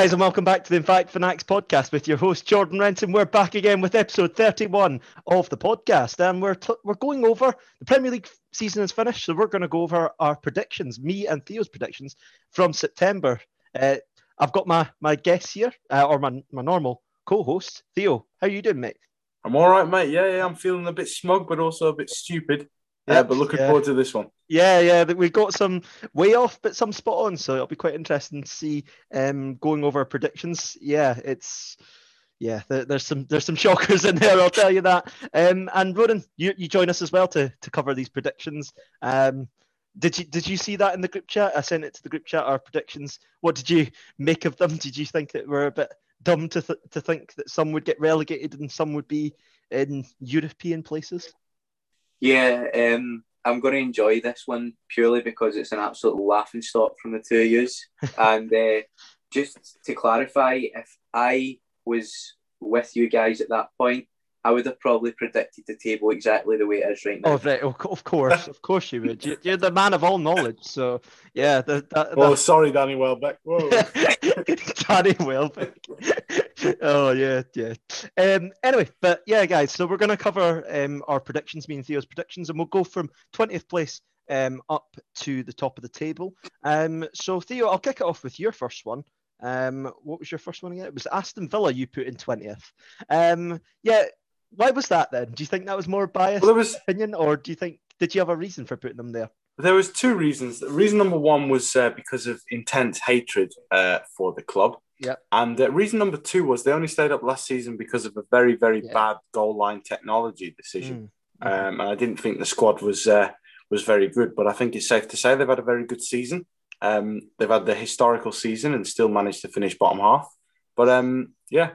Guys, and welcome back to the In Fact Fanatics podcast with your host Jordan Renton. We're back again with episode 31 of the podcast, and we're t- we're going over the Premier League season is finished, so we're going to go over our predictions, me and Theo's predictions from September. Uh, I've got my my guests here, uh, or my my normal co-host Theo. How you doing, mate? I'm all right, mate. Yeah, yeah, I'm feeling a bit smug, but also a bit stupid. Yeah, uh, but looking yeah. forward to this one. Yeah, yeah, we've got some way off, but some spot on. So it'll be quite interesting to see um, going over predictions. Yeah, it's yeah, there, there's some there's some shockers in there. I'll tell you that. Um, and Ronan, you, you join us as well to to cover these predictions. Um, did you did you see that in the group chat? I sent it to the group chat. Our predictions. What did you make of them? Did you think that we're a bit dumb to th- to think that some would get relegated and some would be in European places? Yeah, um, I'm going to enjoy this one purely because it's an absolute laughing stock from the two of yous. and uh, just to clarify, if I was with you guys at that point, I would have probably predicted the table exactly the way it is right now. Oh, right. Of course, of course you would. You're the man of all knowledge, so yeah. The, that, oh, sorry, Danny Welbeck. Danny Welbeck. oh yeah, yeah. Um, anyway, but yeah, guys. So we're going to cover um, our predictions, me and Theo's predictions, and we'll go from twentieth place um, up to the top of the table. Um, so Theo, I'll kick it off with your first one. Um, what was your first one again? It was Aston Villa you put in 20th. Um, yeah, why was that then? Do you think that was more biased well, was, opinion, or do you think did you have a reason for putting them there? There was two reasons. Reason number one was uh, because of intense hatred uh, for the club. Yeah. And uh, reason number two was they only stayed up last season because of a very, very yeah. bad goal line technology decision. Mm. Um, and I didn't think the squad was uh, was very good, but I think it's safe to say they've had a very good season. Um, they've had the historical season and still managed to finish bottom half. But um, yeah,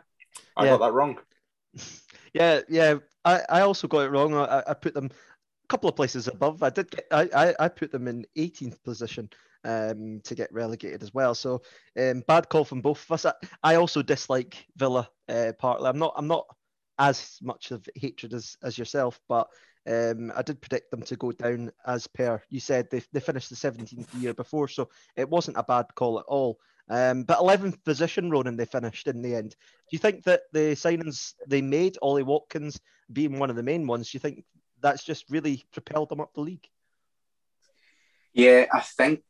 I yeah. got that wrong. Yeah, yeah. I, I also got it wrong. I, I put them a couple of places above. I did get I, I, I put them in 18th position um, to get relegated as well. So um, bad call from both of us. I, I also dislike Villa uh, partly. I'm not I'm not as much of hatred as, as yourself, but um, I did predict them to go down as per you said. They, they finished the 17th year before, so it wasn't a bad call at all. Um, but 11th position, Ronan, they finished in the end. Do you think that the signings they made, Ollie Watkins being one of the main ones, do you think that's just really propelled them up the league? Yeah, I think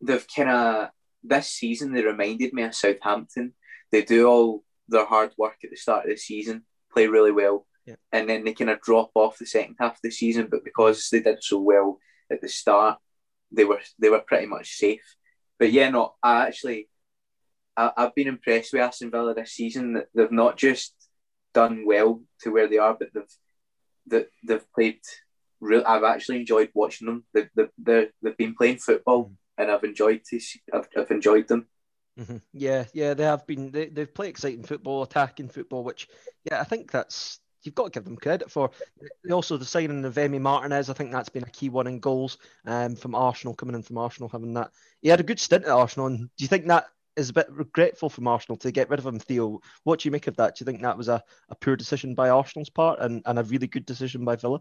they've kind of, this season, they reminded me of Southampton. They do all their hard work at the start of the season, play really well, yeah. and then they kind of drop off the second half of the season. But because they did so well at the start, they were they were pretty much safe. But yeah, no, I actually I, have been impressed with Aston Villa this season. That they've not just done well to where they are, but they've that they've played. Real, I've actually enjoyed watching them. They've they've, they've been playing football, mm. and I've enjoyed to see, I've, I've enjoyed them. Mm-hmm. Yeah, yeah, they have been. They they've played exciting football, attacking football, which yeah, I think that's you've got to give them credit for. Also, the signing of Emi Martinez, I think that's been a key one in goals um, from Arsenal, coming in from Arsenal, having that. He had a good stint at Arsenal, and do you think that is a bit regretful from Arsenal to get rid of him, Theo. What do you make of that? Do you think that was a, a poor decision by Arsenal's part and, and a really good decision by Villa?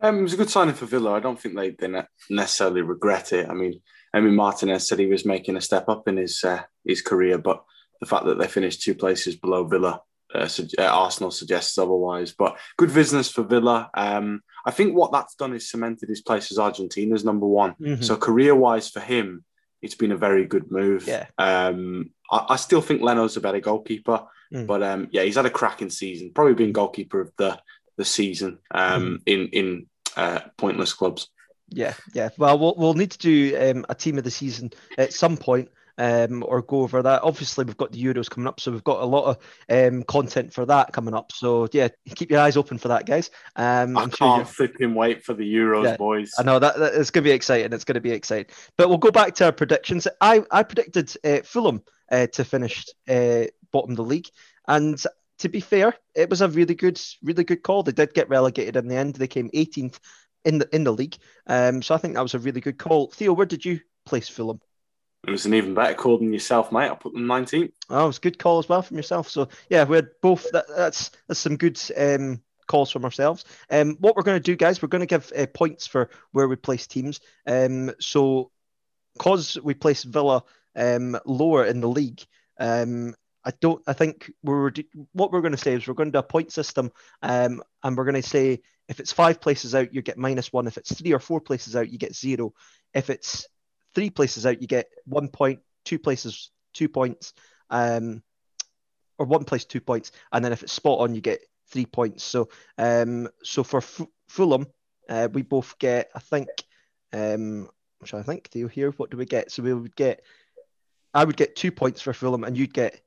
Um, it was a good signing for Villa. I don't think they, they necessarily regret it. I mean, Emi Martinez said he was making a step up in his uh, his career, but the fact that they finished two places below Villa, uh, uh, Arsenal suggests otherwise. But good business for Villa. Um, I think what that's done is cemented his place as Argentina's number one. Mm-hmm. So career wise for him, it's been a very good move. Yeah. Um, I, I still think Leno's a better goalkeeper, mm. but um, yeah, he's had a cracking season. Probably been goalkeeper of the the season um, mm. in in uh, pointless clubs. Yeah, yeah. Well, we'll, we'll need to do um, a team of the season at some point um, or go over that. Obviously, we've got the Euros coming up, so we've got a lot of um, content for that coming up. So yeah, keep your eyes open for that, guys. Um, I I'm can't sure flipping wait for the Euros, yeah, boys. I know that, that it's going to be exciting. It's going to be exciting. But we'll go back to our predictions. I I predicted uh, Fulham uh, to finish uh, bottom of the league, and to be fair, it was a really good, really good call. They did get relegated in the end. They came 18th in the in the league. Um, so I think that was a really good call. Theo, where did you place Fulham? It was an even better call than yourself, mate. I put them 19th. Oh, it was a good call as well from yourself. So yeah, we had both. That, that's that's some good um, calls from ourselves. Um, what we're going to do, guys, we're going to give uh, points for where we place teams. Um, so because we place Villa um, lower in the league, Um, I don't. I think we're what we're going to say is we're going to do a point system, um, and we're going to say if it's five places out, you get minus one. If it's three or four places out, you get zero. If it's three places out, you get one point. Two places, two points, um, or one place, two points, and then if it's spot on, you get three points. So, um, so for F- Fulham, uh, we both get, I think, um, to think. Do you hear what do we get? So we would get, I would get two points for Fulham, and you'd get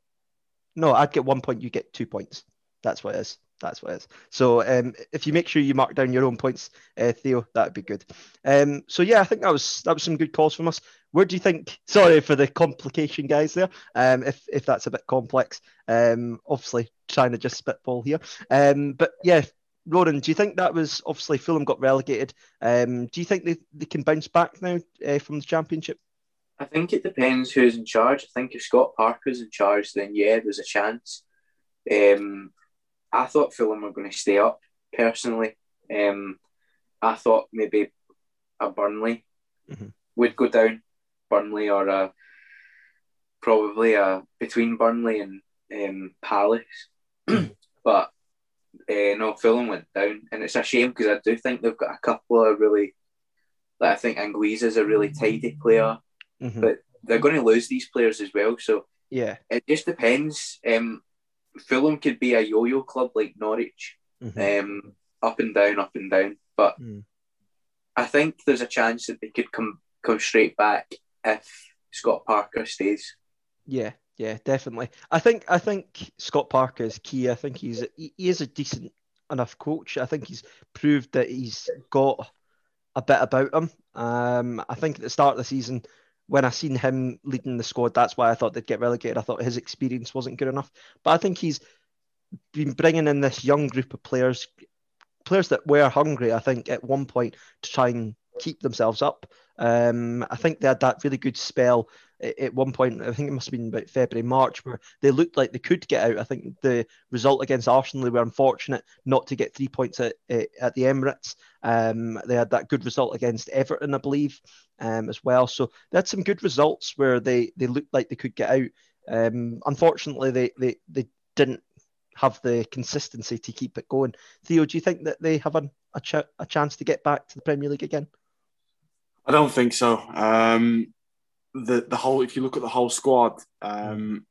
no, I'd get one point. You get two points. That's what it is. That's what it is. So um, if you make sure you mark down your own points, uh, Theo, that'd be good. Um, so yeah, I think that was that was some good calls from us. Where do you think? Sorry for the complication, guys. There, um, if if that's a bit complex, um, obviously trying to just spitball here. Um, but yeah, Ronan, do you think that was obviously Fulham got relegated? Um, do you think they, they can bounce back now uh, from the championship? I think it depends who's in charge. I think if Scott Parker's in charge, then yeah, there's a chance. Um, I thought Fulham were going to stay up personally. Um, I thought maybe a Burnley mm-hmm. would go down, Burnley or a, probably a between Burnley and um, Palace, but uh, no, Fulham went down, and it's a shame because I do think they've got a couple of really. Like I think Anguissa is a really tidy player mm-hmm. but they're going to lose these players as well. So yeah, it just depends. Um, Fulham could be a yo-yo club like Norwich, mm-hmm. um, up and down, up and down. But mm. I think there's a chance that they could come come straight back if Scott Parker stays. Yeah, yeah, definitely. I think I think Scott Parker is key. I think he's he, he is a decent enough coach. I think he's proved that he's got a bit about him. Um, I think at the start of the season, when I seen him leading the squad, that's why I thought they'd get relegated. I thought his experience wasn't good enough, but I think he's been bringing in this young group of players, players that were hungry. I think at one point to try and keep themselves up. Um, I think they had that really good spell at one point. I think it must have been about February, March, where they looked like they could get out. I think the result against Arsenal, they were unfortunate not to get three points at, at the Emirates. Um, they had that good result against Everton, I believe, um, as well. So they had some good results where they they looked like they could get out. Um, unfortunately, they, they they didn't have the consistency to keep it going. Theo, do you think that they have a, a, ch- a chance to get back to the Premier League again? I don't think so. Um, the the whole if you look at the whole squad, um,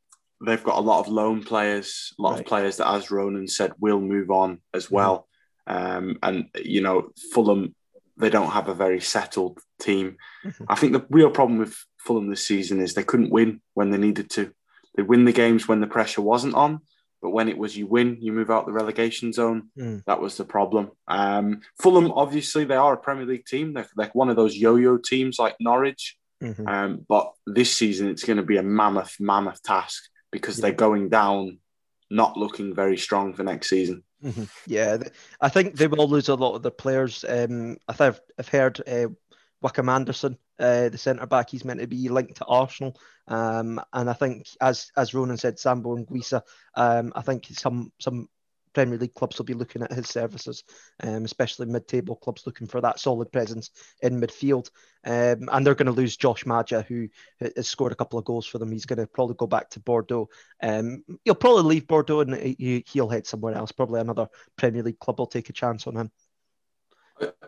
they've got a lot of loan players, a lot right. of players that, as Ronan said, will move on as mm-hmm. well. Um, and you know, Fulham, they don't have a very settled team. Mm-hmm. I think the real problem with Fulham this season is they couldn't win when they needed to. They win the games when the pressure wasn't on, but when it was you win, you move out the relegation zone. Mm. That was the problem. Um, Fulham, obviously, they are a Premier League team. They're, they're one of those yo-yo teams like Norwich. Mm-hmm. Um, but this season, it's going to be a mammoth, mammoth task because yeah. they're going down, not looking very strong for next season. Mm-hmm. Yeah, I think they will lose a lot of the players. Um, I think I've, I've heard uh, Joachim Andersen, uh, the centre back, he's meant to be linked to Arsenal. Um, and I think, as as Ronan said, Zambo Anguissa, um, I think some some Premier League clubs will be looking at his services, um, especially mid-table clubs looking for that solid presence in midfield. Um, and they're going to lose Josh Maja, who has scored a couple of goals for them. He's going to probably go back to Bordeaux. Um, he'll probably leave Bordeaux and he, will head somewhere else. Probably another Premier League club will take a chance on him.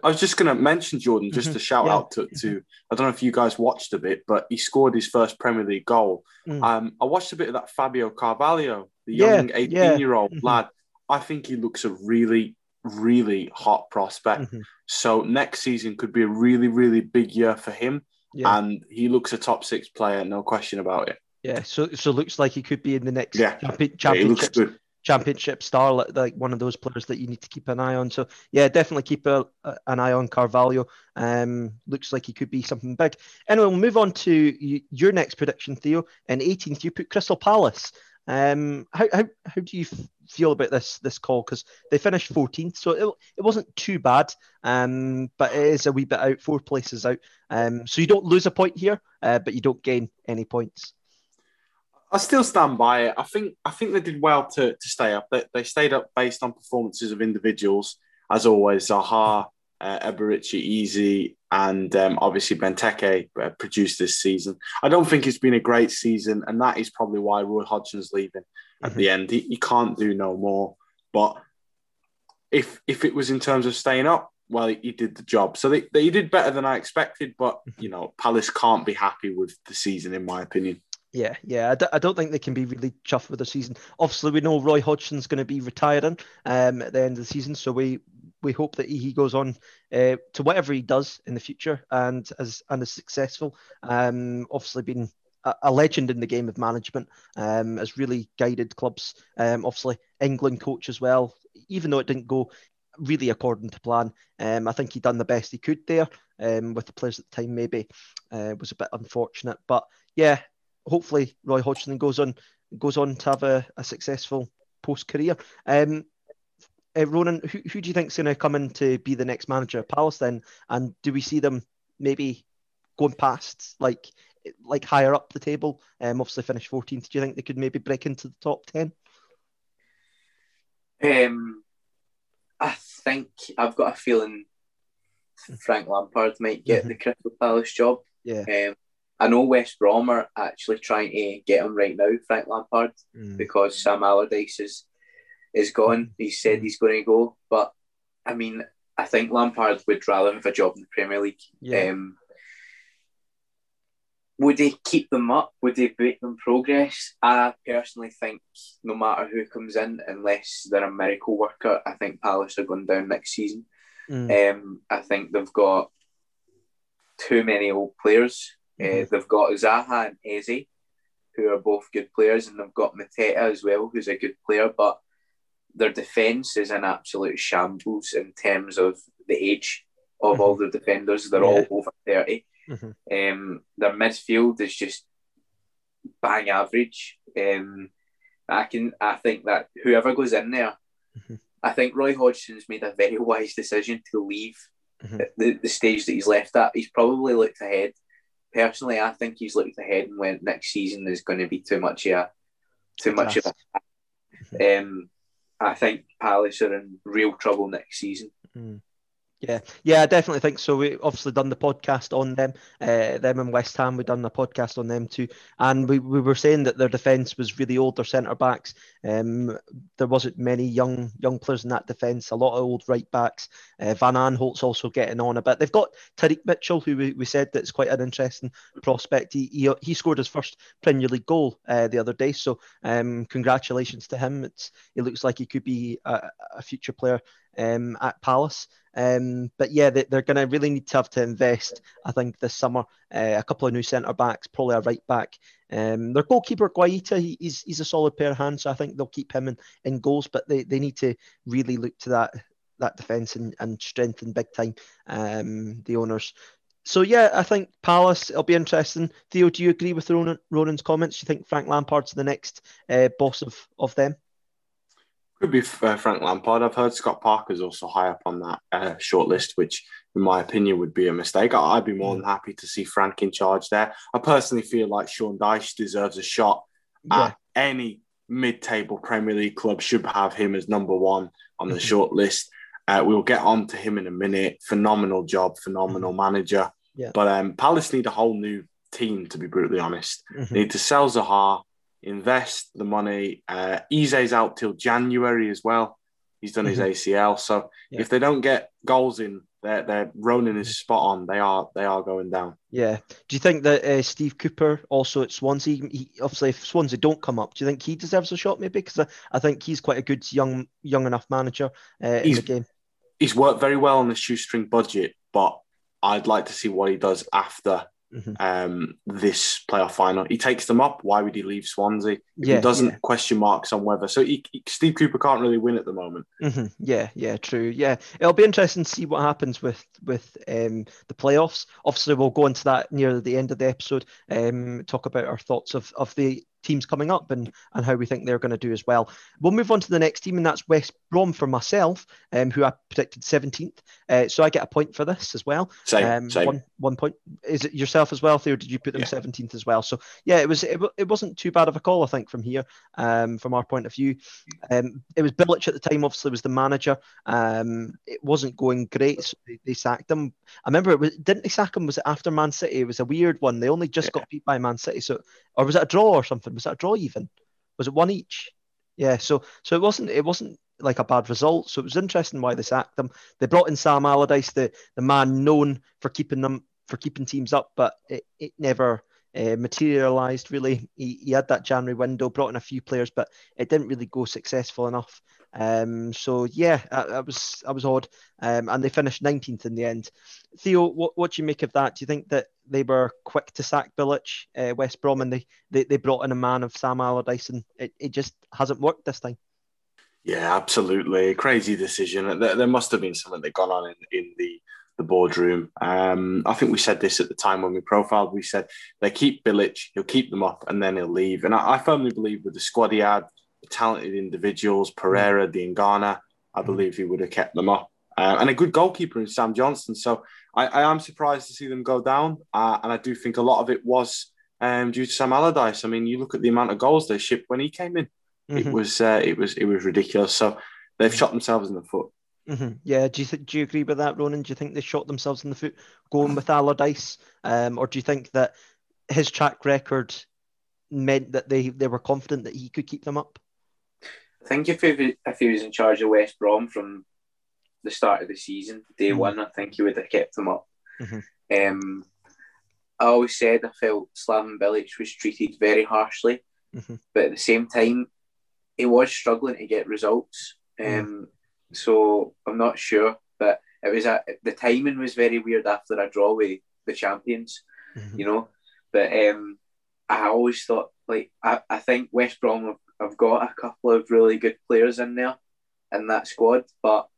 I was just going to mention Jordan, just mm-hmm. to shout yeah. out to, to, I don't know if you guys watched a bit, but he scored his first Premier League goal. Mm. Um, I watched a bit of that Fabio Carvalho, the young 18 yeah. year old mm-hmm. lad. I think he looks a really, really hot prospect. Mm-hmm. So next season could be a really, really big year for him. Yeah. And he looks a top six player, no question about it. Yeah, so so looks like he could be in the next yeah. champion, championship, yeah, championship star, like one of those players that you need to keep an eye on. So yeah, definitely keep a, a, an eye on Carvalho. Um, looks like he could be something big. Anyway, we'll move on to your next prediction, Theo. In 18th, you put Crystal Palace. Um, how, how, how do you feel about this this call? Because they finished 14th, so it, it wasn't too bad. Um, but it is a wee bit out, four places out. Um, so you don't lose a point here, uh, but you don't gain any points. I still stand by it. I think I think they did well to, to stay up. They, they stayed up based on performances of individuals, as always. Zaha, uh, Eberechi Eze, and um, obviously Benteke uh, produced this season. I don't think it's been a great season, and that is probably why Roy Hodgson's leaving at mm-hmm. the end. He, he can't do no more. But if if it was in terms of staying up, well, he, did the job. So they, they did better than I expected. But mm-hmm. you know, Palace can't be happy with the season, in my opinion. Yeah, yeah. I d- I don't think they can be really chuffed with the season. Obviously, we know Roy Hodgson's going to be retiring um, at the end of the season, so we we hope that he goes on uh, to whatever he does in the future and as and is successful. Um, obviously, been a, legend in the game of management, um, has really guided clubs. Um, obviously, England coach as well. Even though it didn't go really according to plan, um, I think he done the best he could there. Um, with the players at the time, maybe uh, was a bit unfortunate, but yeah, hopefully Roy Hodgson goes on goes on to have a, a successful post career. Um, uh, Ronan, who, who do you think is going to come in to be the next manager of Palace then? And do we see them maybe going past like like higher up the table? Um, obviously finish 14th. Do you think they could maybe break into the top 10? Um, I think I've got a feeling Frank Lampard might get mm-hmm. the Crystal Palace job. Yeah. Um, I know West Brom are actually trying to get him right now, Frank Lampard, mm. because Sam Allardyce is is gone. He said he's going to go, but I mean, I think Lampard would rather have a job in the Premier League. Yeah. Um, would they keep them up? Would they make them progress? I personally think no matter who comes in, unless they're a miracle worker, I think Palace are going down next season. Mm. Um, I think they've got too many old players. Uh, mm-hmm. Uh, they've got Zaha and Eze, who are both good players, and they've got Mateta as well, who's a good player. But their defence is an absolute shambles in terms of the age of mm-hmm. all the defenders. They're yeah. all over 30. Mm-hmm. Um, their midfield is just bang average. Um, I can I think that whoever goes in there, mm-hmm. I think Roy Hodgson's made a very wise decision to leave mm-hmm. the, the stage that he's left at. He's probably looked ahead. Personally, I think he's looked ahead and went next season is going to be too much of a too much of a um, I think Palace are in real trouble next season. Mm. Yeah, yeah, I definitely think so. We obviously done the podcast on them, uh, them and West Ham. We done the podcast on them too, and we, we were saying that their defence was really old. Their centre backs, um, there wasn't many young young players in that defence. A lot of old right backs. Uh, Van Aanholt's also getting on a bit. They've got Tyrick Mitchell, who we, we said that's quite an interesting prospect. He he, he scored his first Premier League goal uh, the other day, so um, congratulations to him. It's it looks like he could be a, a future player um, at Palace. Um, but yeah, they, are going to really need to have to invest, I think, this summer. Uh, a couple of new centre backs, probably a right back. Um, their goalkeeper, Guaita, he, he's, he's a solid pair of hands, so I think they'll keep him in, in goals, but they, they need to really look to that that defence and, and strengthen big time um, the owners. So yeah, I think Palace. It'll be interesting. Theo, do you agree with Ronan, Ronan's comments? Do you think Frank Lampard's the next uh, boss of of them? Could be uh, Frank Lampard. I've heard Scott Parker's also high up on that uh, shortlist, which, in my opinion, would be a mistake. I'd be more than happy to see Frank in charge there. I personally feel like Sean Dyche deserves a shot yeah. at any mid-table Premier League club. Should have him as number one on the mm-hmm. shortlist. Uh, we'll get on to him in a minute. Phenomenal job, phenomenal mm-hmm. manager. Yeah. But um, Palace need a whole new team, to be brutally honest. Mm-hmm. Need to sell Zaha invest the money. Uh, Eze's out till January as well. He's done his mm-hmm. ACL. So yeah. if they don't get goals in, they're, they're Ronan is spot on. They are they are going down. Yeah. Do you think that uh, Steve Cooper also at Swansea? He, obviously, if Swansea don't come up, do you think he deserves a shot? Maybe because I, I think he's quite a good young young enough manager uh, in the game. He's worked very well on the shoestring budget, but I'd like to see what he does after mm-hmm. um, this playoff final. He takes them up. Why would he leave Swansea? Yeah, he doesn't yeah. question marks on whether. So he, he, Steve Cooper can't really win at the moment. Mm-hmm. Yeah, yeah, true. Yeah, it'll be interesting to see what happens with with um, the playoffs. Obviously, we'll go into that near the end of the episode. Um, talk about our thoughts of of the teams coming up and and how we think they're going to do as well. We'll move on to the next team, and that's West Brom for myself, um, who I predicted 17th. Uh, so I get a point for this as well. Same, um, same. One, one point. Is it yourself as well, Theo? Did you put them yeah. 17th as well? So yeah, it was it, it wasn't too bad of a call, I think, from here, um, from our point of view. Um, it was Bilic at the time, obviously, was the manager. Um, it wasn't going great, so they, they sacked him. I remember it was didn't they sack him? Was it after Man City? It was a weird one. They only just yeah. got beat by Man City, so or was it a draw or something? Was that a draw even? Was it one each? Yeah, so so it wasn't it wasn't like a bad result. So it was interesting why they sacked them. They brought in Sam Allardyce, the the man known for keeping them for keeping teams up, but it, it never uh, materialized really. He, he had that January window, brought in a few players, but it didn't really go successful enough. Um, so yeah, that, was that was odd, um, and they finished 19th in the end. Theo, what, what do you make of that? Do you think that they were quick to sack Bilic, uh, West Brom, and they, they, they brought in a man of Sam Allardyce, and it, it just hasn't worked this time? Yeah, absolutely. Crazy decision. There, there must have been something that gone on in, in the the boardroom. Um, I think we said this at the time when we profiled. We said they keep Bilic, he'll keep them up, and then he'll leave. And I, I firmly believe with the squad he had, talented individuals, Pereira, Diangana, I mm. believe he would have kept them up. Uh, and a good goalkeeper in Sam Johnstone. So I, I am surprised to see them go down. Uh, and I do think a lot of it was um, due to Sam Allardyce. I mean, you look at the amount of goals they shipped when he came in. Mm-hmm. It was uh, it was it was ridiculous. So they've mm-hmm. shot themselves in the foot. Mm-hmm. Yeah, do you th- do you agree with that, Ronan? Do you think they shot themselves in the foot going with Allardyce, um, or do you think that his track record meant that they they were confident that he could keep them up? I think if he, if he was in charge of West Brom from the start of the season, day mm-hmm. one, I think he would have kept them up. Mm-hmm. Um, I always said I felt Slaven Bilic was treated very harshly, mm-hmm. but at the same time, he was struggling to get results. Mm. Um, so I'm not sure, but it was a, the timing was very weird after a draw with the champions, mm-hmm. you know. But um, I always thought like I, I think West Brom have, have got a couple of really good players in there in that squad, but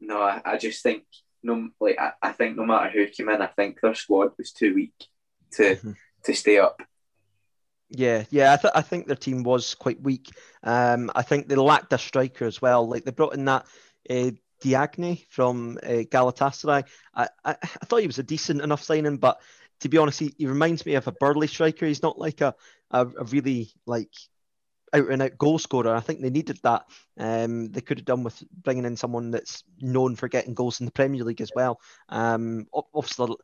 no, I, I just think no like I, I think no matter who came in, I think their squad was too weak to mm-hmm. to stay up. Yeah, yeah, I, th- I think their team was quite weak. Um, I think they lacked a striker as well. Like they brought in that uh, Diagne from uh, Galatasaray. I, I, I thought he was a decent enough signing, but to be honest, he, he reminds me of a Burnley striker. He's not like a, a, a really like out and out goal scorer. I think they needed that. Um, they could have done with bringing in someone that's known for getting goals in the Premier League as well. Um, obviously,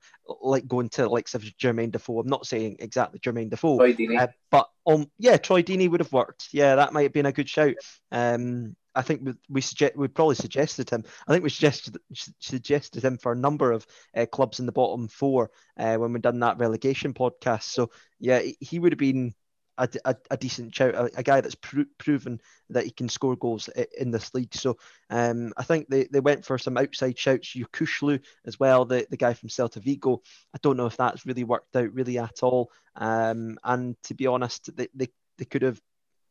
like going to likes of Jermaine Defoe. I'm not saying exactly Jermaine Defoe, uh, but um, yeah, Troy Deeney would have worked. Yeah, that might have been a good shout. Um, I think we, we suggest we probably suggested him. I think we suggested suggested him for a number of uh, clubs in the bottom four uh, when we done that relegation podcast. So yeah, he would have been a, a, a decent shout, a, a guy that's pro- proven that he can score goals in this league. So um, I think they, they went for some outside shouts. Yokuslu as well, the, the guy from Celta Vigo. I don't know if that's really worked out really at all. Um, and to be honest, they, they, they could have.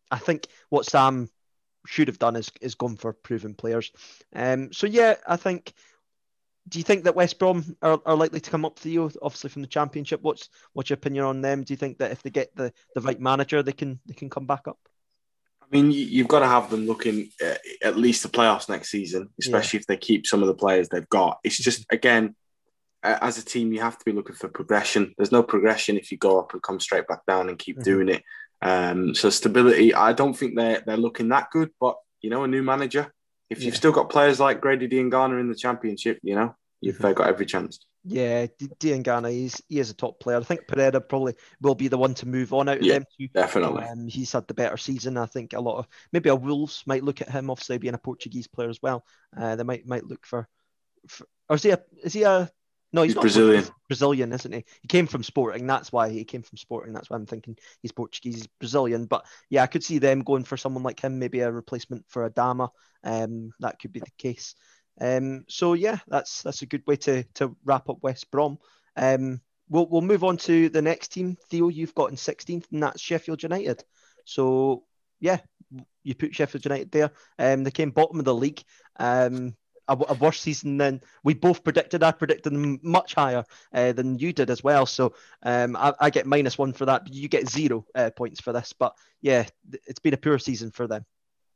I think what Sam should have done is, is gone for proven players. Um, so yeah, I think do you think that West Brom are, are likely to come up to you, obviously from the Championship? What's what's your opinion on them? Do you think that if they get the, the right manager, they can they can come back up? I mean, you've got to have them looking at least the playoffs next season, especially yeah. if they keep some of the players they've got. It's just again, as a team, you have to be looking for progression. There's no progression if you go up and come straight back down and keep mm-hmm. doing it. Um, so stability, I don't think they're they're looking that good. But you know, a new manager, if you've still got players like Grady Diangana in the championship, you know, you've mm-hmm. got every chance. Yeah, Diangana, he's he is a top player. I think Pereira probably will be the one to move on out of yeah, them. Definitely. Um, he's had the better season. I think a lot of maybe a Wolves might look at him, obviously being a Portuguese player as well. Uh, they might might look for, for or is he a is he a no, he's, he's Brazilian. Brazilian, isn't he? He came from Sporting. That's why he came from Sporting. That's why I'm thinking he's Portuguese. He's Brazilian. But yeah, I could see them going for someone like him, maybe a replacement for Adama. Um, that could be the case. Um, so yeah, that's that's a good way to to wrap up West Brom. Um, we'll we'll move on to the next team. Theo, you've got in 16th, and that's Sheffield United. So yeah, you put Sheffield United there. Um, they came bottom of the league. Um, a, a, worse season than we both predicted. I predicted them much higher uh, than you did as well. So um, I, I, get minus one for that. You get zero uh, points for this. But yeah, it's been a poor season for them.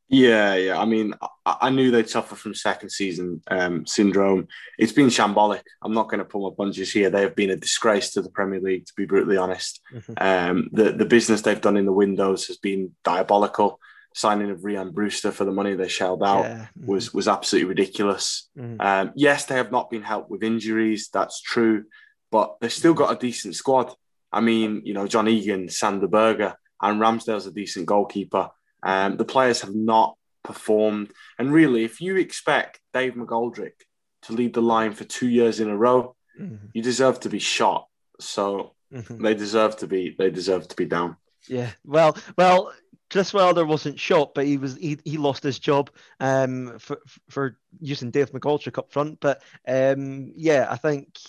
Yeah, yeah. I mean, I, I knew they'd suffer from second season um, syndrome. It's been shambolic. I'm not going to pull my punches here. They have been a disgrace to the Premier League, to be brutally honest. Mm-hmm. Um, the the business they've done in the windows has been diabolical. Signing of Rhian Brewster for the money they shelled out yeah. mm-hmm. was was absolutely ridiculous. Mm-hmm. Um, yes, they have not been helped with injuries. That's true, but they've still got a decent squad. I mean, you know, John Egan, Sander Berge, and Ramsdale's a decent goalkeeper. Um, the players have not performed. And really, if you expect Dave McGoldrick to lead the line for two years in a row, mm-hmm. you deserve to be shot. So mm-hmm. they deserve to be they deserve to be down. Yeah. Well, well, Chris Wilder wasn't shot, but he was he, he lost his job um, for for using Dave McGoldrick up front. But um, yeah, I think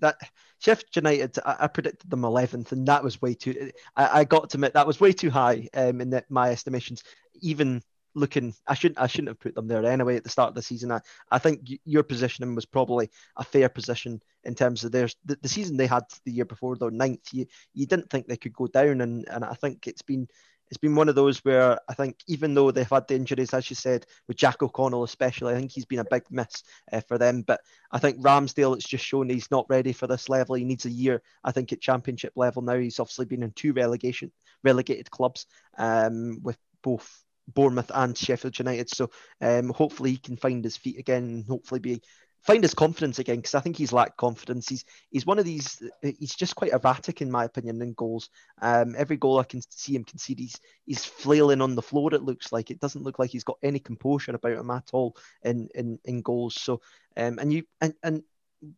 that Sheffield United, I, I, predicted them 11th, and that was way too. I, I got to admit that was way too high um, in the, my estimations. Even looking, I shouldn't I shouldn't have put them there anyway at the start of the season. I, I think your positioning was probably a fair position in terms of their the, the season they had the year before, though ninth. You you didn't think they could go down, and and I think it's been it's been one of those where I think even though they've had the injuries, as you said, with Jack O'Connell especially, I think he's been a big miss uh, for them. But I think Ramsdale, it's just shown he's not ready for this level. He needs a year, I think, at championship level now. He's obviously been in two relegation relegated clubs um, with both Bournemouth and Sheffield United. So um, hopefully he can find his feet again and hopefully be find his confidence again because I think he's lacked confidence. He's he's one of these. He's just quite erratic in my opinion in goals. Um, every goal I can see him concede, he's he's flailing on the floor. It looks like it doesn't look like he's got any composure about him at all in in in goals. So um, and you and and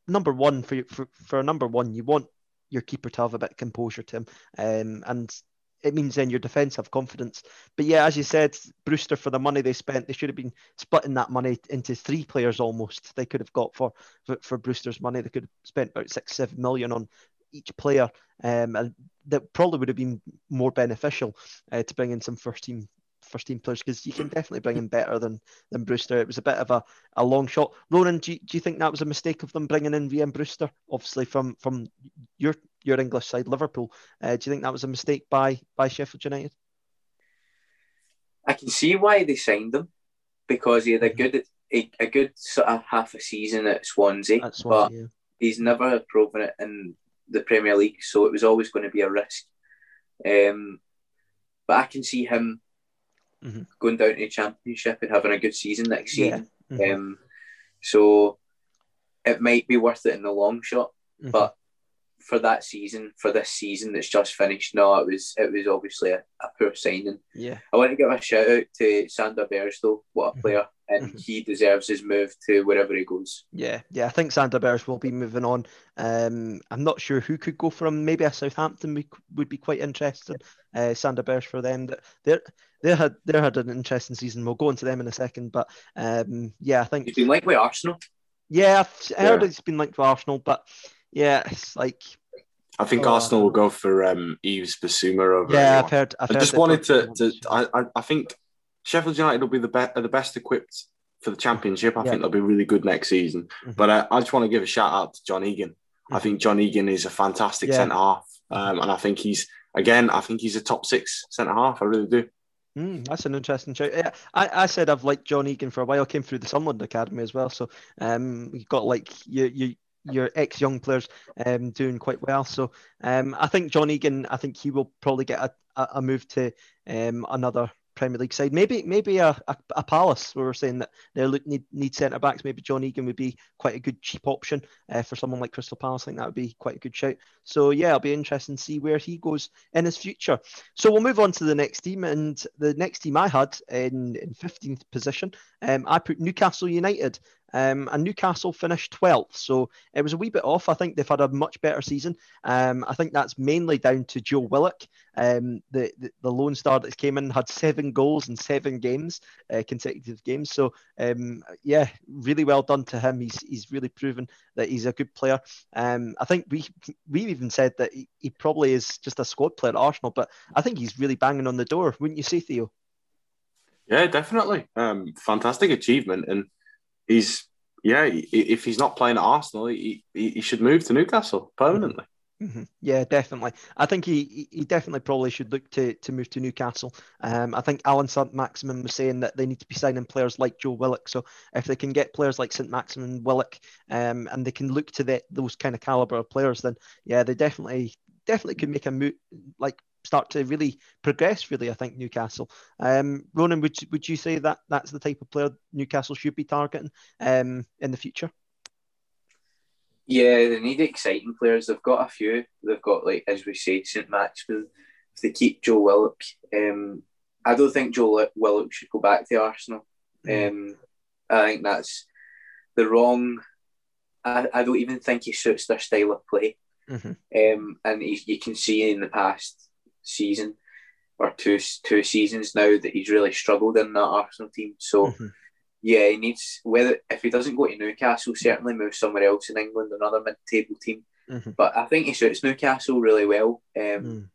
number one for for for a number one, you want your keeper to have a bit of composure to him. Um, and it means then your defence have confidence. But yeah, as you said, Brewster for the money they spent, they should have been splitting that money into three players almost. They could have got for for, for Brewster's money. They could have spent about six, seven million on each player, um, and that probably would have been more beneficial uh, to bring in some first team first team players because you can definitely bring in better than than Brewster. It was a bit of a, a long shot. Ronan, do you, do you think that was a mistake of them bringing in Rhian Brewster? Obviously, from from your your English side, Liverpool. Uh, do you think that was a mistake by by Sheffield United? I can see why they signed him because he had a mm-hmm. good a, a good sort of half a season at Swansea, at Swansea but yeah. he's never proven it in the Premier League, so it was always going to be a risk. Um, but I can see him mm-hmm. going down to the Championship and having a good season next season. Yeah. Mm-hmm. Um, so it might be worth it in the long shot, mm-hmm. but for that season, for this season that's just finished, no, it was it was obviously a, a poor signing. Yeah. I want to give a shout out to Sander Berge though. What a mm-hmm. player. And mm-hmm. he deserves his move to wherever he goes. Yeah, yeah. I think Sander Berge will be moving on. Um, I'm not sure who could go for him. Maybe a Southampton would, would be quite interested. Uh, Sander Berge for them. They're they had they had an interesting season. We'll go into them in a second, but um, yeah, I think he's been linked with Arsenal. Yeah, I've heard yeah. it's been linked to Arsenal, but yeah, it's like. I think oh, Arsenal will go for um, Yves Bissouma over. Yeah, anyone. I've heard. I've I just wanted to. to I, I think Sheffield United will be the best, the best equipped for the championship. I yeah. think they'll be really good next season. Mm-hmm. But uh, I just want to give a shout out to John Egan. Mm-hmm. I think John Egan is a fantastic yeah. centre half, um, and I think he's again. I think he's a top six centre half. I really do. Mm, that's an interesting shout. Yeah, I, I said I've liked John Egan for a while. Came through the Sunderland Academy as well, so um, you got like you you your ex young players um, doing quite well. So um, I think John Egan, I think he will probably get a, a move to um, another Premier League side. Maybe maybe a, a, a Palace. We were saying that they need need centre backs. Maybe John Egan would be quite a good cheap option uh, for someone like Crystal Palace. I think that would be quite a good shout. So yeah, it'll be interesting to see where he goes in his future. So we'll move on to the next team, and the next team I had in in fifteenth position, um, I put Newcastle United. Um, and Newcastle finished 12th, so it was a wee bit off. I think they've had a much better season. Um, I think that's mainly down to Joe Willock, um, the, the, the Lone Star that came in had seven goals in seven games, uh, consecutive games. So um, yeah, really well done to him. He's he's really proven that he's a good player. Um, I think we we even said that he, he probably is just a squad player at Arsenal, but I think he's really banging on the door, wouldn't you say, Theo? Yeah, definitely. Um, fantastic achievement and he's yeah, if he's not playing at Arsenal, he, he should move to Newcastle permanently. Mm-hmm. Yeah, definitely. I think he he definitely probably should look to to move to Newcastle. Um, I think Allan St Maximin was saying that they need to be signing players like Joe Willock. So if they can get players like St Maximin, Willock, um, and they can look to the, those kind of caliber of players, then yeah, they definitely definitely could make a move like start to really progress. Really, I think Newcastle. Um, Ronan, would would you say that that's the type of player Newcastle should be targeting um, in the future? Yeah, they need exciting players. They've got a few. They've got like as we say, St Maximin. If they keep Joe Willock, um, I don't think Joe Willock should go back to Arsenal. Mm. Um, I think that's the wrong. I, I don't even think he suits their style of play. Mm-hmm. Um, and he, you can see in the past season or two two seasons now that he's really struggled in that Arsenal team. So mm-hmm yeah, he needs whether if he doesn't go to Newcastle, certainly move somewhere else in England, another mid-table team. Mm-hmm. But I think he suits Newcastle really well. Um, mm.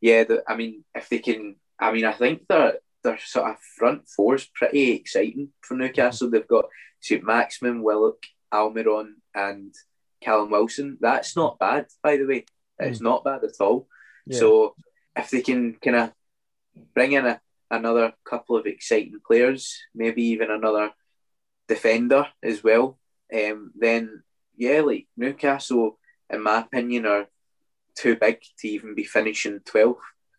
Yeah, the, I mean, if they can, I mean, I think their their sort of front four is pretty exciting for Newcastle. Mm-hmm. They've got St Maximin, Willock, Almiron, and Callum Wilson. That's not bad, by the way. It's mm. not bad at all. Yeah. So if they can kind of bring in a another couple of exciting players, maybe even another defender as well. Um, then yeah, like Newcastle, in my opinion, are too big to even be finishing 12th.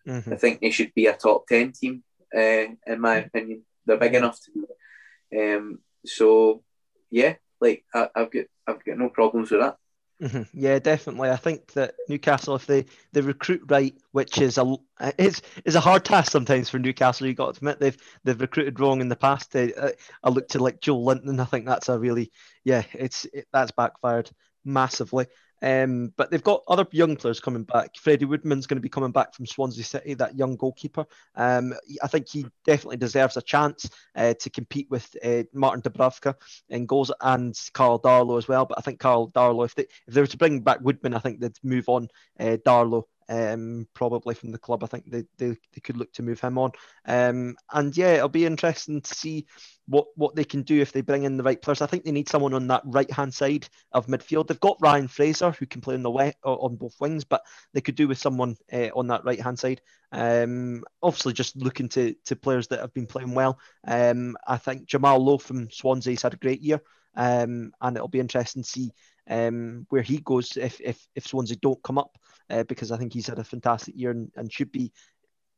Mm-hmm. I think they should be a top ten team. Uh, in my opinion, they're big enough to. Be. Um, so yeah, like I, have got I've got no problems with that. Mm-hmm. Yeah, definitely. I think that Newcastle, if they, they recruit right, which is a is is a hard task sometimes for Newcastle. You got to admit they've they've recruited wrong in the past. They, uh, I look to like Joelinton. I think that's a really yeah, it's it, that's backfired massively. Um, but they've got other young players coming back. Freddie Woodman's going to be coming back from Swansea City, that young goalkeeper. Um, I think he definitely deserves a chance uh, to compete with uh, Martin Dubravka in goals and Carl Darlow as well. But I think Carl Darlow, if they if they were to bring back Woodman, I think they'd move on uh, Darlow um, probably from the club. I think they, they, they could look to move him on. Um, and yeah, it'll be interesting to see what, what they can do if they bring in the right players. I think they need someone on that right hand side of midfield. They've got Ryan Fraser who can play on the way, on both wings, but they could do with someone uh, on that right hand side. Um, obviously, just looking to to players that have been playing well. Um, I think Jamal Lowe from Swansea's had a great year. Um, and it'll be interesting to see um, where he goes if, if, if Swansea don't come up, uh, because I think he's had a fantastic year and, and should be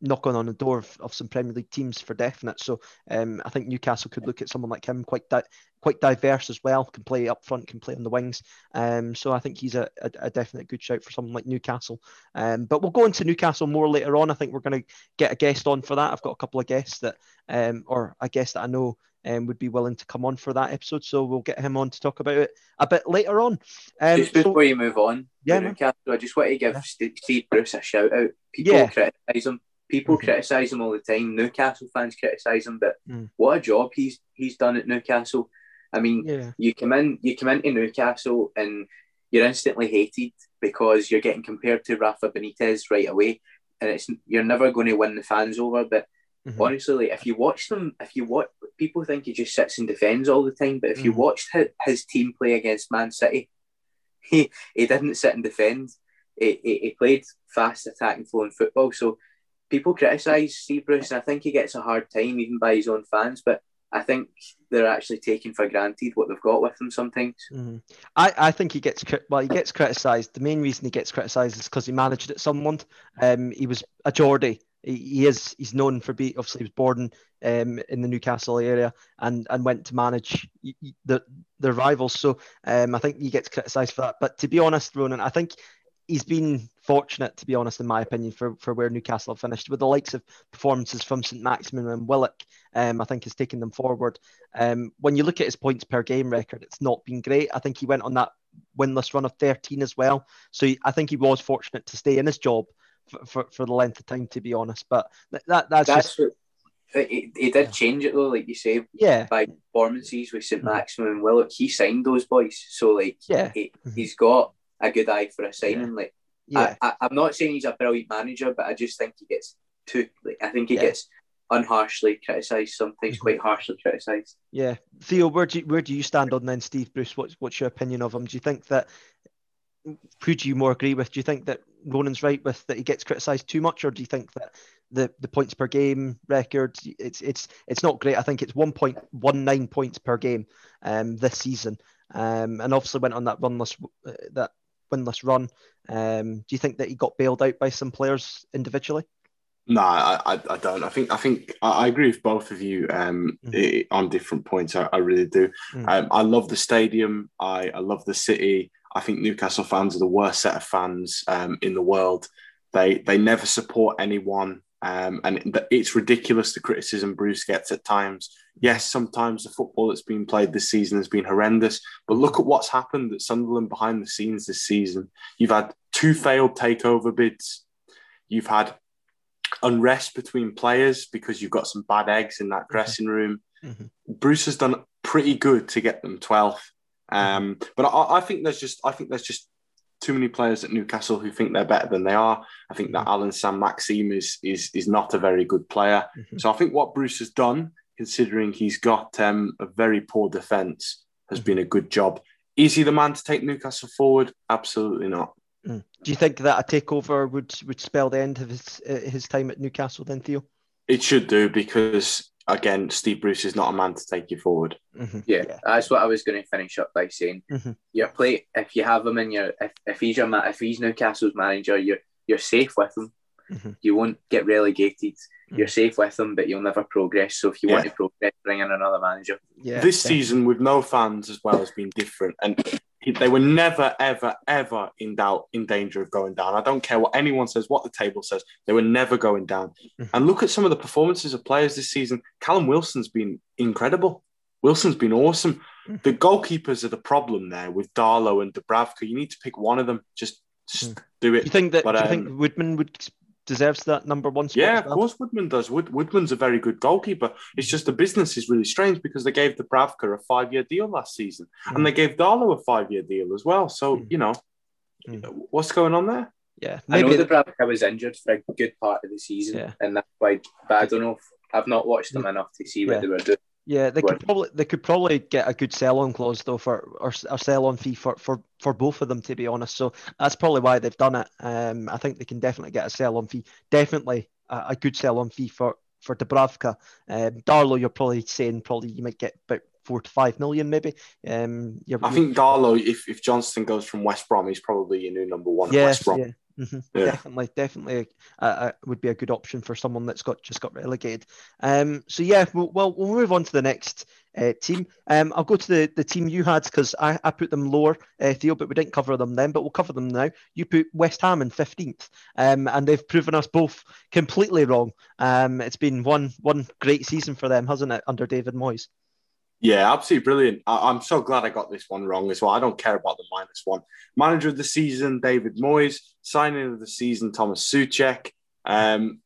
knocking on the door of, of some Premier League teams for definite. So um, I think Newcastle could look at someone like him, quite di- quite diverse as well, can play up front, can play on the wings. Um, so I think he's a, a, a, definite good shout for someone like Newcastle. Um, but we'll go into Newcastle more later on. I think we're going to get a guest on for that. I've got a couple of guests that, um, or a guest that I know um, would be willing to come on for that episode. So we'll get him on to talk about it a bit later on. Um, just before so, you move on, yeah, Newcastle, I just want to give yeah. Steve Bruce a shout out. People yeah. criticise him. People mm-hmm. criticise him all the time. Newcastle fans criticise him, but mm. what a job he's he's done at Newcastle. I mean, yeah. you come in, you come into Newcastle, and you're instantly hated because you're getting compared to Rafa Benitez right away, and it's you're never going to win the fans over. But Mm-hmm. Honestly, like, if you watch them, if you watch, people think he just sits and defends all the time. But if mm-hmm. you watched his, his, team play against Man City, he he didn't sit and defend. He, he, he played fast, attacking, flowing football. So people criticise Steve Bruce, and I think he gets a hard time even by his own fans. But I think they're actually taking for granted what they've got with him sometimes. Mm-hmm. I, I think he gets well. He gets criticised. The main reason he gets criticised is because he managed at Sunderland. Um, he was a Geordie he is he's known for being obviously he was born um, in the Newcastle area and and went to manage the the rivals. So um, I think he gets criticised for that. But to be honest, Ronan, I think he's been fortunate, to be honest, in my opinion, for, for where Newcastle have finished with the likes of performances from St Maximin and Willock. Um, I think has taken them forward. Um, when you look at his points per game record, it's not been great. I think he went on that winless run of 13 as well. So he, I think he was fortunate to stay in his job for, for, for the length of time, to be honest. But that, that that's, that's just. He, he did yeah. change it though, like you say, yeah. by performances with St Maximin and Willock. He signed those boys, so like, yeah, he, has got a good eye for a signing. Yeah. Like, yeah. I, I, am not saying he's a brilliant manager, but I just think he gets too. Like, I think he yeah. gets unharshly criticised, sometimes quite harshly criticised. Yeah, Theo, where do you, where do you stand on then, Steve Bruce? What's what's your opinion of him? Do you think that who do you more agree with? Do you think that Ronan's right with that he gets criticised too much, or do you think that the, the points per game record it's it's it's not great? I think it's 1.19 points per game um, this season, um, and obviously went on that runless uh, that winless run. Um, do you think that he got bailed out by some players individually? No, I, I, I, don't. I think I think I agree with both of you um, mm-hmm. on different points. I, I really do. Mm-hmm. Um, I love the stadium. I, I love the city. I think Newcastle fans are the worst set of fans um, in the world. They they never support anyone, um, and it's ridiculous the criticism Bruce gets at times. Yes, sometimes the football that's been played this season has been horrendous, but look at what's happened at Sunderland behind the scenes this season. You've had two failed takeover bids. You've had unrest between players because you've got some bad eggs in that mm-hmm. dressing room. Mm-hmm. Bruce has done pretty good to get them 12th. Um, but I, I, think there's just I think there's just too many players at Newcastle who think they're better than they are. I think that Allan Sam Saint-Maximin is is is not a very good player. Mm-hmm. So I think what Bruce has done, considering he's got um, a very poor defence, has mm-hmm. been a good job. Is he the man to take Newcastle forward? Absolutely not. Mm. Do you think that a takeover would would spell the end of his uh, his time at Newcastle then, Theo? It should do because again, Steve Bruce is not a man to take you forward. Mm-hmm. Yeah, yeah, that's what I was going to finish up by saying. Mm-hmm. Your play, if you have him in your, if, if he's your if he's Newcastle's manager, you're you're safe with him. Mm-hmm. You won't get relegated. Mm-hmm. You're safe with him, but you'll never progress. So if you yeah. want to progress, bring in another manager. Yeah, this season with no fans as well has been different, and they were never, ever, ever in doubt, in danger of going down. I don't care what anyone says, what the table says, they were never going down. Mm-hmm. And look at some of the performances of players this season. Callum Wilson's been incredible. Wilson's been awesome. Mm-hmm. The goalkeepers are the problem there with Darlow and Dubravka. You need to pick one of them. Just, just mm-hmm. do it. Do you think that? But, do you um, think Woodman would deserves that number one spot. Yeah, of course Woodman does. Wood, Woodman's a very good goalkeeper. It's just the business is really strange because they gave Dubravka a five year deal last season mm. and they gave Darlow a five year deal as well. So, mm. you know, mm. what's going on there? Yeah, maybe. I know Dubravka was injured for a good part of the season, yeah. and that's why. But I don't know. If, I've not watched them enough to see what yeah. they were doing. Yeah, they could probably they could probably get a good sell on clause though for or a sell on fee for, for for both of them to be honest. So that's probably why they've done it. Um, I think they can definitely get a sell on fee. Definitely a, a good sell on fee for for Dubravka. Um, Darlow, you're probably saying probably you might get about four to five million maybe. Um, I think Darlow, if if Johnstone goes from West Brom, he's probably your new number one. Yeah, West Brom. Yeah. Mm-hmm. Yeah. Definitely, definitely, uh, uh, would be a good option for someone that's got just got relegated. Um, so yeah, we'll, well we'll move on to the next uh, team. Um, I'll go to the, the team you had because I, I put them lower, uh, Theo, but we didn't cover them then. But we'll cover them now. You put West Ham in fifteenth, um, and they've proven us both completely wrong. Um, it's been one one great season for them, hasn't it, under David Moyes? Yeah, absolutely brilliant. I, am so glad I got this one wrong as well. I don't care about the minus one. Manager of the season, David Moyes. Signing of the season, Thomas Soucek. Um,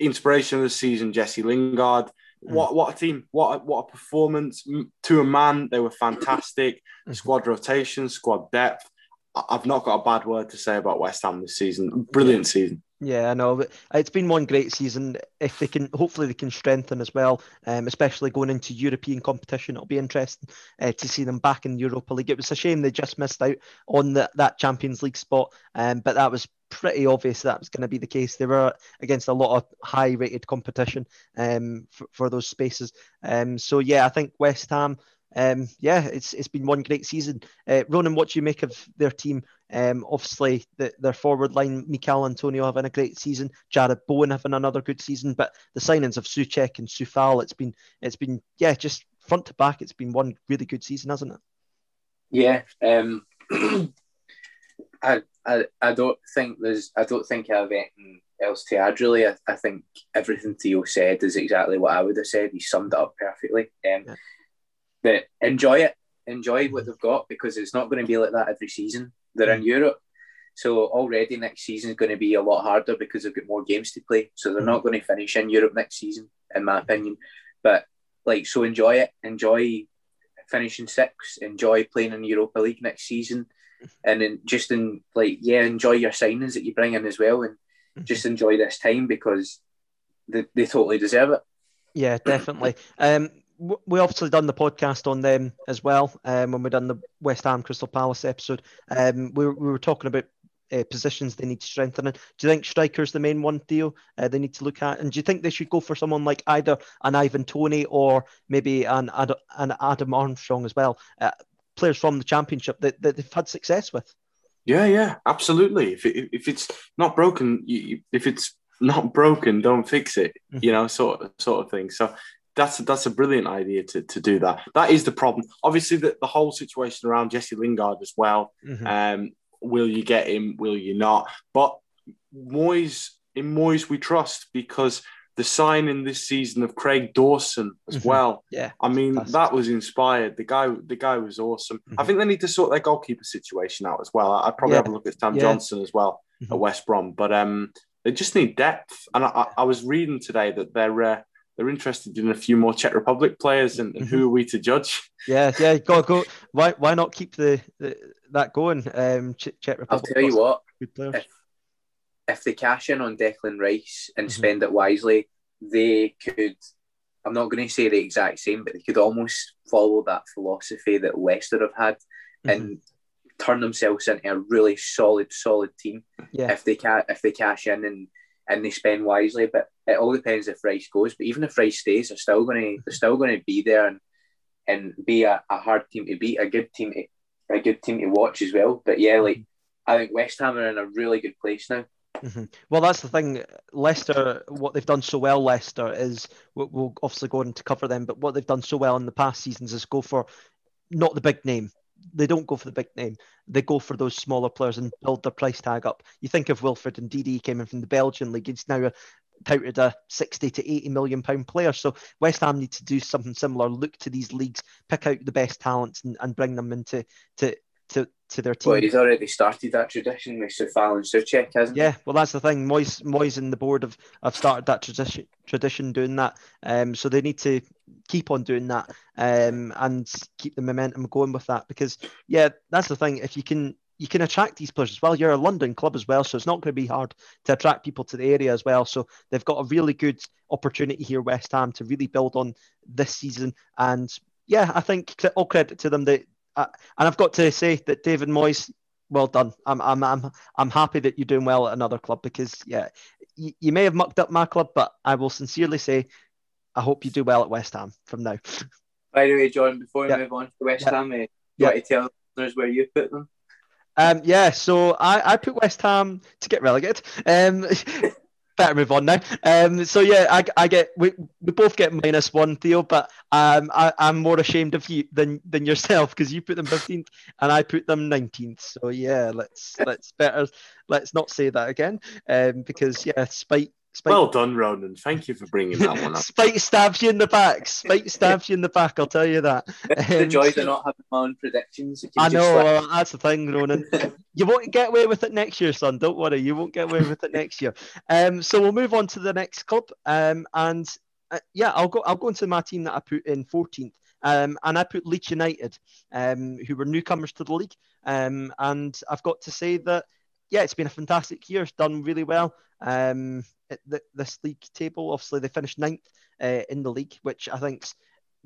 inspiration of the season, Jesse Lingard. Mm. What what a team! What a, what a performance to a man. They were fantastic. Mm. Squad rotation, squad depth. I've not got a bad word to say about West Ham this season. Brilliant season. Yeah, I know. It's been one great season. If they can, hopefully, they can strengthen as well, um, especially going into European competition. It'll be interesting uh, to see them back in Europa League. It was a shame they just missed out on the, that Champions League spot, um, but that was pretty obvious that was going to be the case. They were against a lot of high-rated competition um, for, for those spaces. Um, so yeah, I think West Ham um, yeah, it's it's been one great season. Uh, Ronan, what do you make of their team? Um, obviously, the, their forward line, Michail Antonio having a great season, Jarrod Bowen having another good season, but the signings of Soucek and Coufal, it's been it's been yeah, just front to back, it's been one really good season, hasn't it? Yeah, um, I, I I don't think there's I don't think I have anything else to add really. I, I think everything Theo said is exactly what I would have said. He summed it up perfectly. Um, yeah but enjoy it, enjoy what they've got because it's not going to be like that every season. They're in mm. Europe, so already next season is going to be a lot harder because they've got more games to play. So they're not mm. going to finish in Europe next season, in my opinion. But like, so enjoy it, enjoy finishing sixth, enjoy playing in Europa League next season, and then just in like yeah, enjoy your signings that you bring in as well, and just enjoy this time because they, they totally deserve it. Yeah, definitely. Um, we obviously done the podcast on them as well um, when we done the West Ham Crystal Palace episode. Um, we, we were talking about uh, positions they need to strengthen. Do you think striker's the main one, Theo? Uh, they need to look at, and do you think they should go for someone like either an Ivan Toney or maybe an an Adam Armstrong as well? Uh, players from the Championship that, that they've had success with. Yeah, yeah, absolutely. If it, if it's not broken, you, if it's not broken, don't fix it. Mm-hmm. You know, sort of, sort of thing. So that's that's a brilliant idea to, to do that. That is the problem. Obviously, the, the whole situation around Jesse Lingard as well. Mm-hmm. Um, will you get him? Will you not? But Moyes, in Moyes, we trust because the signing this season of Craig Dawson as mm-hmm. well. Yeah, I mean that was inspired. The guy, the guy was awesome. Mm-hmm. I think they need to sort their goalkeeper situation out as well. I'd probably yeah. have a look at Sam yeah. Johnstone as well mm-hmm. at West Brom, but um, they just need depth. And I, I was reading today that they're uh, they're interested in a few more Czech Republic players, and, and who mm-hmm. are we to judge? Yeah, yeah, go go. Why why not keep the, the that going? Um, Czech Republic. I'll tell you what. If, if they cash in on Declan Rice and mm-hmm. spend it wisely, they could. I'm not going to say the exact same, but they could almost follow that philosophy that Leicester have had mm-hmm. and turn themselves into a really solid, solid team. Yeah. If they ca- if they cash in and and they spend wisely, but it all depends if Rice goes. But even if Rice stays, they're still going to they're still going to be there and and be a, a hard team to beat, a good team to a good team to watch as well. But yeah, like I think West Ham are in a really good place now. Mm-hmm. Well, that's the thing. Leicester, what they've done so well, Leicester is we'll obviously go on to cover them, but what they've done so well in the past seasons is go for not the big name. They don't go for the big name. They go for those smaller players and build their price tag up. You think of Wilfred Ndidi came in from the Belgian league. He's now touted a 60 to 80 million pound player. So West Ham need to do something similar. Look to these leagues, pick out the best talents and, and bring them into to to to their team. Well, he's already started that tradition with Coufal and Soucek, hasn't he? Yeah, well, that's the thing. Moyes, Moyes and the board have, have started that tradition, tradition doing that. Um, so they need to keep on doing that um, and keep the momentum going with that because, yeah, that's the thing. If you can you can attract these players as well. You're a London club as well, so it's not going to be hard to attract people to the area as well. So they've got a really good opportunity here, West Ham, to really build on this season. And yeah, I think all credit to them. They and I've got to say that David Moyes, well done. I'm I'm I'm I'm happy that you're doing well at another club because yeah, you, you may have mucked up my club, but I will sincerely say I hope you do well at West Ham from now. By the way, John, before we yeah. move on to West yeah. Ham, uh, you yeah. want to tell listeners where you put them? Um, yeah, so I, I put West Ham to get relegated. Um, better move on now. Um, so yeah, I, I get we, we both get minus one, Theo, but um, I, I'm more ashamed of you than than yourself because you put them 15th and I put them 19th. So yeah, let's let's better let's not say that again. Um, because yeah, spite Spike, well done, Ronan. Thank you for bringing that one up. Spike stabs you in the back. Spike stabs you in the back. I'll tell you that. the um, joys of not having my own predictions. I know. Well, that's the thing, Ronan. you won't get away with it next year, son. Don't worry. You won't get away with it next year. Um, so we'll move on to the next club. Um, and uh, yeah, I'll go. I'll go into my team that I put in 14th. Um, and I put Leeds United, um, who were newcomers to the league. Um, and I've got to say that yeah, it's been a fantastic year. It's done really well. Um, the, this league table, obviously they finished ninth uh, in the league, which I think's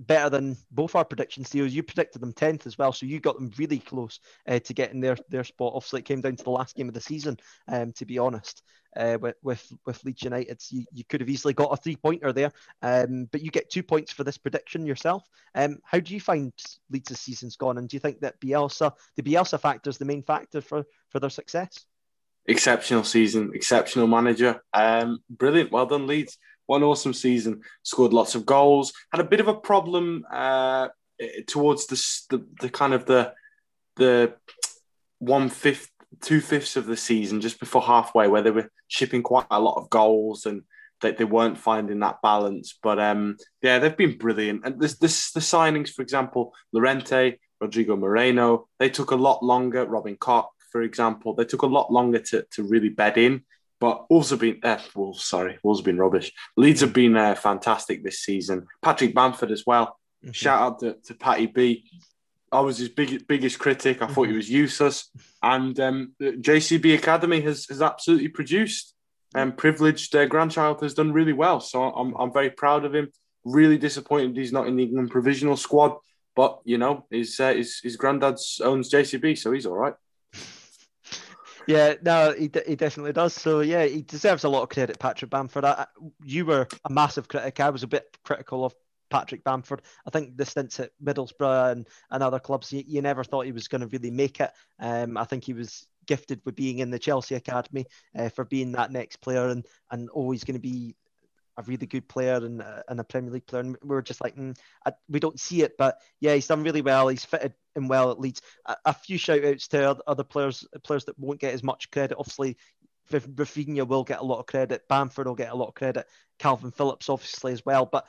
better than both our predictions. Theo, you predicted them tenth as well, so you got them really close uh, to getting their their spot. Obviously, it came down to the last game of the season. Um, to be honest, uh, with with with Leeds United, you, you could have easily got a three pointer there. Um, but you get two points for this prediction yourself. Um, how do you find Leeds' season's gone, and do you think that Bielsa, the Bielsa factor, is the main factor for for their success? Exceptional season, exceptional manager. Um, brilliant. Well done, Leeds. One awesome season. Scored lots of goals. Had a bit of a problem uh, towards the, the, the kind of the the one fifth, two fifths of the season, just before halfway, where they were shipping quite a lot of goals and that they weren't finding that balance. But um, yeah, they've been brilliant. And this, this the signings, for example, Llorente, Rodrigo Moreno, they took a lot longer. Robin Koch, for example, they took a lot longer to, to really bed in. But Wolves have been, uh, Wolves, sorry, Wolves have been rubbish. Leeds have been uh, fantastic this season. Patrick Bamford as well. Mm-hmm. Shout out to, to Patty B. I was his big, biggest critic. I mm-hmm. thought he mm-hmm. was useless. And um, JCB Academy has, has absolutely produced and privileged. Their grandchild has done really well. So I'm, I'm very proud of him. Really disappointed he's not in the England provisional squad. But you know, his uh, his his granddad's owns JCB, so he's all right. Yeah, no, he, he definitely does. So yeah, he deserves a lot of credit, Patrick Bamford. I, you were a massive critic. I was a bit critical of Patrick Bamford. I think the stints at Middlesbrough and, and other clubs, you, you never thought he was going to really make it. Um, I think he was gifted with being in the Chelsea academy uh, for being that next player and and always going to be a really good player and, uh, and a Premier League player. And we were just like, mm, I, we don't see it, but yeah, he's done really well. He's fitted in well at Leeds. A, a few shout outs to other players, players that won't get as much credit. Obviously, Raphinha will get a lot of credit. Bamford will get a lot of credit. Kalvin Phillips, obviously, as well. But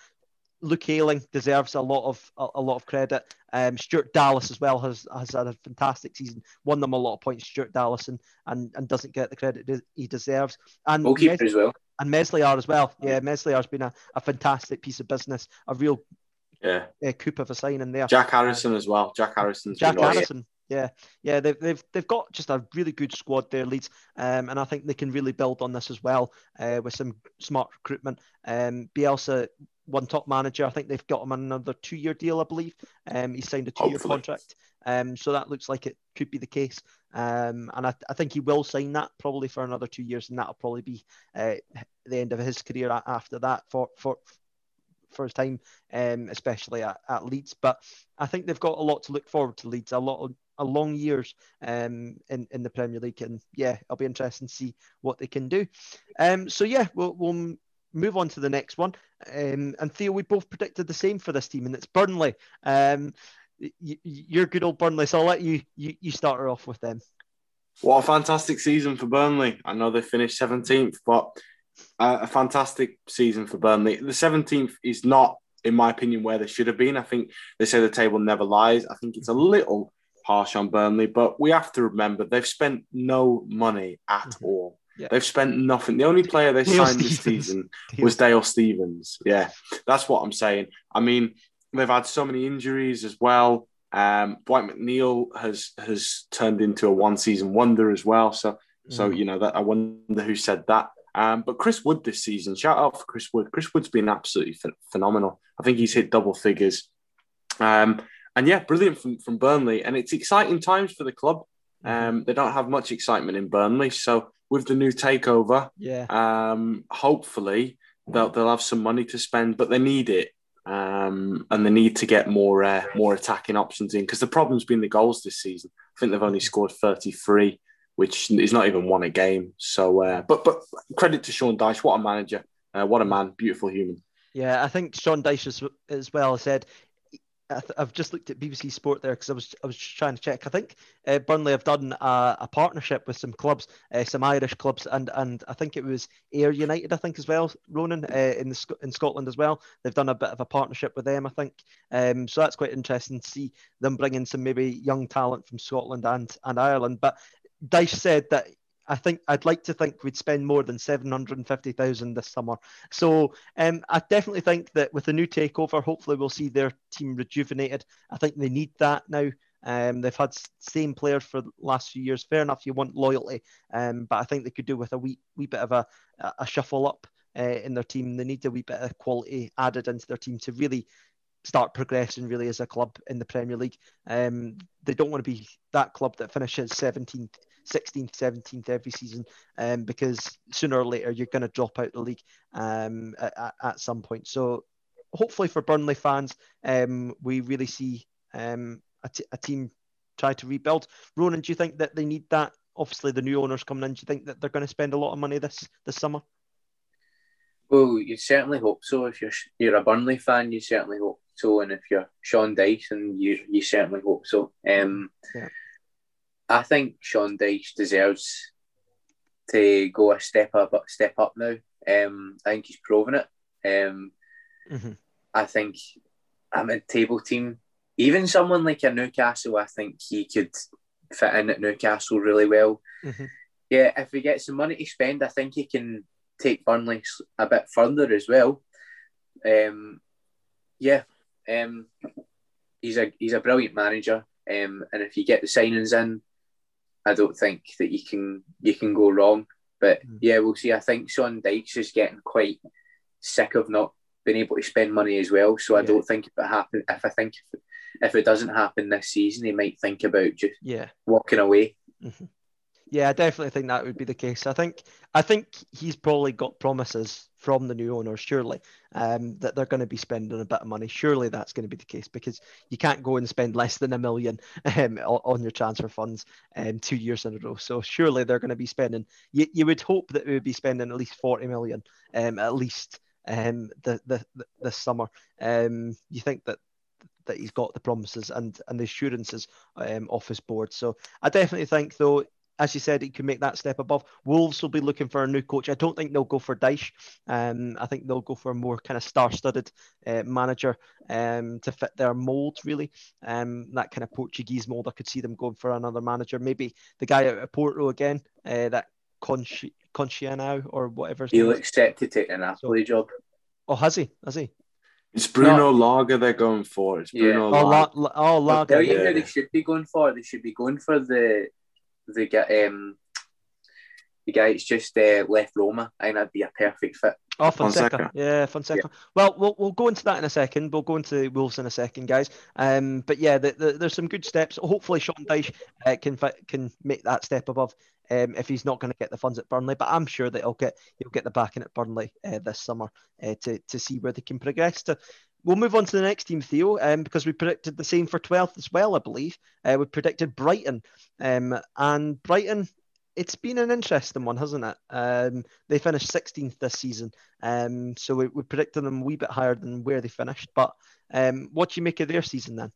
Luke Ayling deserves a lot of a, a lot of credit. Um, Stuart Dallas as well has has had a fantastic season, won them a lot of points. Stuart Dallas and and, and doesn't get the credit he deserves. And goalkeeper as well. And Meslier as well. Yeah, Meslier's been a, a fantastic piece of business, a real yeah uh, of a signing there. Jack Harrison as well. Jack Harrison. Jack Harrison. Yeah, yeah, they've, they've they've got just a really good squad there, Leeds, um, and I think they can really build on this as well uh, with some smart recruitment. Um, Bielsa one top manager. I think they've got him another two year deal, I believe. Um, he signed a two year contract. Um, so that looks like it could be the case. Um, and I, I think he will sign that probably for another two years, and that'll probably be uh, the end of his career after that for for for his time, um, especially at, at Leeds. But I think they've got a lot to look forward to Leeds. A lot of a long years um, in in the Premier League, and yeah, it'll be interesting to see what they can do. Um, so yeah, we'll, we'll move on to the next one. Um, and Theo, we both predicted the same for this team, and it's Burnley. Um, you're good old Burnley, so I'll let you, you you start her off with them. What a fantastic season for Burnley! I know they finished 17th, but a fantastic season for Burnley. The 17th is not, in my opinion, where they should have been. I think they say the table never lies. I think it's a little harsh on Burnley, but we have to remember they've spent no money at mm-hmm. all. Yeah. They've spent nothing. The only player they Dale signed Stephens. this season Dale. was Dale Stephens. Yeah, that's what I'm saying. I mean, they've had so many injuries as well. Um, Dwight McNeil has has turned into a one season wonder as well. So, mm. so you know that I wonder who said that. Um, but Chris Wood this season, shout out for Chris Wood. Chris Wood's been absolutely ph- phenomenal. I think he's hit double figures. Um, and yeah, brilliant from, from Burnley. And it's exciting times for the club. Mm-hmm. Um, they don't have much excitement in Burnley. So with the new takeover, yeah, um, hopefully they'll they'll have some money to spend, but they need it, um, and they need to get more uh, more attacking options in because the problem's been the goals this season. I think they've only scored thirty three, which is not even won a game. So, uh, but but credit to Sean Dyche, what a manager, uh, what a man, beautiful human. Yeah, I think Sean Dyche as, as well said I've just looked at BBC Sport there because I was I was trying to check. I think uh, Burnley have done a, a, partnership with some clubs, uh, some Irish clubs, and and I think it was Ayr United, I think as well, Ronan uh, in the in Scotland as well. They've done a bit of a partnership with them, I think. Um, so that's quite interesting to see them bringing some maybe young talent from Scotland and and Ireland. But Dyche said that I think I'd like to think we'd spend more than seven hundred and fifty thousand this summer. So um, I definitely think that with the new takeover, hopefully we'll see their team rejuvenated. I think they need that now. Um, they've had same players for the last few years. Fair enough, you want loyalty, um, but I think they could do with a wee wee bit of a a shuffle up uh, in their team. They need a wee bit of quality added into their team to really start progressing really as a club in the Premier League. Um, they don't want to be that club that finishes 17th 16th, 17th every season um, because sooner or later you're going to drop out the league um, at, at, some point. So hopefully for Burnley fans, um, we really see um, a, t- a team try to rebuild. Ronan, do you think that they need that? Obviously, the new owners coming in. Do you think that they're going to spend a lot of money this this summer? Well, you certainly hope so. If you're you're a Burnley fan, you certainly hope so, and if you're Sean Dyson, you you certainly hope so. Um, yeah. I think Sean Dyche deserves to go a step up, step up now. Um, I think he's proven it. Um, mm-hmm. I think a mid-table team, even someone like a Newcastle, I think he could fit in at Newcastle really well. Mm-hmm. Yeah, if he gets some money to spend, I think he can take Burnley a bit further as well. Um, yeah, um, he's a he's a brilliant manager, um, and if you get the signings in, I don't think that you can you can go wrong. But mm. yeah, we'll see. I think Sean Dyche is getting quite sick of not being able to spend money as well. So I yeah. don't think if it happen, if I think if it, if it doesn't happen this season, he might think about just yeah walking away. Mm-hmm. Yeah, I definitely think that would be the case. I think I think he's probably got promises from the new owners, surely, um, that they're going to be spending a bit of money. Surely that's going to be the case because you can't go and spend less than a million um, on your transfer funds um, two years in a row. So surely they're going to be spending. You, you would hope that we would be spending at least forty million, um, at least um, the, the, the this summer. Um, you think that that he's got the promises and and the assurances um, off his board. So I definitely think though as you said, he can make that step above. Wolves will be looking for a new coach. I don't think they'll go for Dyche. Um, I think they'll go for a more kind of star-studded uh, manager um, to fit their mold, really. Um, that kind of Portuguese mold. I could see them going for another manager. Maybe the guy out of Porto again, uh, that Conchi, Conchiano or whatever. He'll accept to take an Napoli job. Oh, has he? Has he? It's Bruno no. Lager they're going for. It's Bruno yeah. Lager. Oh, La- oh Lager. I'll tell you yeah. they should be going for. They should be going for the the guy, um, the guy it's just uh, left Roma. I think that'd be a perfect fit. Oh, Fonseca. Fonseca. Yeah, Fonseca. Yeah. Well, well, we'll go into that in a second. We'll go into Wolves in a second, guys. Um, but yeah, the, the, there's some good steps. Hopefully, Sean Dyche uh, can can make that step above. Um, if he's not going to get the funds at Burnley, but I'm sure that he'll get he'll get the backing at Burnley uh, this summer uh, to to see where they can progress to. We'll move on to the next team, Theo, um, because we predicted the same for 12th as well, I believe. Uh, we predicted Brighton. Um, and Brighton, it's been an interesting one, hasn't it? Um, they finished 16th this season. Um, so we, we predicted them a wee bit higher than where they finished. But um, what do you make of their season then?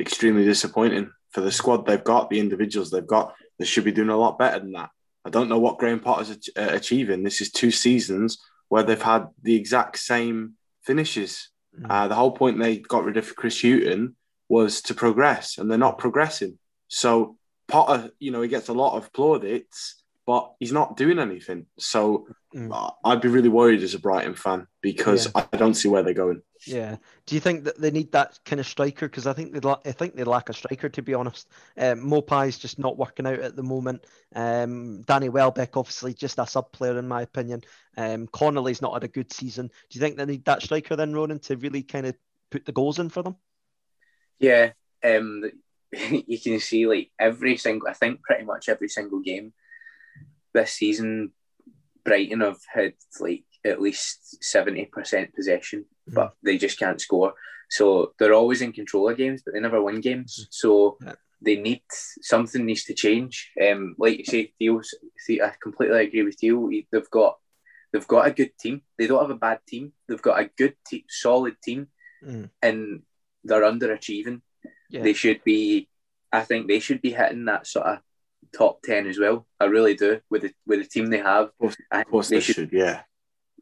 Extremely disappointing for the squad they've got, the individuals they've got. They should be doing a lot better than that. I don't know what Graham Potter's uh, achieving. This is two seasons where they've had the exact same finishes. Mm. Uh, the whole point they got rid of Chris Hughton was to progress, and they're not progressing. So Potter, you know, he gets a lot of plaudits, but he's not doing anything. So mm. I'd be really worried as a Brighton fan because yeah. I don't see where they're going. Yeah. Do you think that they need that kind of striker? Because I think they I think they lack a striker to be honest. Um, Maupay's just not working out at the moment. Um, Danny Welbeck obviously just a sub player in my opinion. Um, Connolly's not had a good season. Do you think they need that striker then, Ronan, to really kind of put the goals in for them? Yeah. Um, you can see like every single. I think pretty much every single game this season, Brighton have had like at least 70% possession, mm. But they just can't score. So they're always in control of games, but they never win games. Mm. So yeah. they need something needs to change. Um, like you say, Theo, I completely agree with you. They've got they've got a good team. They don't have a bad team. They've got a good, te- solid team, mm. and they're underachieving. Yeah. They should be. I think they should be hitting that sort of top ten as well. I really do with the with the team they have. Of course, of course they, they should, should, Yeah,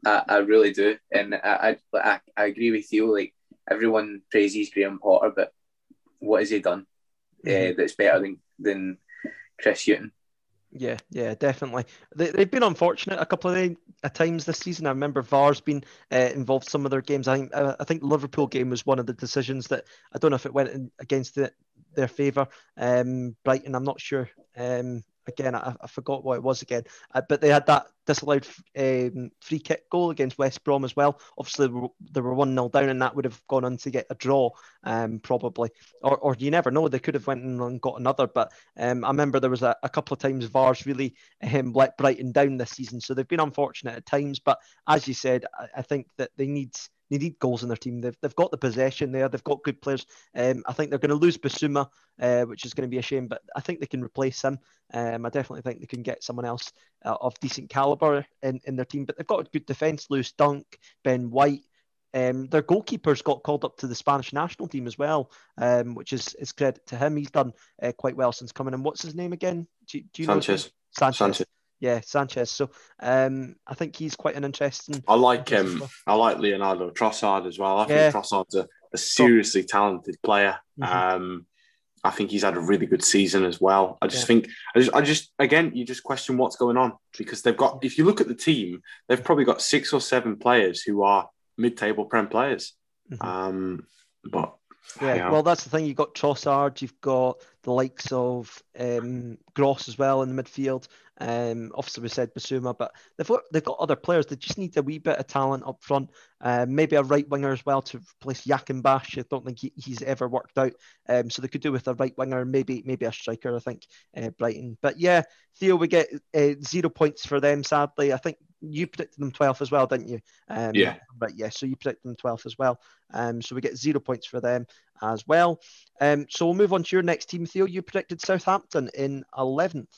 I, I really do, and I, I I agree with you. Like everyone praises Graham Potter, but what has he done mm-hmm. uh, that's better than than Chris Hughton? Yeah, yeah, definitely. They, they've been unfortunate a couple of times this season. I remember VAR's been uh, involved some of their games. I think I think the Liverpool game was one of the decisions that I don't know if it went in, against the, their favour. Um, Brighton, I'm not sure. Um, again, I, I, forgot what it was again, uh, but they had that disallowed um, free kick goal against West Brom as well. Obviously, they were one 0 down, and that would have gone on to get a draw, um, probably, or, or you never know. They could have went and got another. But um, I remember there was a, a couple of times VAR's really um, let Brighton down this season, so they've been unfortunate at times. But as you said, I, I think that they need they need goals in their team. They've, they've got the possession there. They've got good players. Um, I think they're going to lose Bissouma, uh, which is going to be a shame, but I think they can replace him. Um, I definitely think they can get someone else uh, of decent caliber in, in their team. But they've got a good defence. Lewis Dunk, Ben White. Um, their goalkeepers got called up to the Spanish national team as well, um, which is, is credit to him. He's done uh, quite well since coming in. What's his name again? Do, do you Sanchez. know? Sanchez. Sanchez yeah, Sanchez. So um, I think he's quite an interesting. I like him. Well. I like Leandro Trossard as well. I yeah. think Trossard's a, a seriously talented player. Mm-hmm. Um, I think he's had a really good season as well. I just yeah. think, I just, I just, again, you just question what's going on because they've got. If you look at the team, they've probably got six or seven players who are mid-table prem players. Mm-hmm. Um, but Yeah, yeah, well, that's the thing. You've got Trossard, you've got the likes of um, Gross as well in the midfield. Um, obviously, we said Bissouma, but they've got, they've got other players. They just need a wee bit of talent up front. Uh, maybe a right winger as well to replace Jahanbakhsh. I don't think he, he's ever worked out. Um, so they could do with a right winger, maybe maybe a striker. I think uh, Brighton. But yeah, Theo, we get uh, zero points for them. Sadly, I think you predicted them 12th as well, didn't you? Um, yeah. But yeah, so you predicted them 12th as well. Um, so we get zero points for them as well. Um, so we'll move on to your next team, Theo. You predicted Southampton in 11th.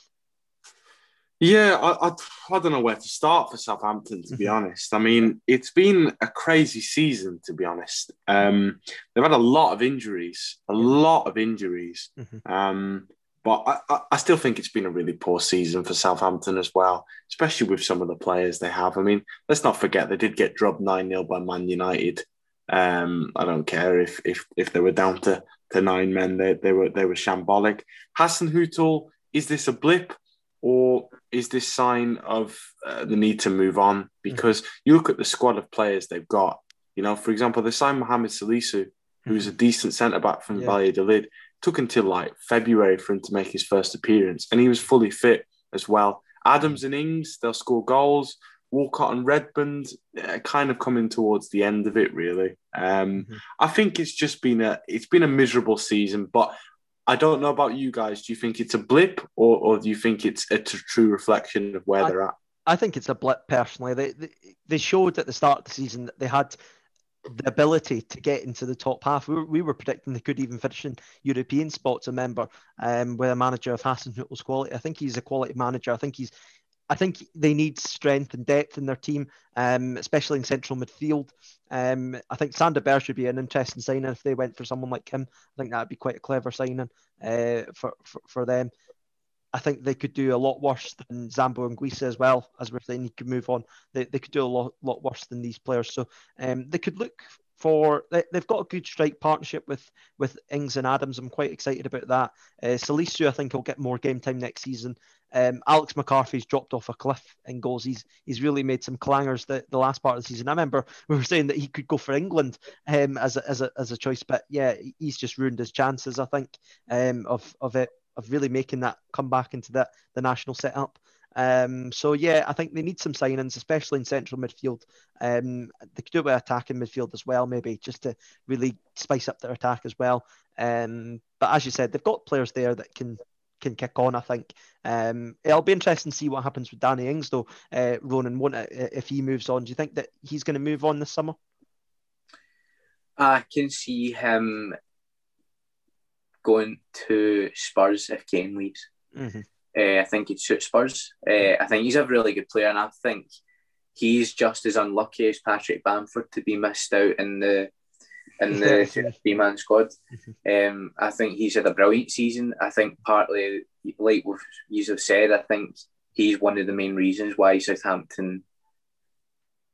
Yeah, I, I, I, don't know where to start for Southampton, to be mm-hmm. honest. I mean, it's been a crazy season, to be honest. Um, they've had a lot of injuries, a lot of injuries. Mm-hmm. Um, but I, I, still think it's been a really poor season for Southampton as well, especially with some of the players they have. I mean, let's not forget they did get drubbed 9 0 by Man United. Um, I don't care if if if they were down to, to nine men, they, they were they were shambolic. Hassan Hasenhüttl, is this a blip or is this sign of uh, the need to move on? Because mm-hmm. you look at the squad of players they've got. You know, for example, they signed Mohamed Salisu, who's a mm-hmm. decent centre back from yeah. Valladolid took until like February for him to make his first appearance, and he was fully fit as well. Adams and Ings, they'll score goals. Walcott and Redmond, uh, kind of coming towards the end of it, really. Um, mm-hmm. I think it's just been a it's been a miserable season, but I don't know about you guys. Do you think it's a blip, or, or do you think it's a t- true reflection of where I, they're at? I think it's a blip personally. They, they they showed at the start of the season that they had the ability to get into the top half. We were, we were predicting they could even finish in European spots. Remember, um, with a manager of Hasenhüttl's quality, I think he's a quality manager. I think he's, I think they need strength and depth in their team, um, especially in central midfield. Um, I think Sander Berge should be an interesting signing if they went for someone like him. I think that'd be quite a clever signing uh, for, for for them. I think they could do a lot worse than Zambo Anguissa as well, as we're saying he could move on. They, they could do a lot, lot worse than these players. So um, they could look for they, have got a good strike partnership with with Ings and Adams. I'm quite excited about that. Uh, Salisu, I think, will get more game time next season. Um, Alex McCarthy's dropped off a cliff in goals. He's he's really made some clangers the, the last part of the season. I remember we were saying that he could go for England um, as a, as a as a choice, but yeah, he's just ruined his chances. I think um, of of it of really making that come back into the, the national setup. Um, so yeah, I think they need some signings, especially in central midfield. Um, they could do bit of attacking midfield as well, maybe just to really spice up their attack as well. Um, but as you said, they've got players there that can can kick on. I think um, it'll be interesting to see what happens with Danny Ings, though. Uh, Ronan, won't it, if he moves on? Do you think that he's going to move on this summer? I can see him going to Spurs if Kane leaves. Mm-hmm. Uh, I think he'd suit Spurs. Uh, I think he's a really good player, and I think he's just as unlucky as Patrick Bamford to be missed out in the in the three man squad. Mm-hmm. Um, I think he's had a brilliant season. I think partly, like you have said, I think he's one of the main reasons why Southampton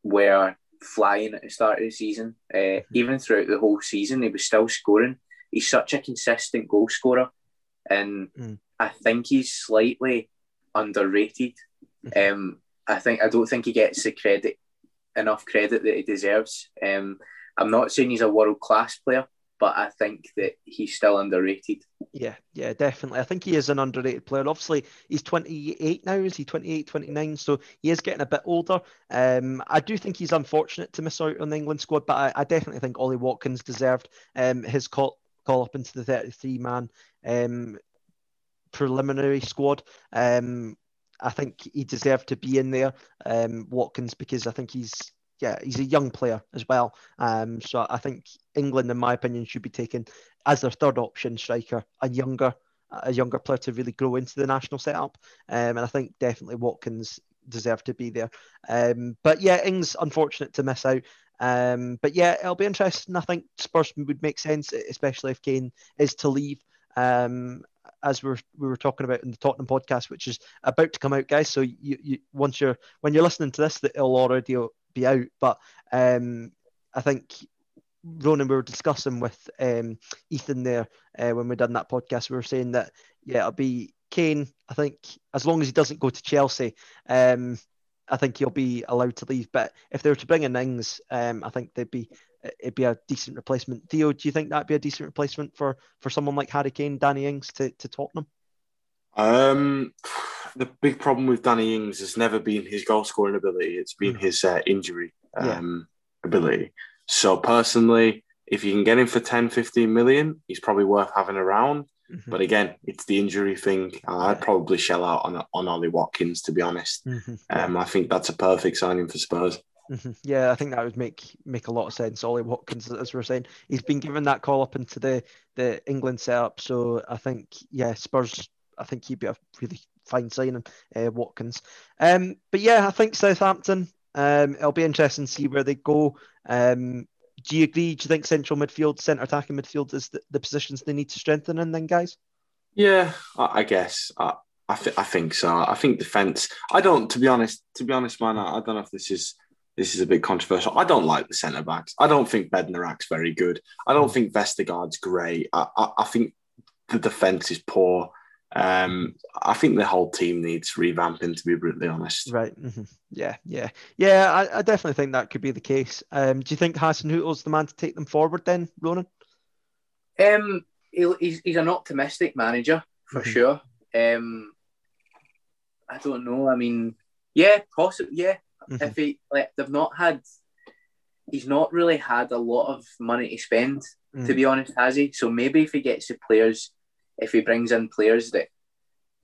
were flying at the start of the season. Uh, mm-hmm. Even throughout the whole season, he was still scoring he's such a consistent goal scorer, and mm. I think he's slightly underrated. Mm-hmm. Um, I think I don't think he gets the credit enough credit that he deserves. Um, I'm not saying he's a world class player, but I think that he's still underrated. Yeah, yeah, definitely. I think he is an underrated player. Obviously, he's 28 now. Is he 28, 29? So he is getting a bit older. Um, I do think he's unfortunate to miss out on the England squad, but I, I definitely think Ollie Watkins deserved um, his call, call up into the 33 man um, preliminary squad. Um, I think he deserved to be in there, um, Watkins, because I think he's yeah he's a young player as well. Um, so I think England, in my opinion, should be taken as their third option striker, a younger a younger player to really grow into the national setup. Um, and I think definitely Watkins deserved to be there. Um, but yeah, Ings unfortunate to miss out. Um, but yeah, it'll be interesting. I think Spurs would make sense, especially if Kane is to leave. Um, as we were, we were talking about in the Tottenham podcast, which is about to come out, guys. So you, you once you're when you're listening to this, it'll already be out. But um, I think Ronan, we were discussing with um, Ethan there uh, when we done that podcast. We were saying that yeah, it'll be Kane. I think as long as he doesn't go to Chelsea, um, I think he'll be allowed to leave. But if they were to bring in Ings, um, I think they'd be it'd be a decent replacement. Theo, do you think that'd be a decent replacement for for someone like Harry Kane, Danny Ings to, to Tottenham? Um, the big problem with Danny Ings has never been his goal scoring ability; it's been mm. his uh, injury um, yeah. ability. So personally, if you can get him for 10, 15 million, he's probably worth having around. Mm-hmm. But again, it's the injury thing. I'd probably shell out on on Ollie Watkins to be honest. Mm-hmm. Um, I think that's a perfect signing for Spurs. Mm-hmm. Yeah, I think that would make make a lot of sense. Ollie Watkins, as we're saying, he's been given that call up into the the England setup, so I think yeah, Spurs. I think he'd be a really fine signing, uh, Watkins. Um, but yeah, I think Southampton. Um, it'll be interesting to see where they go. Um, do you agree? Do you think central midfield, centre attacking midfield is the, the positions they need to strengthen in then, guys? Yeah, I, I guess. I, I, th- I think so. I think defence. I don't, to be honest. To be honest, man, I, I don't know if this is this is a bit controversial. I don't like the centre backs. I don't think Bednarek's very good. I don't mm. think Vestergaard's great. I, I, I think the defence is poor. Um, I think the whole team needs revamping, to be brutally honest. Right. Mm-hmm. Yeah. Yeah. Yeah. I, I, definitely think that could be the case. Um, do you think Hassan Hasenhüttl's the man to take them forward then, Ronan? Um, he's, he's an optimistic manager for mm-hmm. sure. Um, I don't know. I mean, yeah, possibly. Yeah. Mm-hmm. If he like, they've not had, he's not really had a lot of money to spend. To mm. be honest, has he? So maybe if he gets the players if he brings in players that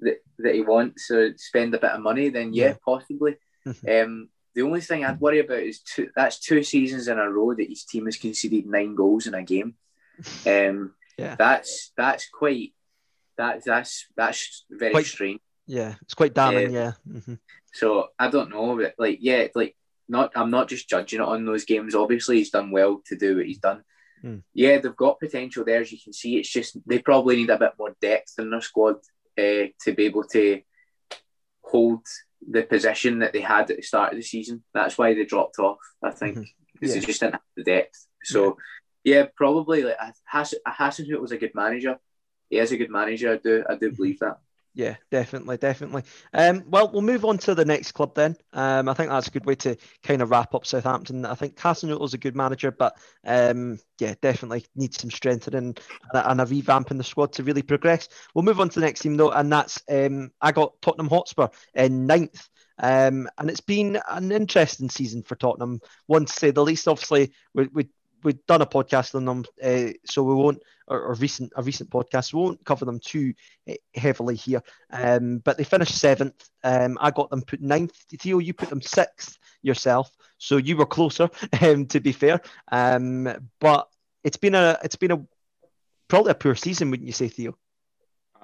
that, that he wants to spend a bit of money, then yeah, yeah. possibly. um, the only thing I'd worry about is two, that's two seasons in a row that his team has conceded nine goals in a game. Um, yeah, that's that's quite that that's that's very quite, strange. Yeah, it's quite damning. Um, yeah. Mm-hmm. So I don't know, but like, yeah, like not. I'm not just judging it on those games. Obviously, he's done well to do what he's done. Mm. Yeah, they've got potential there, as you can see. It's just they probably need a bit more depth in their squad uh, to be able to hold the position that they had at the start of the season. That's why they dropped off, I think, because mm-hmm. yeah. they just didn't have the depth. So, yeah, yeah probably like Hass- Hasenhüttl was a good manager. He is a good manager. I do, I do mm-hmm. believe that. Yeah, definitely, definitely. Um, well, we'll move on to the next club then. Um, I think that's a good way to kind of wrap up Southampton. I think Hasenhüttl's a good manager, but um, yeah, definitely needs some strengthening and a, revamp in the squad to really progress. We'll move on to the next team though, and that's um, I got Tottenham Hotspur in ninth. Um, and it's been an interesting season for Tottenham, one to say the least. Obviously, we, we we've done a podcast on them, uh, so we won't, or, recent a recent podcast, we won't cover them too uh, heavily here. Um, but they finished seventh. Um, I got them put ninth. Theo, you put them sixth yourself, so you were closer. Um, to be fair, um, but it's been a it's been a probably a poor season, wouldn't you say, Theo?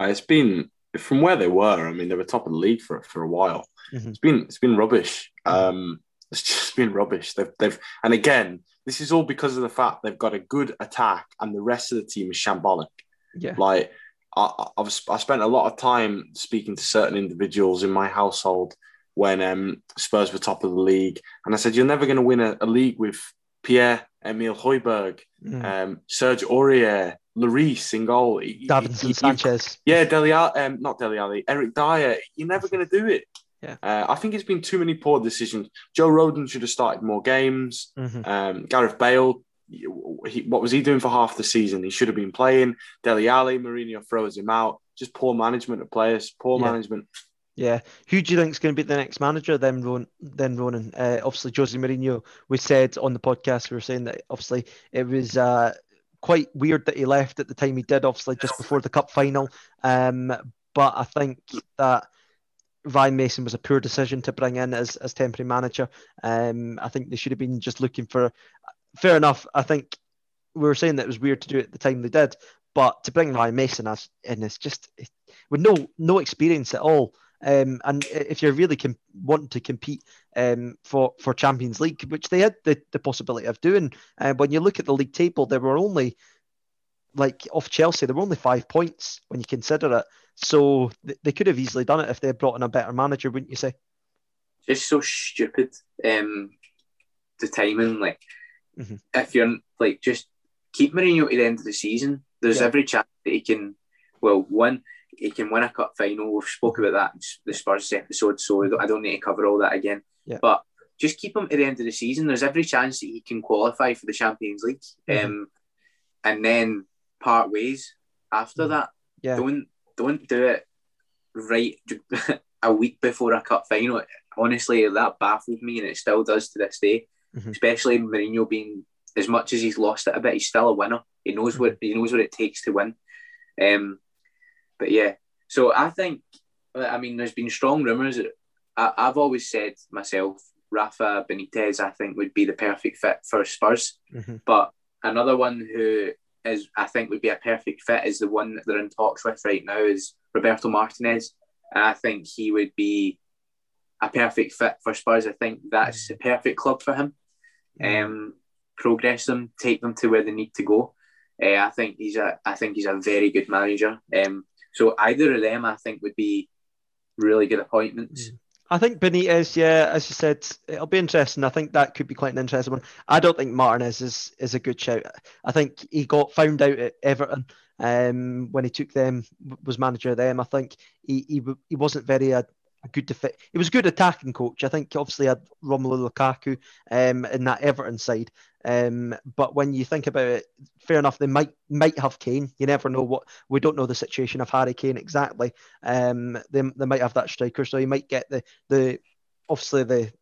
Uh, it's been from where they were. I mean, they were top of the league for for a while. Mm-hmm. It's been it's been rubbish. Um, it's just been rubbish. They've they've and again this is all because of the fact they've got a good attack and the rest of the team is shambolic. Yeah. Like I, I've I spent a lot of time speaking to certain individuals in my household when um, Spurs were top of the league, and I said, "You're never going to win a, a, league with Pierre Emile Højbjerg, mm. um, Serge Aurier, Lloris in goal, Davinson Sanchez, yeah, Dele um, not Dele Alli, Eric Dier. You're never going to do it. Yeah. Uh, I think it's been too many poor decisions. Joe Rodon should have started more games. Mm-hmm. Um, Gareth Bale, he, what was he doing for half the season? He should have been playing. Dele Alli, Mourinho throws him out. Just poor management of players, poor yeah. management. Yeah, who do you think is going to be the next manager? Then, Ron, then Ronan. Uh, obviously, Jose Mourinho. We said on the podcast we were saying that obviously it was uh, quite weird that he left at the time he did. Obviously, just before the cup final. Um, but I think that Ryan Mason was a poor decision to bring in as, as temporary manager. Um, I think they should have been just looking for. Fair enough. I think we were saying that it was weird to do it at the time they did, but to bring Ryan Mason as in is just with no no experience at all. Um, and if you're really com- wanting to compete um, for for Champions League, which they had the, the possibility of doing, uh, when you look at the league table, there were only like off Chelsea, there were only five points when you consider it. So th- they could have easily done it if they brought in a better manager, wouldn't you say? Just so stupid. Um, the timing, like mm-hmm. if you're like just keep Mourinho to the end of the season, there's yeah. every chance that he can, well, win. He can win a cup final. We've spoke about that in the Spurs episode, so I don't need to cover all that again. Yeah. But just keep him to the end of the season. There's every chance that he can qualify for the Champions League, mm-hmm. um, and then part ways after mm-hmm. that. Yeah. Don't don't do it right a week before a cup final. Honestly, that baffled me, and it still does to this day. Mm-hmm. Especially Mourinho being as much as he's lost it a bit, he's still a winner. He knows what he knows what it takes to win. Um, but yeah, so I think I mean there's been strong rumours. I, I've always said myself, Rafa Benitez, I think would be the perfect fit for Spurs. Mm-hmm. But another one who is I think would be a perfect fit is the one that they're in talks with right now is Roberto Martinez. And I think he would be a perfect fit for Spurs. I think that's the perfect club for him. Um, progress them, take them to where they need to go. Uh, I think he's a I think he's a very good manager. Um, so either of them, I think, would be really good appointments. Mm. I think Benitez, yeah, as you said, it'll be interesting. I think that could be quite an interesting one. I don't think Martinez is is a good shout. I think he got found out at Everton um, when he took them was manager of them. I think he he, he wasn't very uh, a good def- he was a good attacking coach. I think obviously had Romelu Lukaku um, in that Everton side. Um, but when you think about it, fair enough, they might might have Kane. You never know what we don't know the situation of Harry Kane exactly. Um, they, they might have that striker, so you might get the the obviously the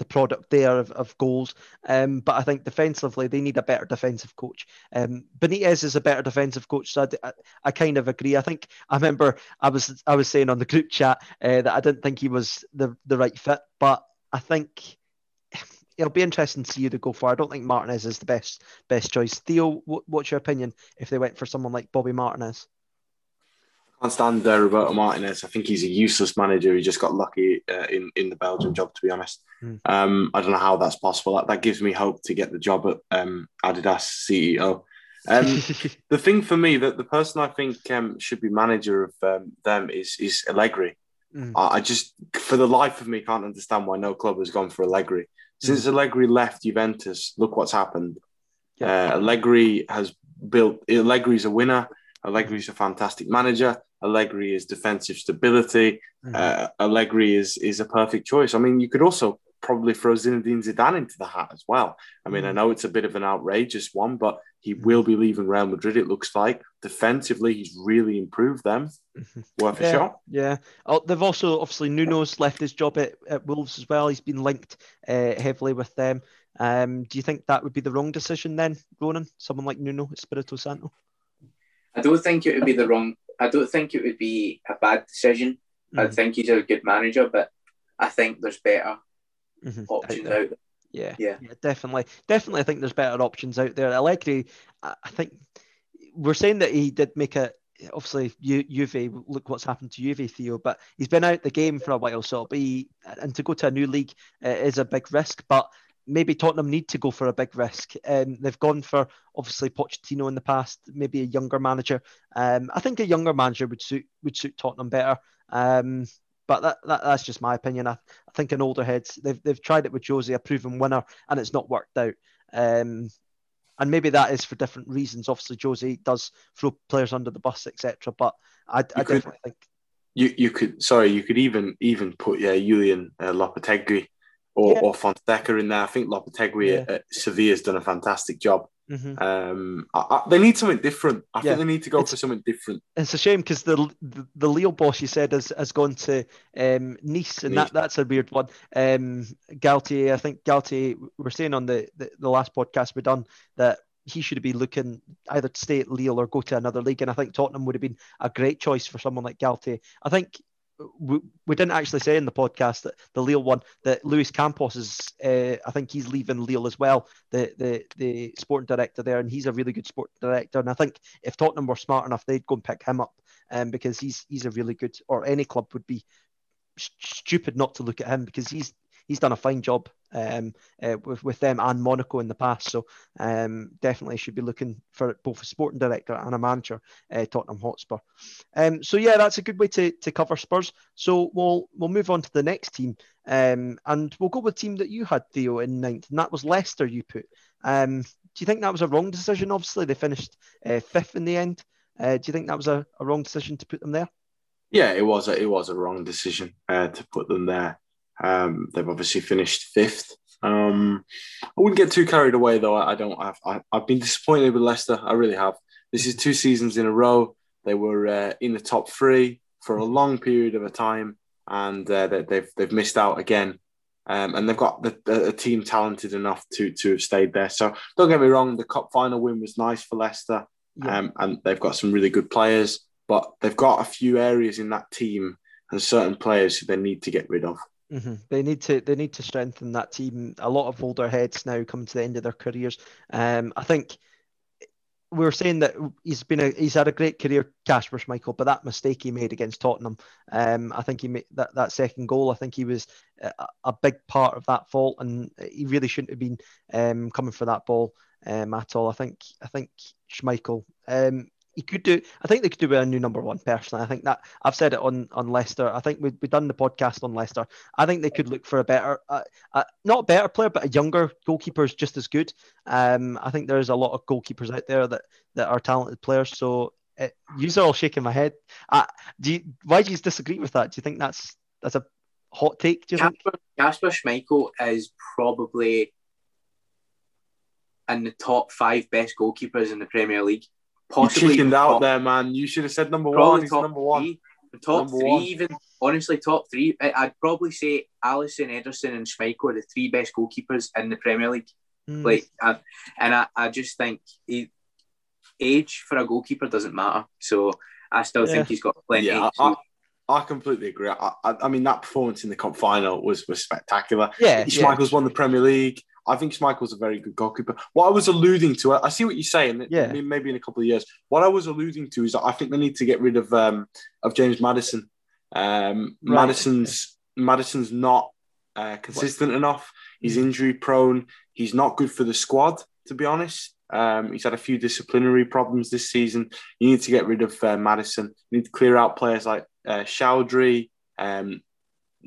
the product there of, of goals. Um, but I think defensively, they need a better defensive coach. Um, Benitez is a better defensive coach, so I, I, I, kind of agree. I think I remember I was I was saying on the group chat uh, that I didn't think he was the the right fit, but I think it'll be interesting to see who they go for. I don't think Martinez is the best best choice. Theo, what's your opinion if they went for someone like Bobby Martinez? I can't stand uh, Roberto Martinez. I think he's a useless manager. He just got lucky uh, in in the Belgian job, to be honest. Mm. Um, I don't know how that's possible. That, that gives me hope to get the job at um, Adidas CEO. Um, the thing for me that the person I think um, should be manager of um, them is is Allegri. Mm. I, I, just, for the life of me, can't understand why no club has gone for Allegri. Since mm. Allegri left Juventus, look what's happened. Uh, Allegri has built. Allegri's a winner. Allegri's a fantastic manager. Allegri is defensive stability. Mm-hmm. Uh, Allegri is is a perfect choice. I mean, you could also probably throw Zinedine Zidane into the hat as well. I mean, mm-hmm. I know it's a bit of an outrageous one, but he will be leaving Real Madrid. It looks like defensively, he's really improved them. Mm-hmm. Worth yeah, a shot. Yeah. Oh, they've also obviously Nuno's left his job at, at Wolves as well. He's been linked uh, heavily with them. Um, do you think that would be the wrong decision then, Ronan? Someone like Nuno Espirito Santo? I don't think it would be the wrong I don't think it would be a bad decision. Mm-hmm. I think he's a good manager, but I think there's better mm-hmm. options out, out there. Yeah, yeah, yeah, definitely, definitely. I think there's better options out there. Allegri, I think we're saying that he did make a obviously Juve. Look what's happened to Juve, Theo. But he's been out the game for a while, so be and to go to a new league uh, is a big risk. But maybe Tottenham need to go for a big risk. Um, they've gone for obviously Pochettino in the past, maybe a younger manager. Um, I think a younger manager would suit would suit Tottenham better. Um, but that, that, that's just my opinion. I, I think in older heads, they've they've tried it with Josie, a proven winner, and it's not worked out. Um, and maybe that is for different reasons. Obviously, Josie does throw players under the bus, etc. But I, I definitely think you you could sorry you could even even put yeah Julian uh, Lopetegui or, yeah. or Fonseca in there. I think Lopetegui yeah. at Sevilla has done a fantastic job. Mm-hmm. Um, I, I, they need something different. I yeah. think they need to go it's, for something different. It's a shame because the, the the Lille boss you said has, has gone to um, Nice, and nice. that that's a weird one. Um, Galtier, I think Galtier. We're saying on the, the, the last podcast we done that he should be looking either to stay at Lille or go to another league. And I think Tottenham would have been a great choice for someone like Galtier. I think we, we didn't actually say in the podcast that the Lille one that Luis Campos is uh, I think he's leaving Lille as well the the the sporting director there and he's a really good sporting director. And I think if Tottenham were smart enough they'd go and pick him up um, because he's he's a really good or any club would be stupid not to look at him because he's he's done a fine job um, uh, with, with them and Monaco in the past. So um, definitely should be looking for both a sporting director and a manager, uh, Tottenham Hotspur. Um, so yeah, that's a good way to, to cover Spurs. So we'll we'll move on to the next team, um, and we'll go with the team that you had Theo in ninth, and that was Leicester. You put. Um, do you think that was a wrong decision? Obviously, they finished uh, fifth in the end. Uh, do you think that was a, a wrong decision to put them there? Yeah, it was. A, it was a wrong decision uh, to put them there. Um, they've obviously finished fifth. Um, I wouldn't get too carried away though. I, I don't have. I, have been disappointed with Leicester. I really have. This is two seasons in a row. They were uh, in the top three for a long period of a time, and uh, they, they've they've missed out again. Um, and they've got the, the, a team talented enough to to have stayed there. So don't get me wrong, the cup final win was nice for Leicester, yeah. um, and they've got some really good players. But they've got a few areas in that team and certain players who they need to get rid of. Mm-hmm. They need to they need to strengthen that team. A lot of older heads now coming to the end of their careers. Um, I think we were saying that he's been a he's had a great career, Kasper Schmeichel, but that mistake he made against Tottenham, um, I think he made that, that second goal. I think he was a, a big part of that fault, and he really shouldn't have been um, coming for that ball um, at all. I think I think Schmeichel. Um, he could do. I think they could do with a new number one. Personally, I think that I've said it on on Leicester. I think we've, we've done the podcast on Leicester. I think they could look for a better, uh, uh, not a better player, but a younger goalkeeper is just as good. Um, I think there's a lot of goalkeepers out there that that are talented players. So it, you're all shaking my head. Uh, do you, why do you disagree with that? Do you think that's that's a hot take? Do you think Kasper Schmeichel is probably in the top five best goalkeepers in the Premier League possibly you chickened out top, there, man. You should have said number one. He's number one. Three, top number three, one. even honestly, top three. I'd probably say Alisson, Ederson, and Schmeichel are the three best goalkeepers in the Premier League. Mm. Like, I, and I, I just think he, age for a goalkeeper doesn't matter. So I still yeah. think he's got plenty. Yeah, I, I completely agree. I, I, I, mean, that performance in the cup final was was spectacular. Yeah, Schmeichel's yeah. won the Premier League. I think Schmeichel's a very good goalkeeper. What I was alluding to, I see what you're saying. Yeah. Maybe in a couple of years. What I was alluding to is that I think they need to get rid of um, of James Maddison. Um, right. Maddison's Maddison's not uh, consistent what? enough. He's hmm. injury prone. He's not good for the squad, to be honest. Um, he's had a few disciplinary problems this season. You need to get rid of uh, Maddison. You need to clear out players like uh, Choudhury, um,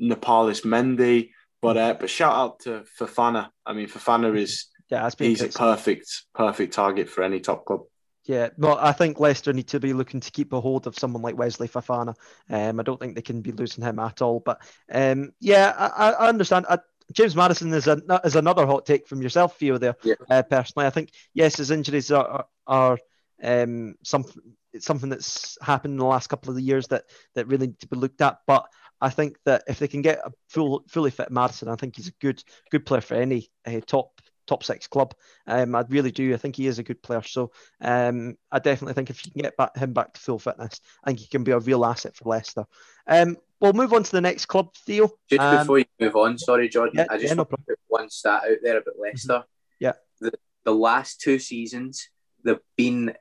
Nampalys Mendy. But uh, but shout out to Fofana. I mean, Fofana is yeah, he's a perfect perfect target for any top club. Yeah, well, I think Leicester need to be looking to keep a hold of someone like Wesley Fofana. Um, I don't think they can be losing him at all. But um, yeah, I, I understand. I, James Maddison is a, is another hot take from yourself, Theo. There, yeah. uh, personally, I think yes, his injuries are are, are um, something something that's happened in the last couple of the years that that really need to be looked at. But I think that if they can get a full, fully fit Maddison, I think he's a good, good player for any uh, top top six club. Um, I really do. I think he is a good player. So um, I definitely think if you can get back, him back to full fitness, I think he can be a real asset for Leicester. Um, we'll move on to the next club, Theo. Just um, before you move on, sorry, Jordan, yeah, I just yeah, want to put one stat out there about Leicester. Mm-hmm. Yeah. The, the last two seasons, they've been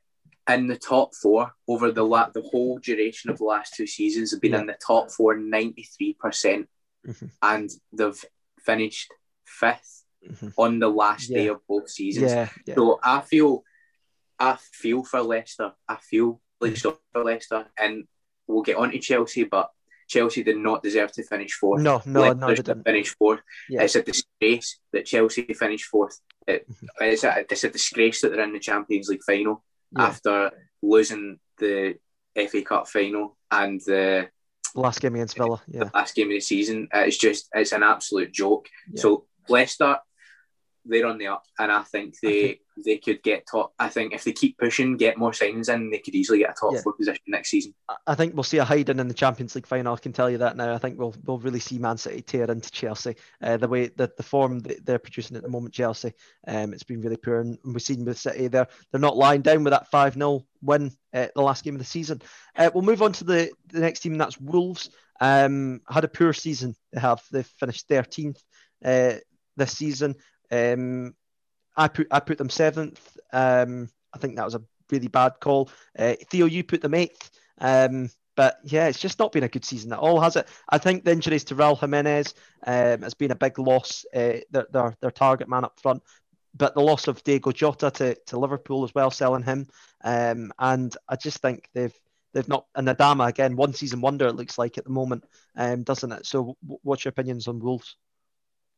in the top four over the la- the whole duration of the last two seasons have been yeah. in the top four 93%, mm hmm and they've finished 5th mm-hmm. on the last yeah. day of both seasons. Yeah. So I feel I feel for Leicester. I feel like so for Leicester, and we'll get on to Chelsea, but Chelsea did not deserve to finish fourth. No, no, Leicester no, they didn't. finish fourth. Yeah. It's a disgrace that Chelsea finished fourth. It, mm-hmm. it's, a, it's a disgrace that they're in the Champions League final yeah. after losing the FA Cup final and the last game against Villa. Yeah, the last game of the season. It's just it's an absolute joke. Yeah. So Leicester, they're on the up, and I think they they could get top. I think if they keep pushing, get more signings in, they could easily get a top yeah. four position next season. I think we'll see a hiding in the Champions League final. I can tell you that now. I think we'll we'll really see Man City tear into Chelsea. Uh, the way that the form that they're producing at the moment, Chelsea, um, it's been really poor, and we've seen with City they're they're not lying down with that five 0 win at the last game of the season. Uh, we'll move on to the the next team, and that's Wolves. Um, had a poor season. They have they finished thirteenth uh, this season. Um, I put I put them seventh. Um, I think that was a really bad call. Uh, Theo, you put them eighth. Um, but yeah, it's just not been a good season at all, has it? I think the injuries to Raul Jimenez um, has been a big loss. Uh, their, their, their target man up front, but the loss of Diego Jota to, to Liverpool as well, selling him. Um, and I just think they've they've not and Adama again, one season wonder it looks like at the moment, um, doesn't it? So, what's your opinions on Wolves?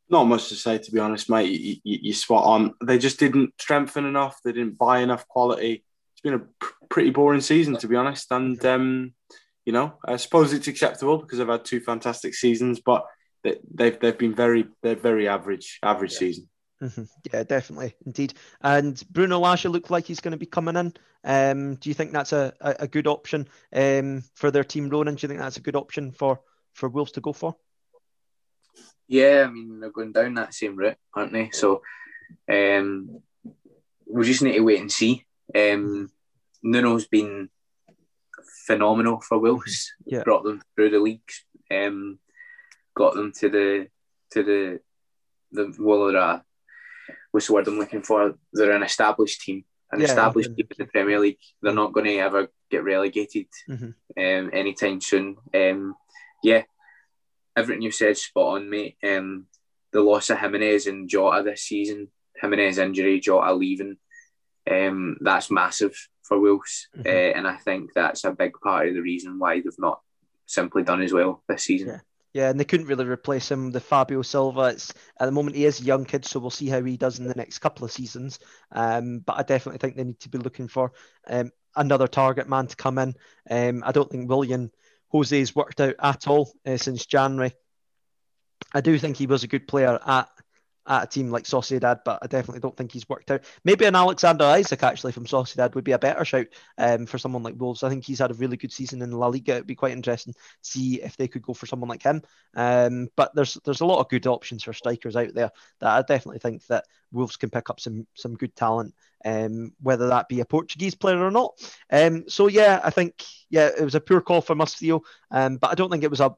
Not much to say, to be honest, mate. You, you, you spot on. They just didn't strengthen enough. They didn't buy enough quality. It's been a pr- pretty boring season, to be honest. And um, you know, I suppose it's acceptable because I've had two fantastic seasons, but they've they've been very they're very average average yeah. season. Mm-hmm. Yeah, definitely, indeed. And Bruno Lage looked like he's going to be coming in. Um, do you think that's a, a, a good option um, for their team, Ronan? Do you think that's a good option for for Wolves to go for? Yeah, I mean they're going down that same route, aren't they? So um, we just need to wait and see. Um, Nuno's been phenomenal for Wolves. Yeah. Brought them through the leagues. Um, got them to the to the the well, uh, what's the word I'm looking for? They're an established team, an yeah, established team in the Premier League. They're not going to ever get relegated mm-hmm. um, anytime soon. Um, yeah, everything you said spot on, mate. Um, the loss of Jimenez and Jota this season, Jimenez injury, Jota leaving, um, that's massive for Wolves, mm-hmm. uh, and I think that's a big part of the reason why they've not simply done as well this season. Yeah. Yeah, and they couldn't really replace him. The Fabio Silva, it's at the moment he is a young kid, so we'll see how he does in the next couple of seasons. Um, but I definitely think they need to be looking for um, another target man to come in. Um, I don't think Willian Jose's worked out at all uh, since January. I do think he was a good player at at a team like Sociedad, but I definitely don't think he's worked out. Maybe an Alexander Isak actually from Sociedad would be a better shout um, for someone like Wolves. I think he's had a really good season in La Liga. It'd be quite interesting to see if they could go for someone like him. Um, but there's there's a lot of good options for strikers out there that I definitely think that Wolves can pick up some some good talent, um, whether that be a Portuguese player or not. Um, so yeah, I think yeah it was a poor call for Mustio, um, but I don't think it was a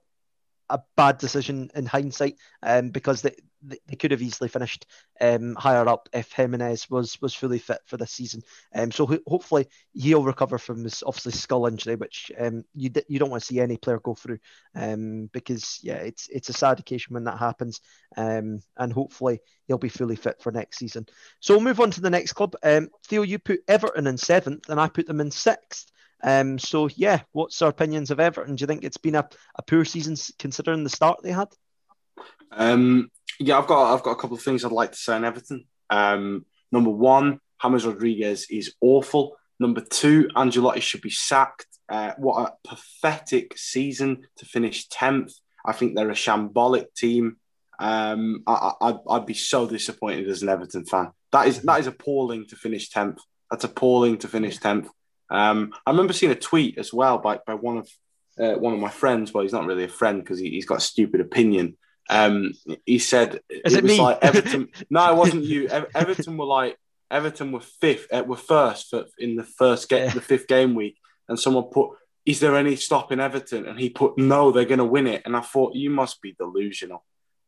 a bad decision in hindsight um, because they, they could have easily finished um, higher up if Jimenez was was fully fit for this season. Um, so ho- hopefully he'll recover from his obviously skull injury, which um, you d- you don't want to see any player go through um, because yeah, it's it's a sad occasion when that happens. Um, and hopefully he'll be fully fit for next season. So we'll move on to the next club. Um, Theo, you put Everton in seventh, and I put them in sixth. Um, so yeah, what's our opinions of Everton? Do you think it's been a, a poor season considering the start they had? Um, yeah, I've got I've got a couple of things I'd like to say on Everton. Um, number one, James Rodriguez is awful. Number two, Ancelotti should be sacked. Uh, what a pathetic season to finish tenth. I think they're a shambolic team. Um, I, I'd be so disappointed as an Everton fan. That is that is appalling to finish tenth. That's appalling to finish tenth. Um, I remember seeing a tweet as well by, by one of uh, one of my friends. Well, he's not really a friend because he, has got a stupid opinion. Um, he said Is it, it was me? like Everton. no, it wasn't you. Everton were like Everton were fifth, uh, were first for, in the first game, yeah. the fifth game week, and someone put, "Is there any stopping Everton?" And he put, "No, they're going to win it." And I thought, you must be delusional.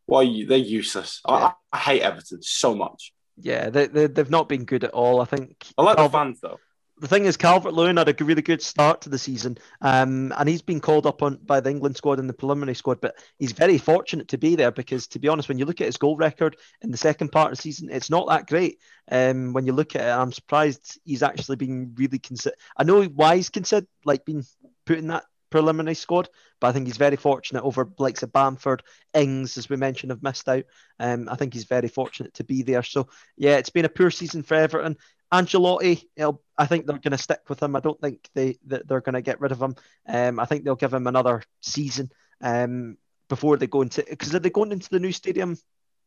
Why you? They're useless. Yeah. I, I, hate Everton so much. Yeah, they, they they've not been good at all. I think. I like the fans though the thing is, Calvert Lewin had a really good start to the season, um, and he's been called up on by the England squad and the preliminary squad. But he's very fortunate to be there because, to be honest, when you look at his goal record in the second part of the season, it's not that great. Um, when you look at it, I'm surprised he's actually been really considered. I know why he's considered like being put in that preliminary squad, but I think he's very fortunate over likes of Bamford, Ings, as we mentioned, have missed out. Um, I think he's very fortunate to be there. So yeah, it's been a poor season for Everton. Ancelotti, I think they're going to stick with him. I don't think they they're going to get rid of him. Um, I think they'll give him another season um, before they go into because are they going into the new stadium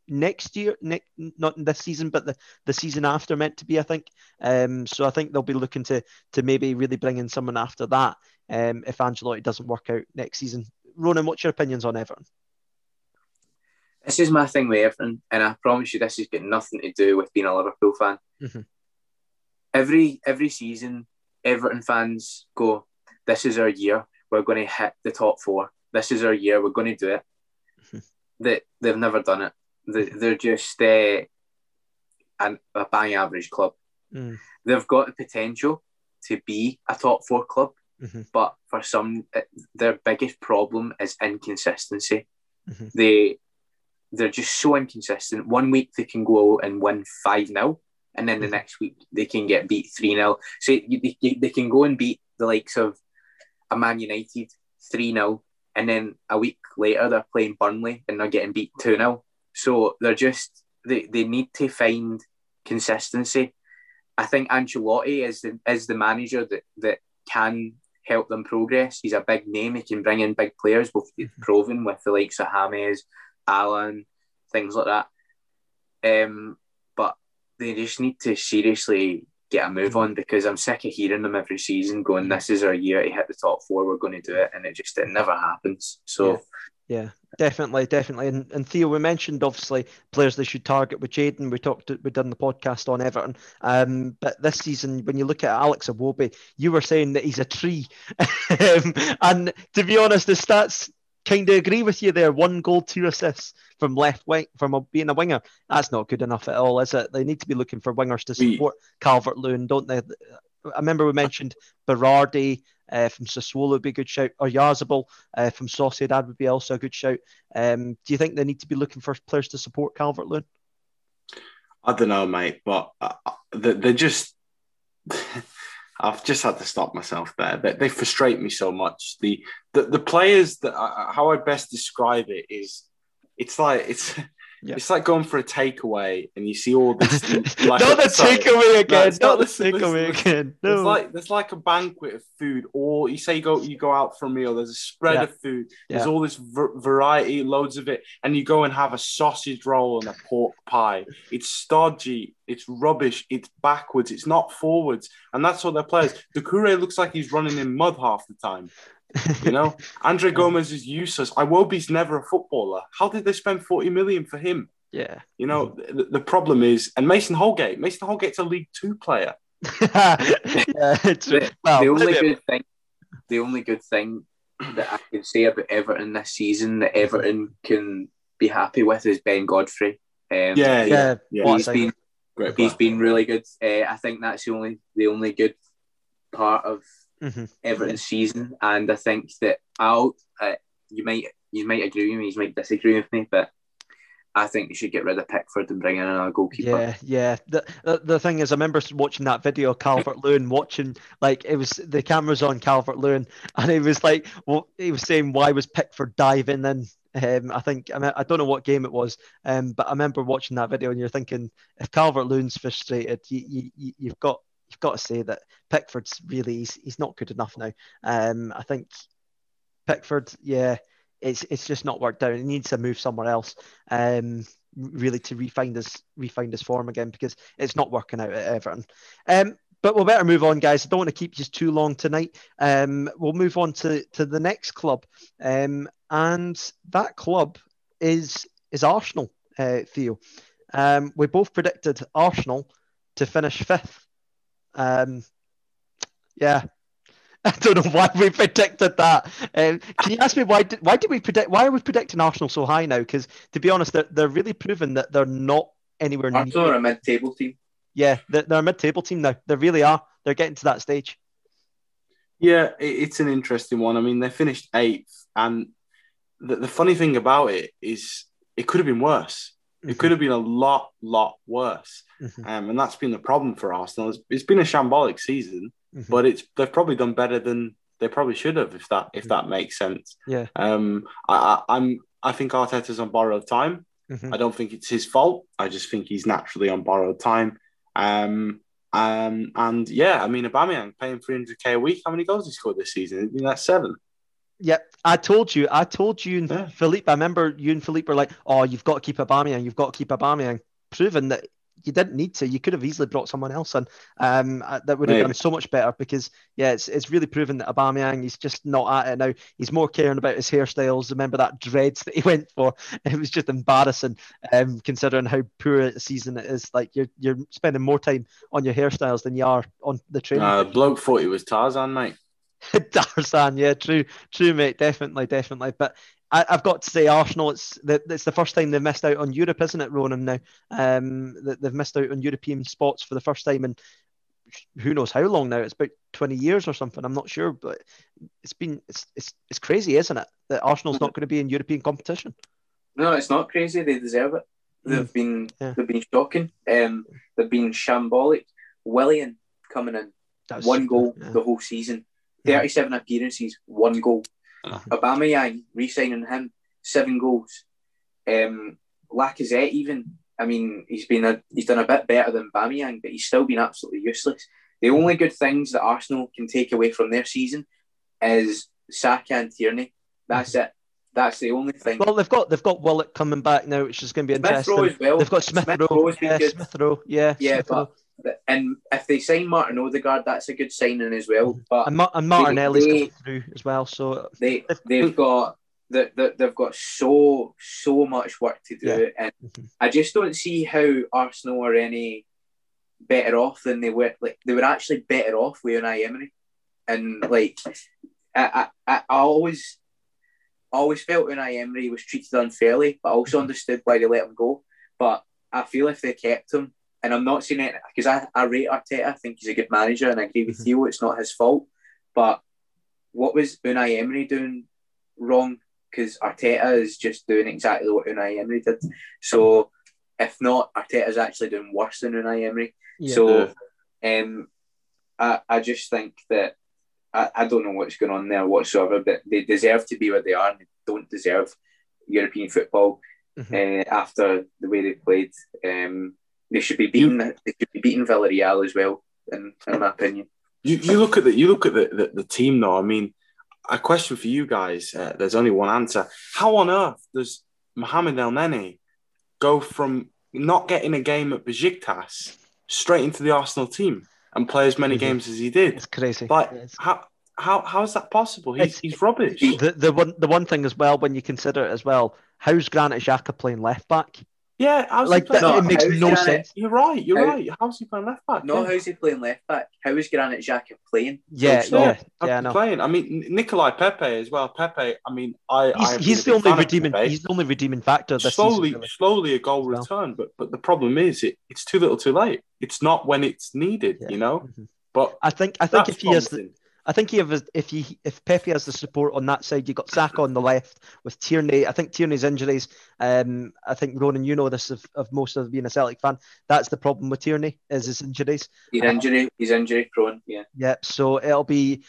next year? Next, not in this season, but the, the season after meant to be, I think. Um, so I think they'll be looking to to maybe really bring in someone after that. Um, if Ancelotti doesn't work out next season, Ronan, what's your opinions on Everton? This is my thing with Everton, and I promise you, this has got nothing to do with being a Liverpool fan. Mm-hmm every every season, Everton fans go, "This is our year. We're going to hit the top four. This is our year. We're going to do it." that they, they've never done it. They, they're just uh, an, a bang average club. Mm. They've got the potential to be a top four club, mm-hmm. but for some, uh, their biggest problem is inconsistency. Mm-hmm. They they're just so inconsistent. One week they can go and win five 0 and then the mm-hmm. next week they can get beat 3 0. So they, they can go and beat the likes of a Man United 3 0, and then a week later they're playing Burnley and they're getting beat 2 0. So they're just, they, they need to find consistency. I think Ancelotti is the, is the manager that, that can help them progress. He's a big name. He can bring in big players, both mm-hmm. proven with the likes of James, Allan, things like that. Um, they just need to seriously get a move on because I'm sick of hearing them every season going, "This is our year to hit the top four. We're going to do it," and it just it never happens. So. Yeah. Yeah, definitely, definitely. And, and Theo, we mentioned obviously players they should target with Jaden. We talked, we done the podcast on Everton. Um, but this season, when you look at Alex Iwobi, you were saying that he's a tree. um, and to be honest, the stats kind of agree with you there. One goal, two assists from left wing, from a, being a winger. That's not good enough at all, is it? They need to be looking for wingers to support Calvert Lewin, don't they? I remember we mentioned Berardi uh, from Sassuolo would be a good shout, or Oyarzabal uh, from Sociedad would be also a good shout. Um, do you think they need to be looking for players to support Calvert Lewin? I don't know, mate, but uh, they're just. I've just had to stop myself there. They, they frustrate me so much. The the, the players that uh, how I best describe it is, it's like it's yeah. It's like going for a takeaway and you see all this. like, not the takeaway again. No, not the takeaway again. No. There's like there's like a banquet of food, or you say you go you go out for a meal. There's a spread yeah. of food. There's yeah. all this variety, loads of it, and you go and have a sausage roll and a pork pie. It's stodgy. It's rubbish. It's backwards. It's not forwards, and that's what their players. Doucouré looks like he's running in mud half the time. You know, Andre Gomes is useless. Iwobi's never a footballer. How did they spend 40 million for him? Yeah. You know, the, the problem is, and Mason Holgate, Mason Holgate's a League Two player. yeah, it's, the, well, the only good thing, the only good thing that I can say about Everton this season that Everton can be happy with is Ben Godfrey. Um, yeah, yeah, yeah. He's been he's been really good. Uh, I think that's the only the only good part of mm-hmm. Everton's season, and I think that I'll uh, you might you might agree with me, you might disagree with me, but I think you should get rid of Pickford and bring in another goalkeeper. Yeah, yeah. The, the, the thing is, I remember watching that video, Calvert Lewin watching like it was the cameras on Calvert Lewin, and he was like, well, he was saying, why was Pickford diving in? Um, I think I, mean, I don't know what game it was, um, but I remember watching that video, and you're thinking, if Calvert Lewin's frustrated, you, you, you've got you've got to say that Pickford's really he's, he's not good enough now. Um, I think Pickford, yeah, it's it's just not worked out. He needs to move somewhere else. Um, really to refine his refine his form again because it's not working out at Everton. Um, but we'll better move on, guys. I don't want to keep you too long tonight. Um, we'll move on to to the next club, um, and that club is is Arsenal. Uh, Theo, um, we both predicted Arsenal to finish fifth um, yeah, I don't know why we predicted that. Um, can you ask me why? Did, why did we predict? Why are we predicting Arsenal so high now? Because to be honest, they're, they're really proven that they're not anywhere near. Arsenal are a mid-table team. Yeah, they're, they're a mid-table team now. They really are. They're getting to that stage. Yeah, it's an interesting one. I mean, they finished eighth, and the, the funny thing about it is, it could have been worse. It mm-hmm. could have been a lot, lot worse. Mm-hmm. Um, and that's been the problem for Arsenal. It's, it's been a shambolic season, mm-hmm. but it's they've probably done better than they probably should have, if that if that makes sense. Yeah. Um, I, I am I think Arteta's on borrowed time. Mm-hmm. I don't think it's his fault. I just think he's naturally on borrowed time. Um, um, and yeah, I mean, Aubameyang paying 300k a week. How many goals he scored this season? I mean, that's seven. Yep, I told you. I told you and yeah. Philippe. I remember you and Philippe were like, "Oh, you've got to keep Aubameyang. You've got to keep Aubameyang." Proven that you didn't need to. You could have easily brought someone else in. Um, uh, that would have done so much better because yeah, it's it's really proven that Aubameyang he's just not at it now. He's more caring about his hairstyles. Remember that dreads that he went for? It was just embarrassing. Um, considering how poor a season it is. Like you're you're spending more time on your hairstyles than you are on the training. Uh, bloke thought he was Tarzan, mate. Tarzan, yeah, true, true, mate, definitely, definitely. But I, have got to say, Arsenal, it's the, it's the first time they've missed out on Europe, isn't it, Ronan? Now, um, they've missed out on European spots for the first time in who knows how long now. It's about twenty years or something. I'm not sure, but it's been it's it's, it's crazy, isn't it? That Arsenal's not going to be in European competition. No, it's not crazy. They deserve it. They've mm. been yeah. they've been shocking. Um, they've been shambolic. Willian coming in, That's, one goal yeah. the whole season. 37 appearances, one goal. Uh-huh. Aubameyang, re-signing him, seven goals. Um, Lacazette even, I mean, he's been a, he's done a bit better than Aubameyang, but he's still been absolutely useless. The only good things that Arsenal can take away from their season is Saka and Tierney. That's it. That's the only thing. Well, they've got they've got Willock coming back now, which is going to be Smith interesting. Rowe as well. They've got Smith, Smith Rowe, been yeah. Smith Rowe, yeah, Yeah, Smith Rowe. But and if they sign Martin Odegaard, that's a good signing as well. But and, Ma- and Martinelli's they- coming through as well. So they they've got they, they, they've got so so much work to do, Yeah. and Mhm. I just don't see how Arsenal are any better off than they were. Like they were actually better off with Unai Emery, and like I I, I always always felt Unai Emery was treated unfairly, but I also understood why they let him go. But I feel if they kept him, and I'm not saying it because I, I rate Arteta, I think he's a good manager, and I agree with you, it's not his fault. But what was Unai Emery doing wrong? Because Arteta is just doing exactly what Unai Emery did. So if not, Arteta is actually doing worse than Unai Emery. yeah. So um, I, I just think that I, I don't know what's going on there whatsoever, but they deserve to be where they are and they don't deserve European football Mhm. uh, after the way they played. Um, they should be beating they should be beating Villarreal as well, in, in my opinion. You, you look at the you look at the, the, the team though. I mean, a question for you guys. Uh, there's only one answer. How on earth does Mohamed Elneny go from not getting a game at Besiktas straight into the Arsenal team and play as many Mhm. games as he did? it's crazy. Like It's- how how how is that possible? He's he's rubbish. the the one the one thing as well when you consider it as well, how's Granit Xhaka playing left back? Yeah, how's Like he playing? that, No, it makes no Granit- sense. You're right. You're How- right. How's he playing left back? No, Yeah. how's he playing left back? How is Granit Xhaka playing? Yeah, So- yeah, How's yeah. he No, playing. I mean, Nikolai Pepe as well. Pepe. I mean, I. I he's, have he's the only big fan of redeeming Pepe. he's the only redeeming factor this slowly, season. really. slowly a goal Well. return. But but the problem is, it, it's too little, too late. It's not when it's needed. Yeah. You know. Mhm. But I think I think if he has the, promising. I think he has, if he if Pepe has the support on that side, you got Saka on the left with Tierney. I think Tierney's injuries. Um, I think Ronan, you know this of, of most of being a Celtic fan. That's the problem with Tierney is his injuries. He's injury, he's injury prone. Yeah, Yeah, so it'll be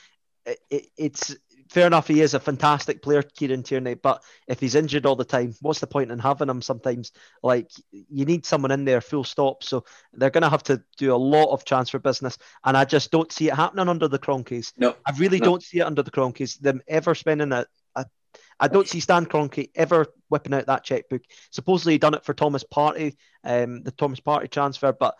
it, it, it's fair enough. He is a fantastic player, Kieran Tierney, but if he's injured all the time, what's the point in having him? Sometimes, like you need someone in there, full stop. So they're going to have to do a lot of transfer business, and I just don't see it happening under the Kroenkes. no, I really No. don't see it under the Kroenkes. Them ever spending a, a I don't see Stan Kroenke ever whipping out that checkbook. Supposedly he done it for Thomas Partey, um, the Thomas Partey transfer, but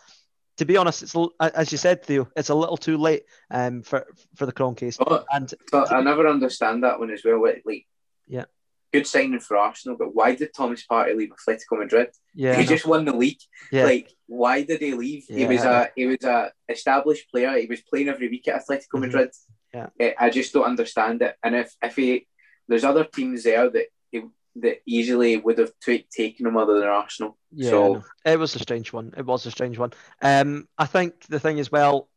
to be honest, it's a- as you said, Theo, it's a little too late um, for for the Kroenkes. Oh, And but I never understand that one as well. Like, Yeah. good signing for Arsenal, but why did Thomas Partey leave Atletico Madrid? yeah, he just won the league. yeah, Like, why did he leave? He was a he was a established player. He was playing every week at Atletico Mhm. Madrid. Yeah. Eh, I just don't understand it. And if if he there's other teams there that he, that easily would have ta- taken him other than Arsenal. yeah. so. It was a strange one. It was a strange one. Um, I think the thing as well,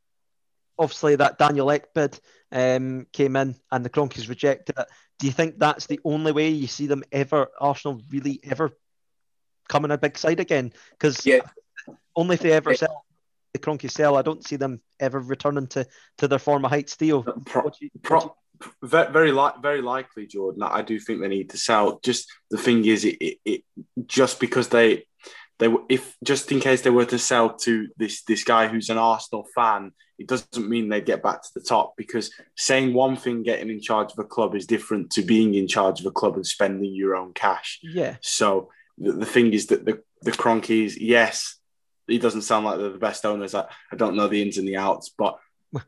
obviously that Daniel Ek bid um came in and the Kroenkes rejected it. Do you think that's the only way you see them ever Arsenal really ever coming a big side again? Because Yeah. only if they ever sell the Kroenkes sell, I don't see them ever returning to to their former heights. Theo, Pro- do you- what do Pro- you- very very, li- very likely, Jordan. I do think they need to sell. Just the thing is, it, it, it just because they they were- if just in case they were to sell to this this guy who's an Arsenal fan, it doesn't mean they get back to the top. Because saying one thing, getting in charge of a club, is different to being in charge of a club and spending your own cash. yeah, So the, the thing is that the the Kroenkes, yes, he doesn't sound like they're the best owners. I, I don't know the ins and the outs, but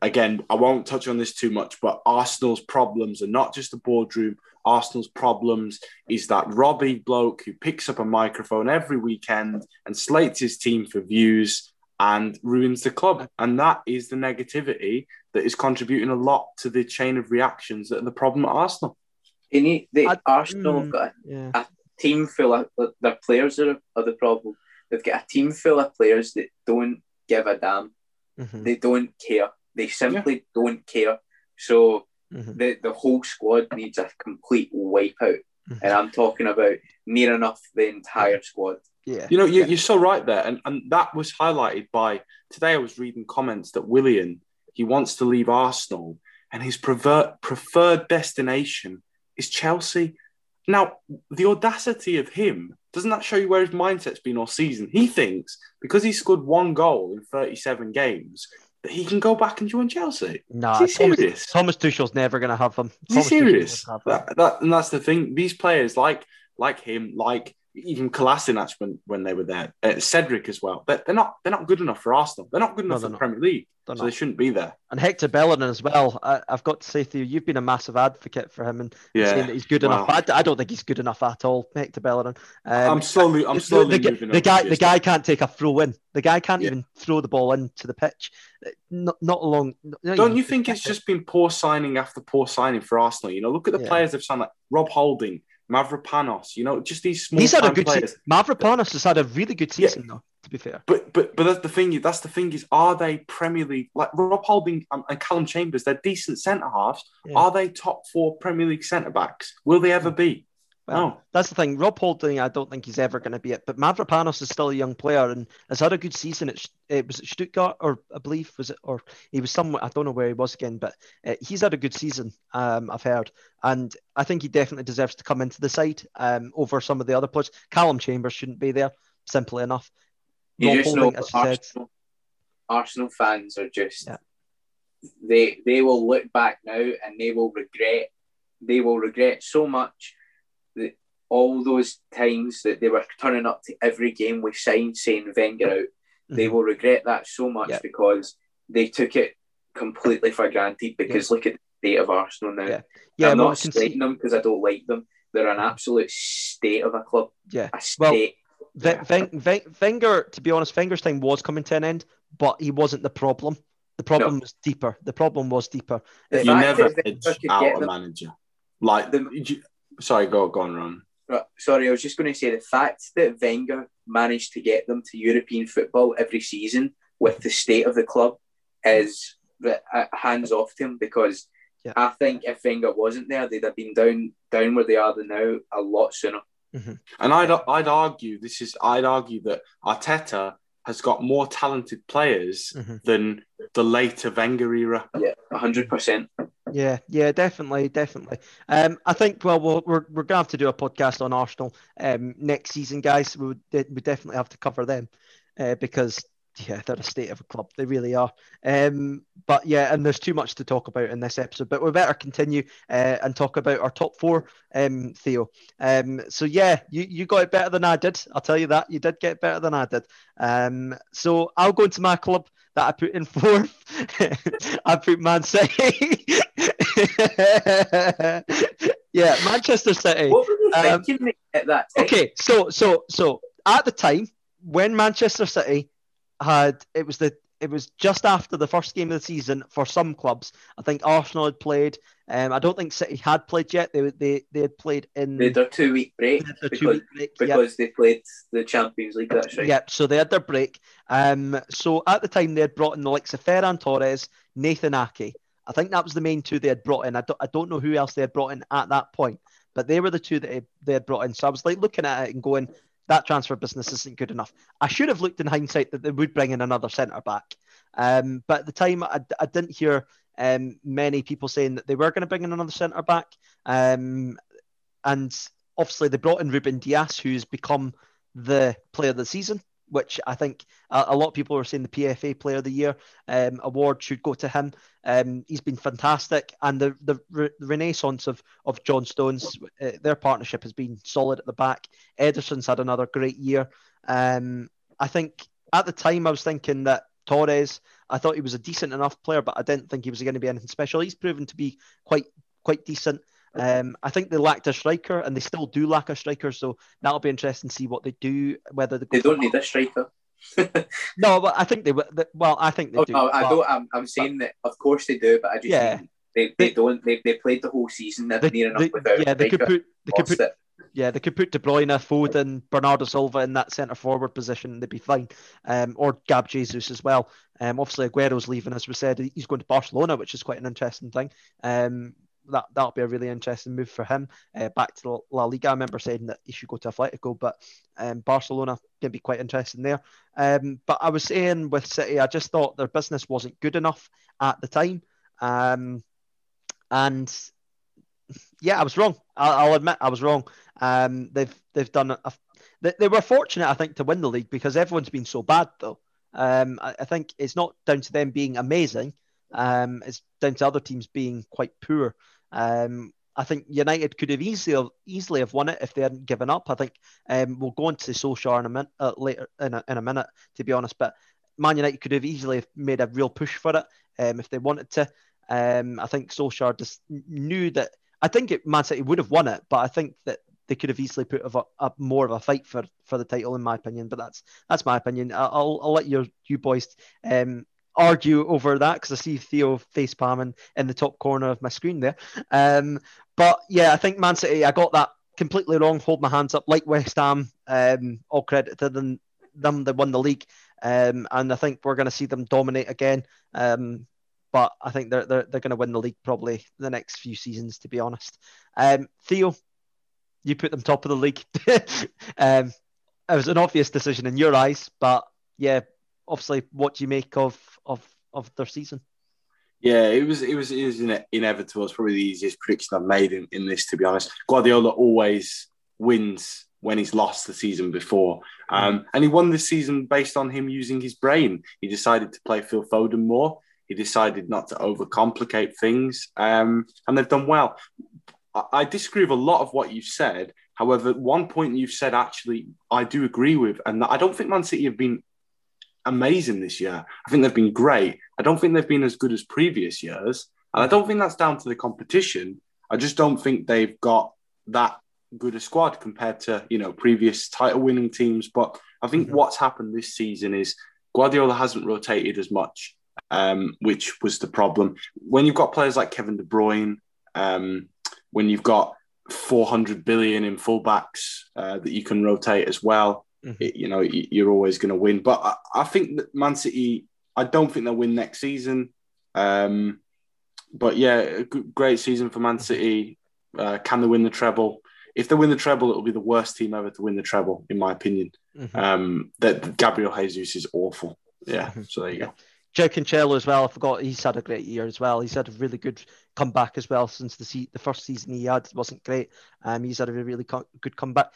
again, I won't touch on this too much. But Arsenal's problems are not just the boardroom. Arsenal's problems is that Robbie bloke who picks up a microphone every weekend and slates his team for views and ruins the club. And that is the negativity that is contributing a lot to the chain of reactions that are the problem at Arsenal. they need they, I- Arsenal mm. have got yeah, a team full of their players are, are the problem. They've got a team full of players that don't give a damn. mhm, They don't care. They simply don't care. So mhm, the the whole squad needs a complete wipeout, mhm. and I'm talking about near enough the entire squad. yeah, You know, you, yeah. you're so right there. And, and that was highlighted by today. I was reading comments that Willian, he wants to leave Arsenal and his prefer, preferred destination is Chelsea. Now, the audacity of him, doesn't that show you where his mindset's been all season? He thinks because he scored one goal in 37 games, that he can go back and join Chelsea? Nah, Is he Thomas, serious? Thomas Tuchel's never going to have him. Is Thomas serious? have him. That, that, and that's the thing. These players, like like him, like even Kolasinac when, when they were there, uh, Cedric as well. They're, they're not they're not good enough for Arsenal. They're not good enough they're for the. Premier League, They're so not. they shouldn't be there. And Hector Bellerin as well. I, I've got to say to you, you've been a massive advocate for him and saying that he's good wow. enough. I, I don't think he's good enough at all, Hector Bellerin. Um, I'm slowly I'm slowly the, moving the guy the guy can't take a throw in. The guy can't Yeah. even throw the ball into the pitch. Not not along. not Don't you think it's it. just been poor signing after poor signing for Arsenal? You know, look at the Yeah. players they've signed like Rob Holding, Mavropanos. You know, just these small He's had a good players. season. Mavropanos has had a really good Yeah. season though. To be fair, But but but that's the thing. That's the thing is, are they Premier League like Rob Holding and, and Calum Chambers? They're decent centre halves. Yeah. Are they top four Premier League centre backs? Will they ever be? Well, no. That's the thing. Rob Holding, I don't think he's ever going to be it. But Mavropanos is still a young player and has had a good season. At, it was at Stuttgart, or I believe was it, or he was somewhere. I don't know where he was again, but uh, he's had a good season. Um, I've heard, and I think he definitely deserves to come into the side um, over some of the other players. Calum Chambers shouldn't be there. Simply enough. You Rob just Holding, know as you said, Arsenal, Arsenal fans are just Yeah. they they will look back now and they will regret they will regret so much that all those times that they were turning up to every game with signs saying Wenger out. They Mhm. will regret that so much Yeah. because they took it completely for granted. Because look at the state of Arsenal now. Yeah. yeah, I'm well, not we can see- slating them because I don't like them. They're an absolute state of a club. yeah. A Well, state. Ve- Yeah. Ven- Ven- Wenger, to be honest, Wenger's time was coming to an end, but he wasn't the problem. The problem was deeper. The problem was deeper. The You never that edge Wenger could out a manager. Like, The- you- sorry, go go on, Ron. Right, Sorry, I was just going to say the fact that Wenger managed to get them to European football every season with the state of the club is that uh, hands off to him because Yeah. I think if Wenger wasn't there, they'd have been down down where they are now a lot sooner. And I'd I'd argue this is I'd argue that Arteta has got more talented players Mhm. than the later Wenger era. Yeah, hundred percent. Yeah, yeah, definitely, definitely. Um, I think well, we'll we're we're gonna have to do a podcast on Arsenal um next season, guys. We would we definitely have to cover them, uh, because yeah, they're a state of a club. They really are. Um, but yeah, and there's too much to talk about in this episode. But we better continue uh, and talk about our top four, um, Theo. Um, so yeah, you you got it better than I did. I'll tell you that you did get better than I did. Um, so I'll go into my club that I put in fourth. I put Man City. yeah, Manchester City. What were you Um, thinking mate, at that time? Okay, so so so at the time when Manchester City had it was the it was just after the first game of the season for some clubs. I think Arsenal had played. Um, I don't think City had played yet. They they they had played in They had their two week break because, two-week break. Yep. they played the Champions League. That's right. Yep, so they had their break. Um, so at the time they had brought in the likes of Ferran Torres, Nathan Ake. I think that was the main two they had brought in. I don't, I don't know who else they had brought in at that point, but they were the two that they had brought in. So I was like looking at it and going, that transfer business isn't good enough. I should have looked in hindsight that they would bring in another centre back. Um, but at the time, I, I didn't hear um, many people saying that they were going to bring in another centre back. Um, and obviously, they brought in Ruben Dias, who's become the player of the season, which I think a, a lot of people are saying the PFA Player of the Year um, award should go to him. Um, he's been fantastic, and the the, re- renaissance of of John Stones, uh, their partnership has been solid at the back. Ederson's had another great year. Um, I think at the time I was thinking that Torres, I thought he was a decent enough player, but I didn't think he was going to be anything special. He's proven to be quite quite decent. Um, I think they lacked a striker, and they still do lack a striker. So that'll be interesting to see what they do. Whether they, They don't need a striker. No, but I think they. Well, I think they Oh, do. no, I but don't. I'm, I'm saying that, of course they do, but I just Yeah. they, they, don't. They, they played the whole season. They're They, near enough they- without. yeah, they could put. They could put. it. Yeah, they could put De Bruyne, Foden, Bernardo Silva in that centre forward position. They'd be fine. Um, or Gab Jesus as well. Um, obviously Aguero's leaving, as we said. He's going to Barcelona, which is quite an interesting thing. Um, that that'll be a really interesting move for him. Uh, back to La Liga. I remember saying that he should go to Atletico, but um, Barcelona can be quite interesting there. Um, but I was saying with City, I just thought their business wasn't good enough at the time. Um, and yeah, I was wrong. I'll, I'll admit I was wrong. Um, they've they've done a, they, they were fortunate, I think, to win the league because everyone's been so bad though. Um, I, I, think it's not down to them being amazing. Um, it's down to other teams being quite poor. Um, I think United could have easily easily have won it if they hadn't given up. I think um, we'll go into Solskjaer in a minute uh, later in a, in a minute, to be honest. But Man United could have easily made a real push for it um, if they wanted to. Um, I think Solskjaer just knew that. I think it, Man City would have won it, but I think that they could have easily put up, more of a fight for, for the title, in my opinion. But that's that's my opinion. I'll, I'll let your you boys um, argue over that because I see Theo face palming in the top corner of my screen there. Um, but yeah, I think Man City, I got that completely wrong. Hold my hands up, like West Ham. Um, all credit to them, them that won the league. Um, and I think we're going to see them dominate again. Um, but I think they're they're, they're going to win the league probably the next few seasons, to be honest. Um, Theo, you put them top of the league. um, it was an obvious decision in your eyes, but yeah, obviously, what do you make of of of their season? Yeah, it was it was it was inevitable. It's probably the easiest prediction I've made in, in this, to be honest. Guardiola always wins when he's lost the season before, um, and he won this season based on him using his brain. He decided to play Phil Foden more. He decided not to overcomplicate things, um, and they've done well. I, I disagree with a lot of what you've said. However, one point you've said actually I do agree with, and I don't think Man City have been amazing this year. I think they've been great. I don't think they've been as good as previous years. And I don't think that's down to the competition. I just don't think they've got that good a squad compared to, you know, previous title winning teams. But I think mm-hmm. what's happened this season is Guardiola hasn't rotated as much, um, which was the problem. When you've got players like Kevin De Bruyne, um, when you've got 400 billion in fullbacks uh, that you can rotate as well, mm-hmm. it, you know, you're always going to win. But I, I, think that Man City, I don't think they'll win next season. Um, but yeah, great season for Man mm-hmm. City. Uh, can they win the treble? If they win the treble, it'll be the worst team ever to win the treble, in my opinion. Mm-hmm. Um, that Gabriel Jesus is awful. Yeah, mm-hmm. so there you go. Joe Cancelo as well. I forgot he's had a great year as well. He's had a really good comeback as well since the se- the first season he had wasn't great. Um, he's had a really co- good comeback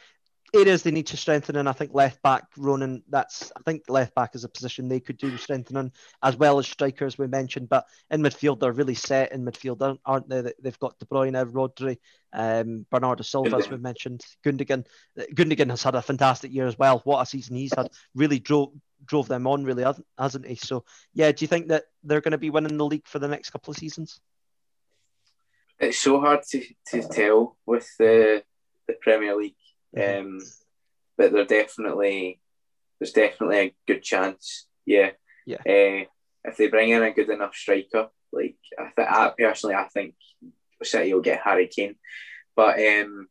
areas they need to strengthen, and I think left back, Ronan, that's I think left back is a position they could do strengthening as well as strikers we mentioned. But in midfield, they're really set in midfield, aren't they? They've got De Bruyne, Rodri, um, Bernardo Silva, as we mentioned, Gundogan. Gundogan has had a fantastic year as well. What a season he's had! Really drove drove them on, really, hasn't he? So yeah, do you think that they're going to be winning the league for the next couple of seasons? It's so hard to, to tell with the the Premier League um, but they're definitely there's definitely a good chance. Yeah. Yeah. Uh, if they bring in a good enough striker, like I, th- I personally, I think City will get Harry Kane. But um,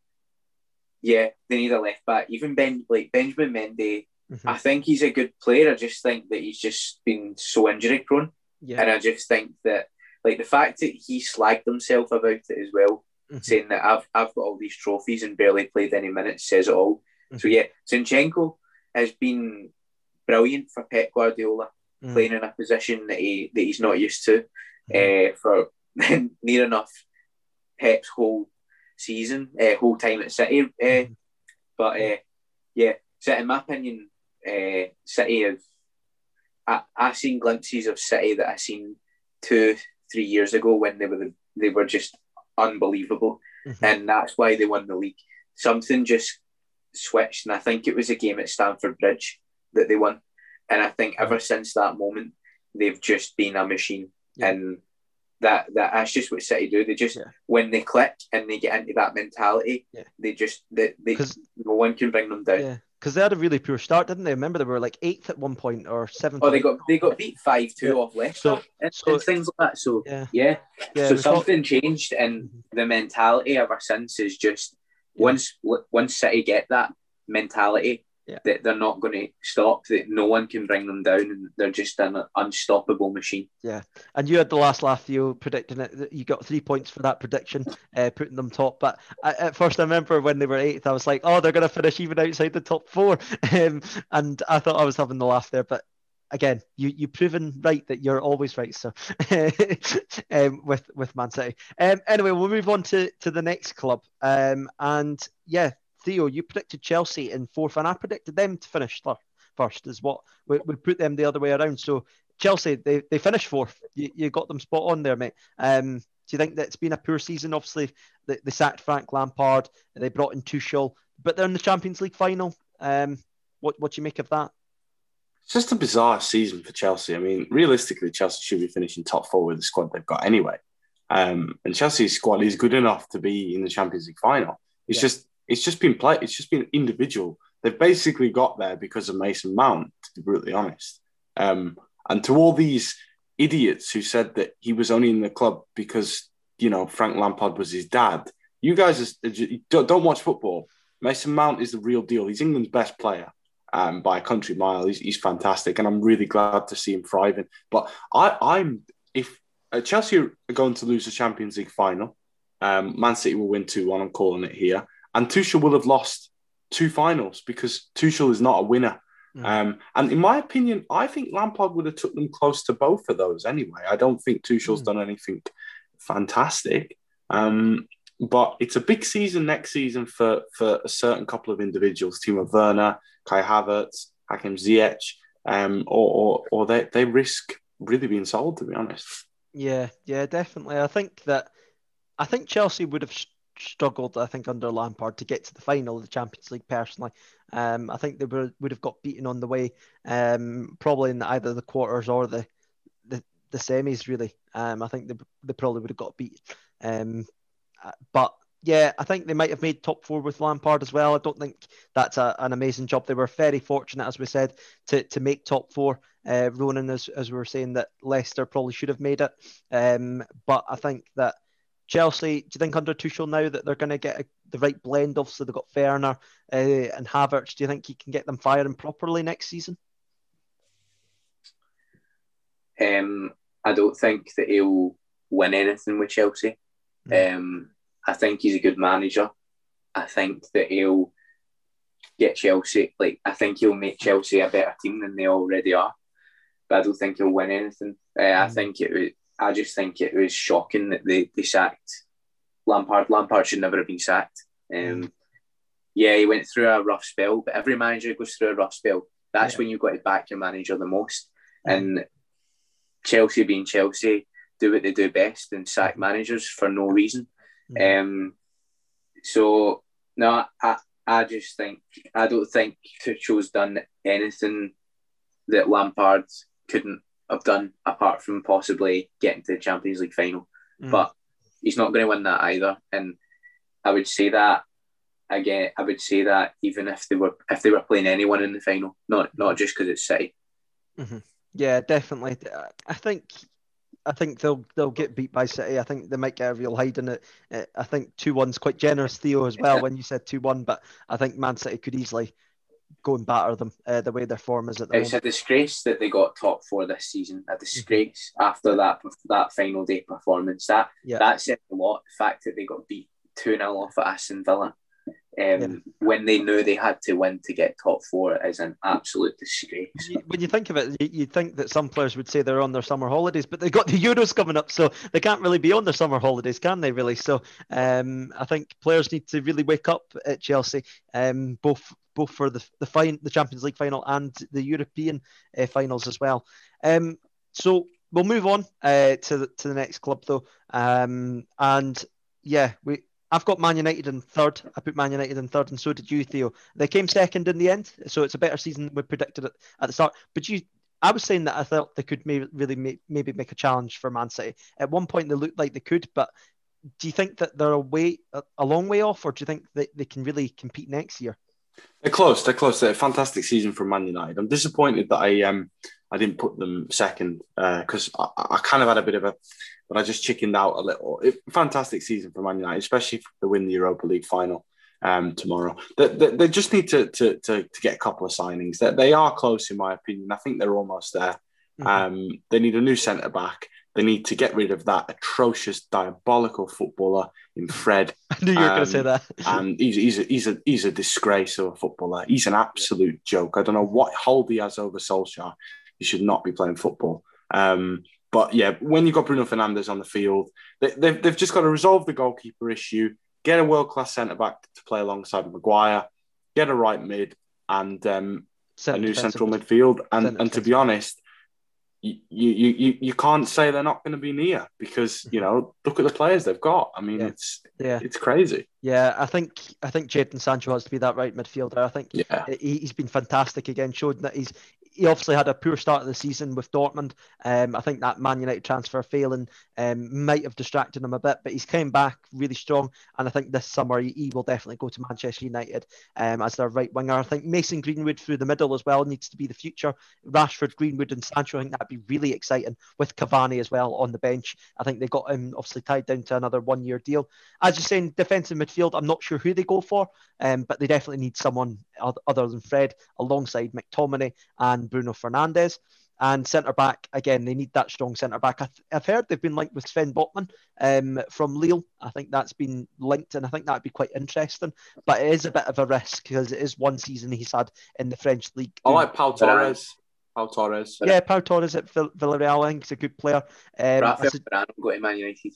yeah, they need a left back. Even Ben, like Benjamin Mendy, mm-hmm. I think he's a good player. I just think that he's just been so injury prone, yeah. and I just think that like the fact that he slagged himself about it as well mm-hmm. saying that I've I've got all these trophies and barely played any minutes says it all. Mm-hmm. So yeah, Zinchenko has been brilliant for Pep Guardiola, mm-hmm. playing in a position that he that he's not used to uh, for near enough Pep's whole season, uh, whole time at City. Uh, but uh, yeah, so in my opinion, uh, City have I I seen glimpses of City that I seen two three years ago when they were the, they were just unbelievable, mm-hmm. and that's why they won the league. Something just switched, and I think it was a game at Stamford Bridge that they won. And I think ever since that moment, they've just been a machine, yeah. and that, that that's just what City do. They just yeah. when they click and they get into that mentality, yeah. they just they, they no one can bring them down because they had a really poor start, didn't they? Remember they were like eighth at one point or seventh. Oh, they got they got beat five two yeah. off Leicester so, and, so, and, things like that. So yeah, yeah. yeah so something changed, and mm-hmm. the mentality ever since is just once once City get that mentality, yeah. that they're not going to stop. That no one can bring them down, and they're just an unstoppable machine. Yeah, and you had the last laugh, you predicting it. You got three points for that prediction, uh, putting them top. But I, at first, I remember when they were eighth, I was like, "Oh, they're going to finish even outside the top four. Um, and I thought I was having the laugh there, but again, you you've proven right that you're always right, so um, with with Man City. Um, anyway, we'll move on to to the next club. Um, and yeah, Theo, you predicted Chelsea in fourth, and I predicted them to finish first is what we, we put them the other way around. So Chelsea, they, they finished fourth. You, you got them spot on there, mate. Um, do you think that it's been a poor season? Obviously, they, they sacked Frank Lampard, they brought in Tuchel, but they're in the Champions League final. Um, what what do you make of that? It's just a bizarre season for Chelsea. I mean, realistically, Chelsea should be finishing top four with the squad they've got anyway. Um, and Chelsea's squad is good enough to be in the Champions League final. It's yeah. just it's just been play. It's just been individual. They've basically got there because of Mason Mount, to be brutally honest. Um, and to all these idiots who said that he was only in the club because you know Frank Lampard was his dad, you guys are, don't watch football. Mason Mount is the real deal. He's England's best player um, by a country mile. He's, he's, fantastic, and I'm really glad to see him thriving. But I, I'm if uh, Chelsea are going to lose the Champions League final, um, Man City will win two one. I'm calling it here, and Tuchel will have lost two finals because Tuchel is not a winner. Mm. Um, and in my opinion, I think Lampard would have took them close to both of those anyway. I don't think Tuchel's mm. done anything fantastic. Um, but it's a big season next season for for a certain couple of individuals: Timo Werner, Kai Havertz, Hakim Ziyech, um, or, or or they they risk really being sold. To be honest. Yeah, yeah, definitely. I think that I think Chelsea would have struggled. I think under Lampard to get to the final of the Champions League. Personally, um, I think they would would have got beaten on the way, um, probably in either the quarters or the the, the semis. Really, um, I think they, they probably would have got beat. Um, uh, but yeah, I think they might have made top four with Lampard as well. I don't think that's a, an amazing job. They were very fortunate, as we said, to, to make top four. Uh, Ronan, as, as we were saying, that Leicester probably should have made it. Um, but I think that Chelsea, do you think under Tuchel now that they're going to get a, the right blend? Obviously, they've got Werner uh, and Havertz. Do you think he can get them firing properly next season? Um, I don't think that he'll win anything with Chelsea. Mm. Um, I think he's a good manager. I think that he'll get Chelsea. Like I think he'll make Chelsea a better team than they already are. But I don't think he'll win anything. Uh, mm. I think it. I just think it was shocking that they, they sacked Lampard. Lampard should never have been sacked. Um. Yeah, he went through a rough spell, but every manager goes through a rough spell. That's yeah. when you've got to back your manager the most. And Chelsea being Chelsea, do what they do best and sack managers for no reason. Mm. Um, so no, I I just think I don't think Tuchel's done anything that Lampard couldn't have done apart from possibly getting to the Champions League final. Mm. But he's not going to win that either. And I would say that again. I would say that even if they were if they were playing anyone in the final, not not just because it's City. Mm-hmm. Yeah, definitely. I think I think they'll they'll get beat by City. I think they might get a real hide in it. Uh, I think two one's quite generous, Theo, as well. When you said two one, but I think Man City could easily go and batter them uh, the way their form is at the it's moment. a disgrace that they got top four this season. A disgrace mm-hmm. after that that final day performance. That yeah. that said a lot. The fact that they got beat two 0 off at Aston Villa um, yeah. when they knew they had to win to get top four is an absolute disgrace. When you think of it, you'd think that some players would say they're on their summer holidays, but they've got the Euros coming up, so they can't really be on their summer holidays, can they? Really? So um, I think players need to really wake up at Chelsea, um, both both for the the fine the Champions League final and the European uh, finals as well. Um, so we'll move on uh, to the, to the next club though, um, and yeah, we I've got Man United in third. I put Man United in third, and so did you, Theo. They came second in the end, so it's a better season we predicted at, at the start. But you, I was saying that I thought they could maybe really make, maybe make a challenge for Man City. At one point, they looked like they could, but do you think that they're a way a long way off, or do you think that they can really compete next year? They're close. They're close. They're a fantastic season for Man United. I'm disappointed that I um I didn't put them second because uh, I, I, kind of had a bit of a, but I just chickened out a little. It, fantastic season for Man United, especially if they win the Europa League final um, tomorrow. They, they, they, just need to, to, to, to, get a couple of signings. They, they are close, in my opinion. I think they're almost there. Mm-hmm. Um, they need a new centre back. They need to get rid of that atrocious, diabolical footballer in Fred. I knew you were um, going to say that. and he's, he's, a, he's, a, he's a disgrace of a footballer. He's an absolute joke. I don't know what hold he has over Solskjaer you should not be playing football. Um, but yeah, when you've got Bruno Fernandes on the field, they, have they've, they've just got to resolve the goalkeeper issue, get a world class centre back to play alongside Maguire, get a right mid, and um, a new central midfield. And and to be honest, you, you you you can't say they're not going to be near because you know look at the players they've got. I mean, yeah. it's yeah, it's crazy. Yeah, I think I think Jadon Sancho has to be that right midfielder. I think yeah. he, has been fantastic again, showed that he's he obviously had a poor start of the season with Dortmund. Um, I think that Man United transfer failing um, might have distracted him a bit, but he's came back really strong. And I think this summer he, he will definitely go to Manchester United um, as their right winger. I think Mason Greenwood through the middle as well needs to be the future. Rashford, Greenwood, and Sancho, I think that'd be really exciting with Cavani as well on the bench. I think they got him obviously tied down to another one year deal. As you're saying, defensive midfield, I'm not sure who they go for, um, but they definitely need someone other than Fred alongside McTominay and Bruno Fernandes. And centre back, again, they need that strong centre back. I've heard they've been linked with Sven Botman um, from Lille. I think that's been linked, and I think that'd be quite interesting. But it is a bit of a risk because it is one season he's had in the French league. I like Pau Torres. Pau Torres. Yeah, Pau Torres at Villarreal. I think he's a good player. Um, Rafael Varane go to Man United.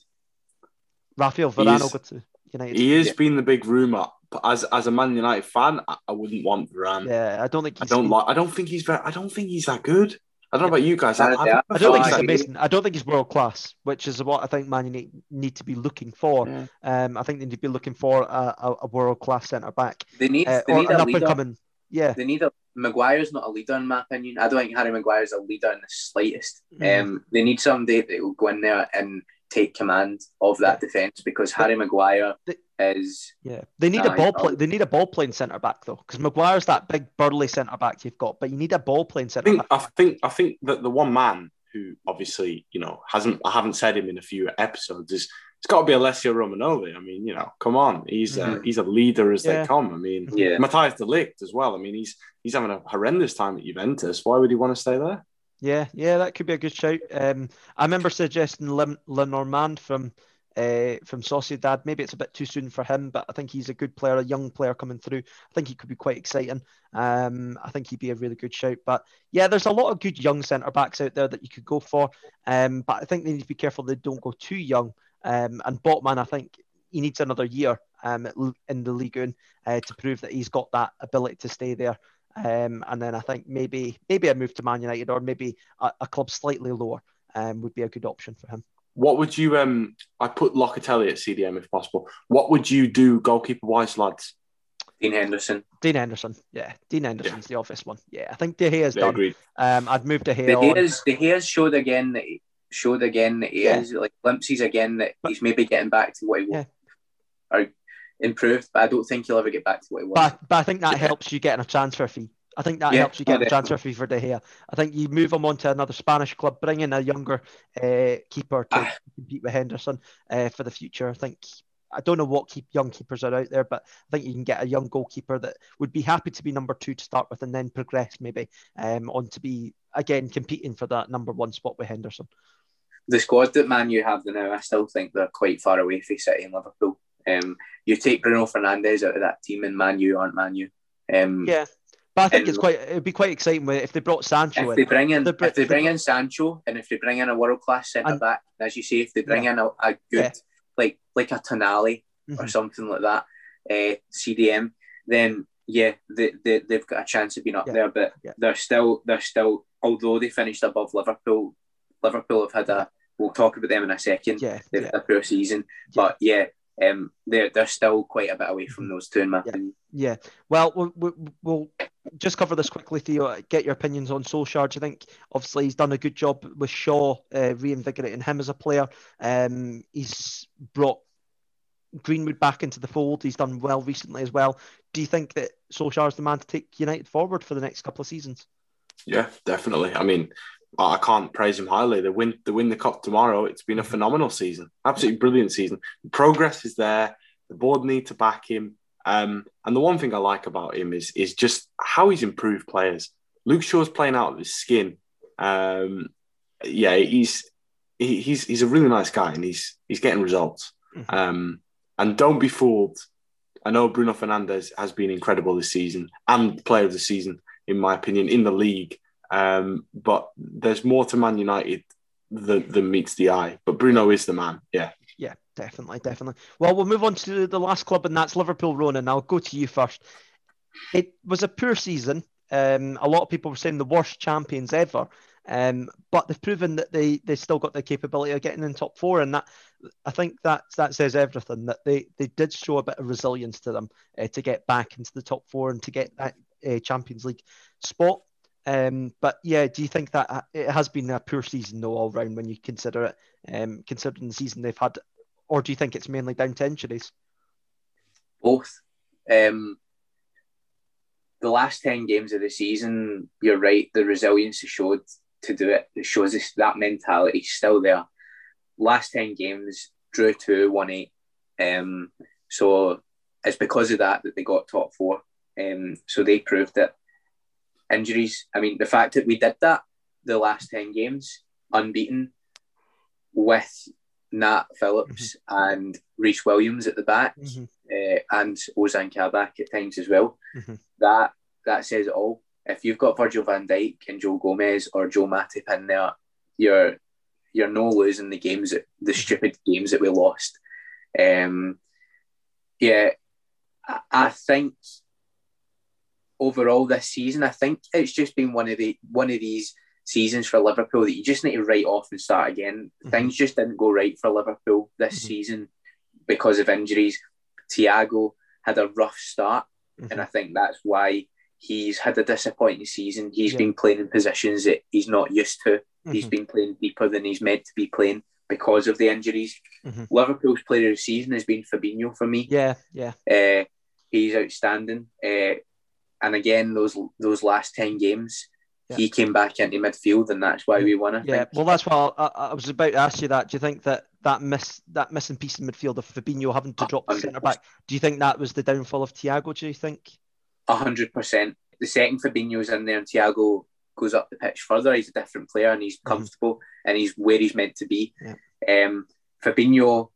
Rafael Varane go to United. He has yeah. been the big rumour but as as a Man United fan, I, I wouldn't want Varane. Yeah, I don't think I don't like. I don't think he's very. I don't think he's that good. I don't know about you guys. I, I, I don't think he's amazing. I don't think he's world class, which is what I think Man United need to be looking for. Yeah. Um, I think they need to be looking for a, a, a world class centre back. They need, uh, they need a leader. Coming, yeah, they need a. Maguire's not a leader in my opinion. I don't think Harry Maguire's a leader in the slightest. Mm. Um, they need somebody that will go in there and take command of that yeah. defence because Harry Maguire they, is yeah. They need a ball play. They need a ball playing centre back though, because Maguire's that big burly centre back you've got, but you need a ball playing centre back. I think I think that the one man who obviously you know hasn't I haven't said him in a few episodes is it's got to be Alessio Romagnoli. I mean, you know, come on, he's mm-hmm. a, he's a leader as yeah. they come. I mean, yeah, Matthijs de Ligt as well. I mean, he's he's having a horrendous time at Juventus. Why would he want to stay there? Yeah, yeah, that could be a good shout. Um, I remember suggesting Le Normand from uh, from Sociedad. Maybe it's a bit too soon for him, but I think he's a good player, a young player coming through. I think he could be quite exciting. Um, I think he'd be a really good shout. But yeah, there's a lot of good young centre backs out there that you could go for. Um, but I think they need to be careful they don't go too young. Um, and Botman, I think he needs another year um, in the league uh, to prove that he's got that ability to stay there. Um, and then I think maybe maybe a move to Man United or maybe a, a club slightly lower um, would be a good option for him. What would you um? I put Locatelli at CDM if possible. What would you do goalkeeper wise, lads? Dean Henderson. Dean Henderson. Yeah, Dean Henderson's yeah. the obvious one. Yeah, I think De Gea's yeah, done. Agreed. Um, I'd move De Gea. De Gea's, De Gea's showed again that he, showed again that he yeah. is like glimpses again that but, he's maybe getting back to what he was. Yeah. Or improved, but I don't think he'll ever get back to what he was. But, but I think that helps you getting a transfer fee. I think that yeah, helps you get a transfer fee for De Gea. I think you move him on to another Spanish club, bring in a younger uh, keeper to ah. compete with Henderson uh, for the future. I think I don't know what keep young keepers are out there, but I think you can get a young goalkeeper that would be happy to be number two to start with, and then progress maybe um, on to be again competing for that number one spot with Henderson. The squad that Man U have the now, I still think they're quite far away from City and Liverpool. Um, you take Bruno Fernandes out of that team, and Man U aren't Man U. Um, yeah, but I think it's quite it'd be quite exciting if they brought Sancho. If in. they bring in, if they bring in Sancho, and if they bring in a world class centre back, as you say, if they bring yeah. in a, a good yeah. like like a Tonali mm-hmm. or something like that, uh, CDM, then yeah, they, they they've got a chance of being up yeah. there. But they're still they're still although they finished above Liverpool, Liverpool have had a. We'll talk about them in a second. Yeah, they've had a poor season, but yeah, um, they're they're still quite a bit away from those two in my yeah. opinion. Yeah. Well, we'll, we'll just cover this quickly, Theo. Get your opinions on Solskjaer. I think obviously he's done a good job with Shaw, uh, reinvigorating him as a player. Um, he's brought Greenwood back into the fold. He's done well recently as well. Do you think that Solskjaer is the man to take United forward for the next couple of seasons? Yeah, definitely. I mean, I can't praise him highly. They win, they win the cup tomorrow. It's been a phenomenal season, absolutely brilliant season. The progress is there. The board need to back him. Um, and the one thing I like about him is is just how he's improved players. Luke Shaw's playing out of his skin. Um, yeah, he's he, he's he's a really nice guy, and he's he's getting results. Mm-hmm. Um, and don't be fooled. I know Bruno Fernandes has been incredible this season and player of the season, in my opinion, in the league. Um, but there's more to Man United than, than meets the eye. But Bruno is the man. Yeah. Yeah, definitely, definitely. Well, we'll move on to the last club, and that's Liverpool. Ronan, I'll go to you first. It was a poor season. um, a lot of people were saying the worst champions ever. Um, but they've proven that they they still got the capability of getting in top four, and that I think that that says everything. That they they did show a bit of resilience to them uh, to get back into the top four and to get that uh, Champions League spot. Um, but yeah, do you think that uh, it has been a poor season though all round when you consider it, um, considering the season they've had, or do you think it's mainly down to injuries? Both. Um, the last ten games of the season, you're right. The resilience is showed to do it. It shows us that mentality is still there. Last 10 games, drew two, won eight. Um, so it's because of that that they got top four. Um, so they proved that injuries, I mean, the fact that we did that the last 10 games, unbeaten with Nat Phillips mm-hmm. and Rhys Williams at the back mm-hmm. uh, and Ozan Kabak at times as well, mm-hmm. that that says it all if you've got Virgil van Dijk and Joe Gomez or Joel Matip in there, you're you're no losing the games that the stupid games that we lost. Um, yeah, I, I think overall this season, I think it's just been one of the one of these seasons for Liverpool that you just need to write off and start again. Mm-hmm. Things just didn't go right for Liverpool this mm-hmm. season because of injuries. Thiago had a rough start, mm-hmm. and I think that's why He's had a disappointing season. He's yeah. been playing in positions that he's not used to. Mm-hmm. He's been playing deeper than he's meant to be playing because of the injuries. Mm-hmm. Liverpool's player of the season has been Fabinho for me. Yeah, yeah. Uh, he's outstanding. Uh, and again, those those last ten games, yeah. he came back into midfield, and that's why we won. I yeah, think. well, that's why I, I, was about to ask you that. Do you think that that miss that missing piece in midfield of Fabinho having to drop the centre back? Do you think that was the downfall of Thiago? Do you think? hundred percent. The second Fabinho's in there and Thiago goes up the pitch further, he's a different player and he's mm-hmm. comfortable mm-hmm. and he's where he's meant to be. Yeah. Um, Fabinho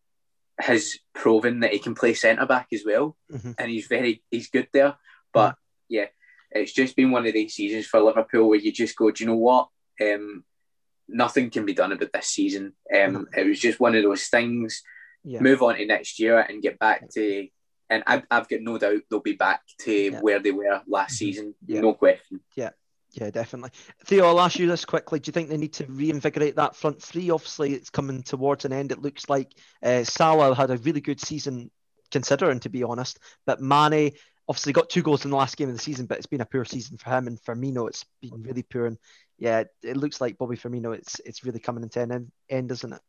has proven that he can play centre back as well, mm-hmm. and he's very he's good there. But mm-hmm. Yeah, it's just been one of these seasons for Liverpool where you just go, do you know what? Um, nothing can be done about this season. Um, it was just one of those things. Yeah. Move on to next year and get back to and I've, I've got no doubt they'll be back to yeah. where they were last mm-hmm. season. Yeah. No question. Yeah. Yeah, definitely. Theo, I'll ask you this quickly. Do you think they need to reinvigorate that front three? Obviously, it's coming towards an end. It looks like uh, Salah had a really good season, considering, to be honest. But Mane obviously got two goals in the last game of the season, but it's been a poor season for him. And Firmino, it's been really poor. And yeah, it looks like Bobby Firmino, it's it's really coming into an end, isn't it?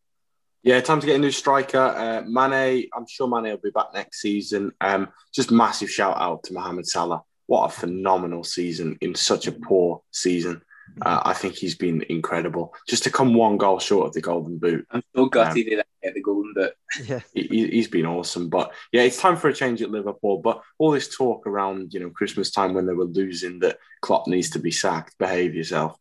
Yeah, time to get a new striker. Uh, Mane, I'm sure Mane will be back next season. Um, just massive shout out to Mohamed Salah. What a phenomenal season in such a poor season. Uh, I think he's been incredible. Just to come one goal short of the Golden Boot. I'm so gutted um, he didn't get the Golden Boot. Yeah, he, has been awesome. But yeah, it's time for a change at Liverpool. But all this talk around you know Christmas time when they were losing that Klopp needs to be sacked. Behave yourself.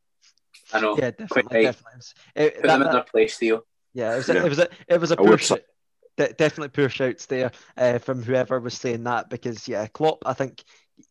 I know. Yeah, definitely. definitely. It, Put that, them in their place, Theo. Yeah, it was a, yeah. it was a, it was a poor sh- de- definitely poor shouts there uh, from whoever was saying that because yeah, Klopp, I think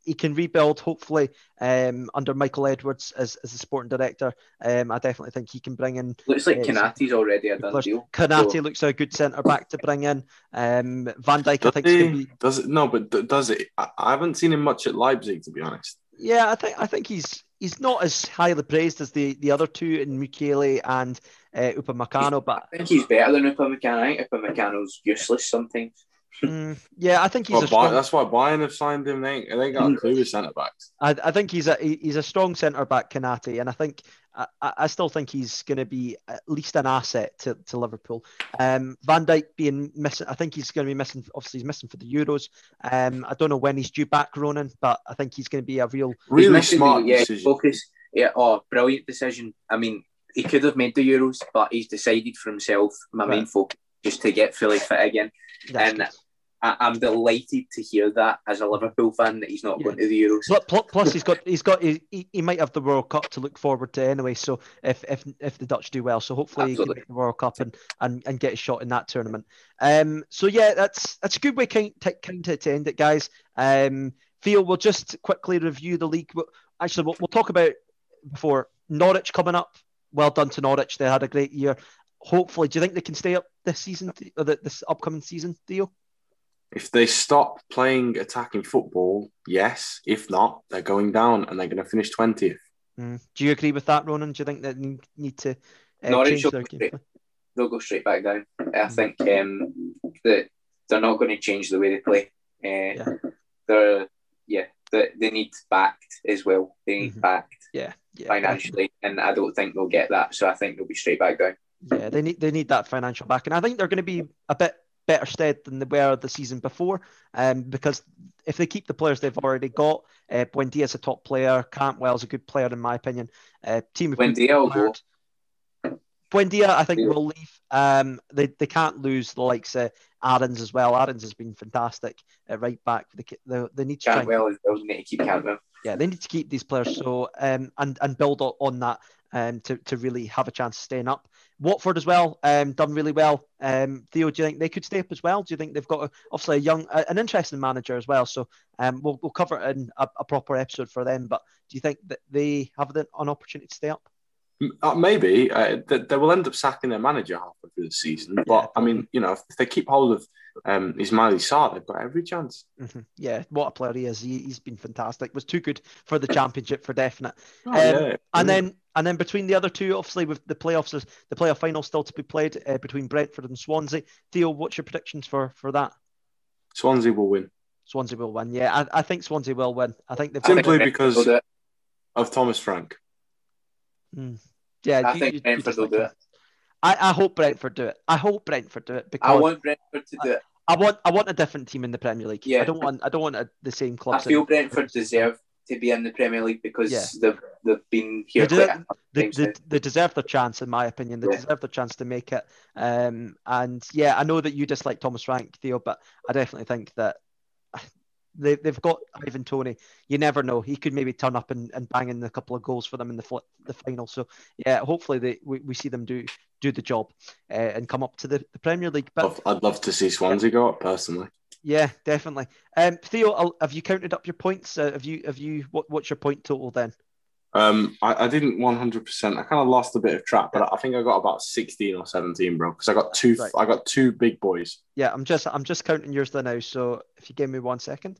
he can rebuild hopefully um, under Michael Edwards as, as the sporting director. Um, I definitely think he can bring in. Looks like uh, Konaté's already a done deal. Konaté so. looks like a good centre back to bring in. Um, Van Dijk, does I think, he, be... does it? No, but does it? I haven't seen him much at Leipzig, to be honest. Yeah, I think I think he's he's not as highly praised as the, the other two in Mukiele and uh, Upamecano, but I think he's better than Upamecano. I think Upamecano's useless sometimes. Mm, yeah, I think he's well, a strong... That's why Bayern have signed him. They, they got a mm. clue with centre backs. I, I think he's a he's a strong centre back, Konaté, and I think I, I still think he's going to be at least an asset to, to Liverpool. Um, Van Dijk being missing, I think he's going to be missing. Obviously, he's missing for the Euros. Um, I don't know when he's due back, Ronan, but I think he's going to be a real really smart the, yeah, decision. Focus, yeah, oh, brilliant decision. I mean, he could have made the Euros, but he's decided for himself. My right. main focus just to get fully fit again, That's and. Good I, am delighted to hear that as a Liverpool fan that he's not yeah. going to the Euros. Plus, plus he's got he's got he, he might have the World Cup to look forward to anyway. So if if if the Dutch do well, so hopefully Absolutely. he can make the World Cup and, and and get a shot in that tournament. Um. So yeah, that's that's a good way kind kind to, to end it, guys. Um. Theo, we'll just quickly review the league. Actually, we'll, we'll talk about before Norwich coming up. Well done to Norwich. They had a great year. Hopefully, do you think they can stay up this season or this upcoming season, Theo? If they stop playing attacking football, yes. If not, they're going down and they're going to finish twentieth. Mm. Do you agree with that, Ronan? Do you think that need, need to uh, Norwich change will their go game? they'll go straight back down. I think um, that they're not going to change the way they play. Uh, Yeah. They're yeah, they, they need backed as well. They need Mhm. backed Yeah, yeah, financially, and I don't think they'll get that. So I think they'll be straight back down. Yeah, they need they need that financial back, and I think they're going to be a bit better stead than they were the season before. Um, because if they keep the players they've already got, uh, Buendia's a top player, Cantwell's a good player in my opinion. Uh, team Buendia will go. Buendia, I think, Yeah. will leave. Um, they, they can't lose the likes of Aarons as well. Aarons has been fantastic at right back. They, they, they need to try and Cantwell as well. They need to keep Cantwell. yeah, they need to keep these players so um and and build on that um to, to really have a chance of staying up. Watford as well, um done really well. Um Theo, do you think they could stay up as well? Do you think they've got a, obviously a young a- an interesting manager as well? So um we'll we'll cover it in a, a proper episode for them. But do you think that they have an opportunity to stay up? Uh, maybe uh, they, they will end up sacking their manager halfway through the season. But I mean, you know, if, they keep hold of um, Ismaila Sarr, they've got every chance. Mhm. Yeah, what a player he is. He, he's been fantastic. Was too good for the championship for definite. Oh, Um, yeah. And then and then between the other two, obviously with the playoffs, the playoff final still to be played uh, between Brentford and Swansea. Theo, what's your predictions for for that? Swansea will win Swansea will win. Yeah, I, I think Swansea will win. I think they've Simply because- will do it. of Thomas Frank. Yeah. I you- think you- you Brentford just will do it. I, I hope Brentford do it. I hope Brentford do it because I want Brentford to do it. I want I want a different team in the Premier League. Yeah. I don't want I don't want a, the same club. I feel Brentford deserve to be in the Premier League because Yeah. they've they've been here They quite do- a couple they, they, they deserve their chance, in my opinion. They Yeah. deserve their chance to make it. Um, and yeah, I know that you dislike Thomas Frank, Theo, but I definitely think that they, they've got Ivan Toney. You never know; he could maybe turn up and, and bang in a couple of goals for them in the fl- the final. So yeah, hopefully they we, we see them do do the job uh, and come up to the, the Premier League. But I'd- love to see Swansea go up personally. yeah, definitely. Um, Theo, have you counted up your points? Uh, have you have you what, what's your point total then? Um, I, I didn't 100%. I kind of lost a bit of track, but I think I got about 16 or 17, bro. Because I got two. Right. I got two big boys. Yeah, I'm just I'm just counting yours there now. So if you give me one second,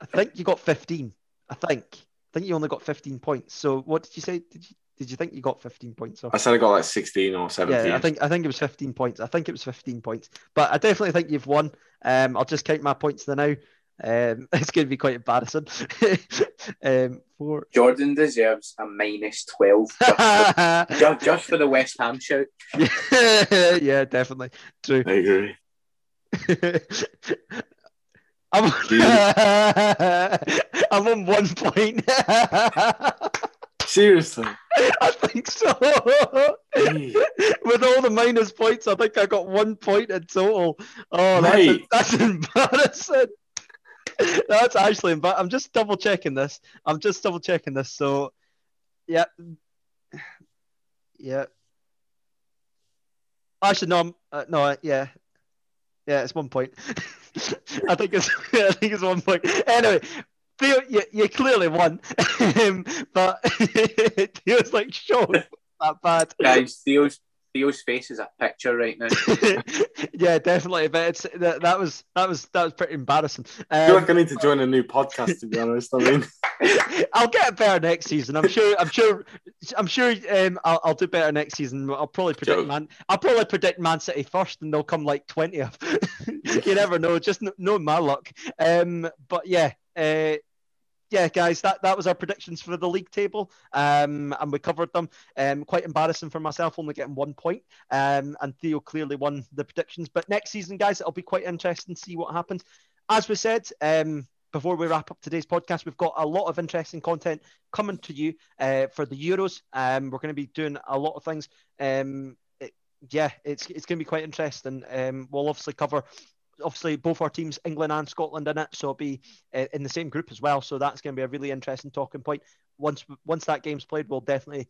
I think you got 15. I think I think you only got 15 points. So what did you say? Did you did you think you got 15 points? Or? I said I got like 16 or 17. Yeah, I think I think it was 15 points. I think it was 15 points. But I definitely think you've won. Um, I'll just count my points there now. Um, it's going to be quite embarrassing. um, four. Jordan deserves a minus twelve just for, just, just for the West Ham shout. yeah, yeah, definitely true. I agree. I'm, I'm on one point. Seriously. I think so. Hey. With all the minus points, I think I got one point in total. Oh, that's, Mate. that's embarrassing. That's actually embarrassing. I'm just double checking this. I'm just double checking this. So, yeah. Yeah. Actually, no, uh, no, yeah. Yeah, it's one point. I think it's I think it's one point. Anyway, Theo, you, you clearly won, um, but Theo's like shocked. That bad. Guys, Theo's Theo's face is a picture right now. yeah, definitely. But it's that, that was that was that was pretty embarrassing. I feel Um, like I need to join a new podcast, to be honest. I mean, I'll get better next season. I'm sure. I'm sure. I'm sure. Um, I'll, I'll do better next season. I'll probably predict Joke. Man. I'll probably predict Man City first, and they'll come like twentieth. you never know. Just kn- knowing my luck. Um, but yeah. Uh, yeah, guys, that, that was our predictions for the league table, um, and we covered them. Um, quite embarrassing for myself, only getting one point. Um, and Theo clearly won the predictions. But next season, guys, it'll be quite interesting to see what happens. As we said, um, before we wrap up today's podcast, we've got a lot of interesting content coming to you uh, for the Euros. Um, we're going to be doing a lot of things. Um, it- yeah, it's it's going to be quite interesting. Um, we'll obviously cover. Obviously, both our teams, England and Scotland, in it, so it'll be uh, in the same group as well. So that's going to be a really interesting talking point. Once once that game's played, we'll definitely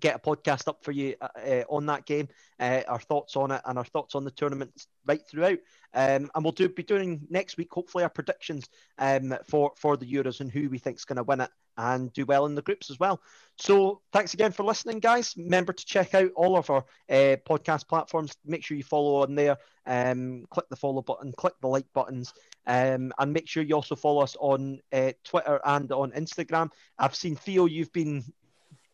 get a podcast up for you uh, uh, on that game, uh, our thoughts on it, and our thoughts on the tournament right throughout. Um, and we'll do be doing next week, hopefully, our predictions um, for for the Euros and who we think is going to win it and do well in the groups as well. So thanks again for listening, guys. Remember to check out all of our uh, podcast platforms. Make sure you follow on there. Um, click the follow button, click the like buttons, um, and make sure you also follow us on uh, Twitter and on Instagram. I've seen Theo, you've been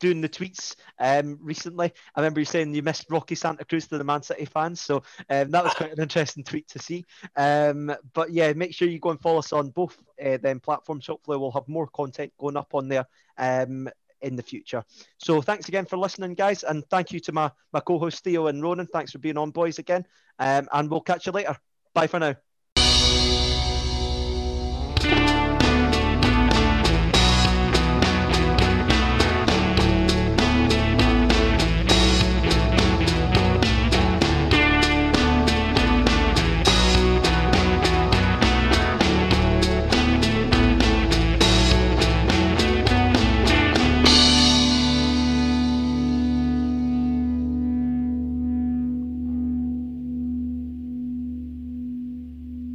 doing the tweets um, recently. I remember you saying you missed Roque Santa Cruz to the Man City fans, so um, that was quite an interesting tweet to see. Um, but yeah, make sure you go and follow us on both uh, them platforms. Hopefully, we'll have more content going up on there um, in the future. So thanks again for listening, guys, and thank you to my my co-host Theo and Ronan. Thanks for being on, boys, again, um, and we'll catch you later. Bye for now.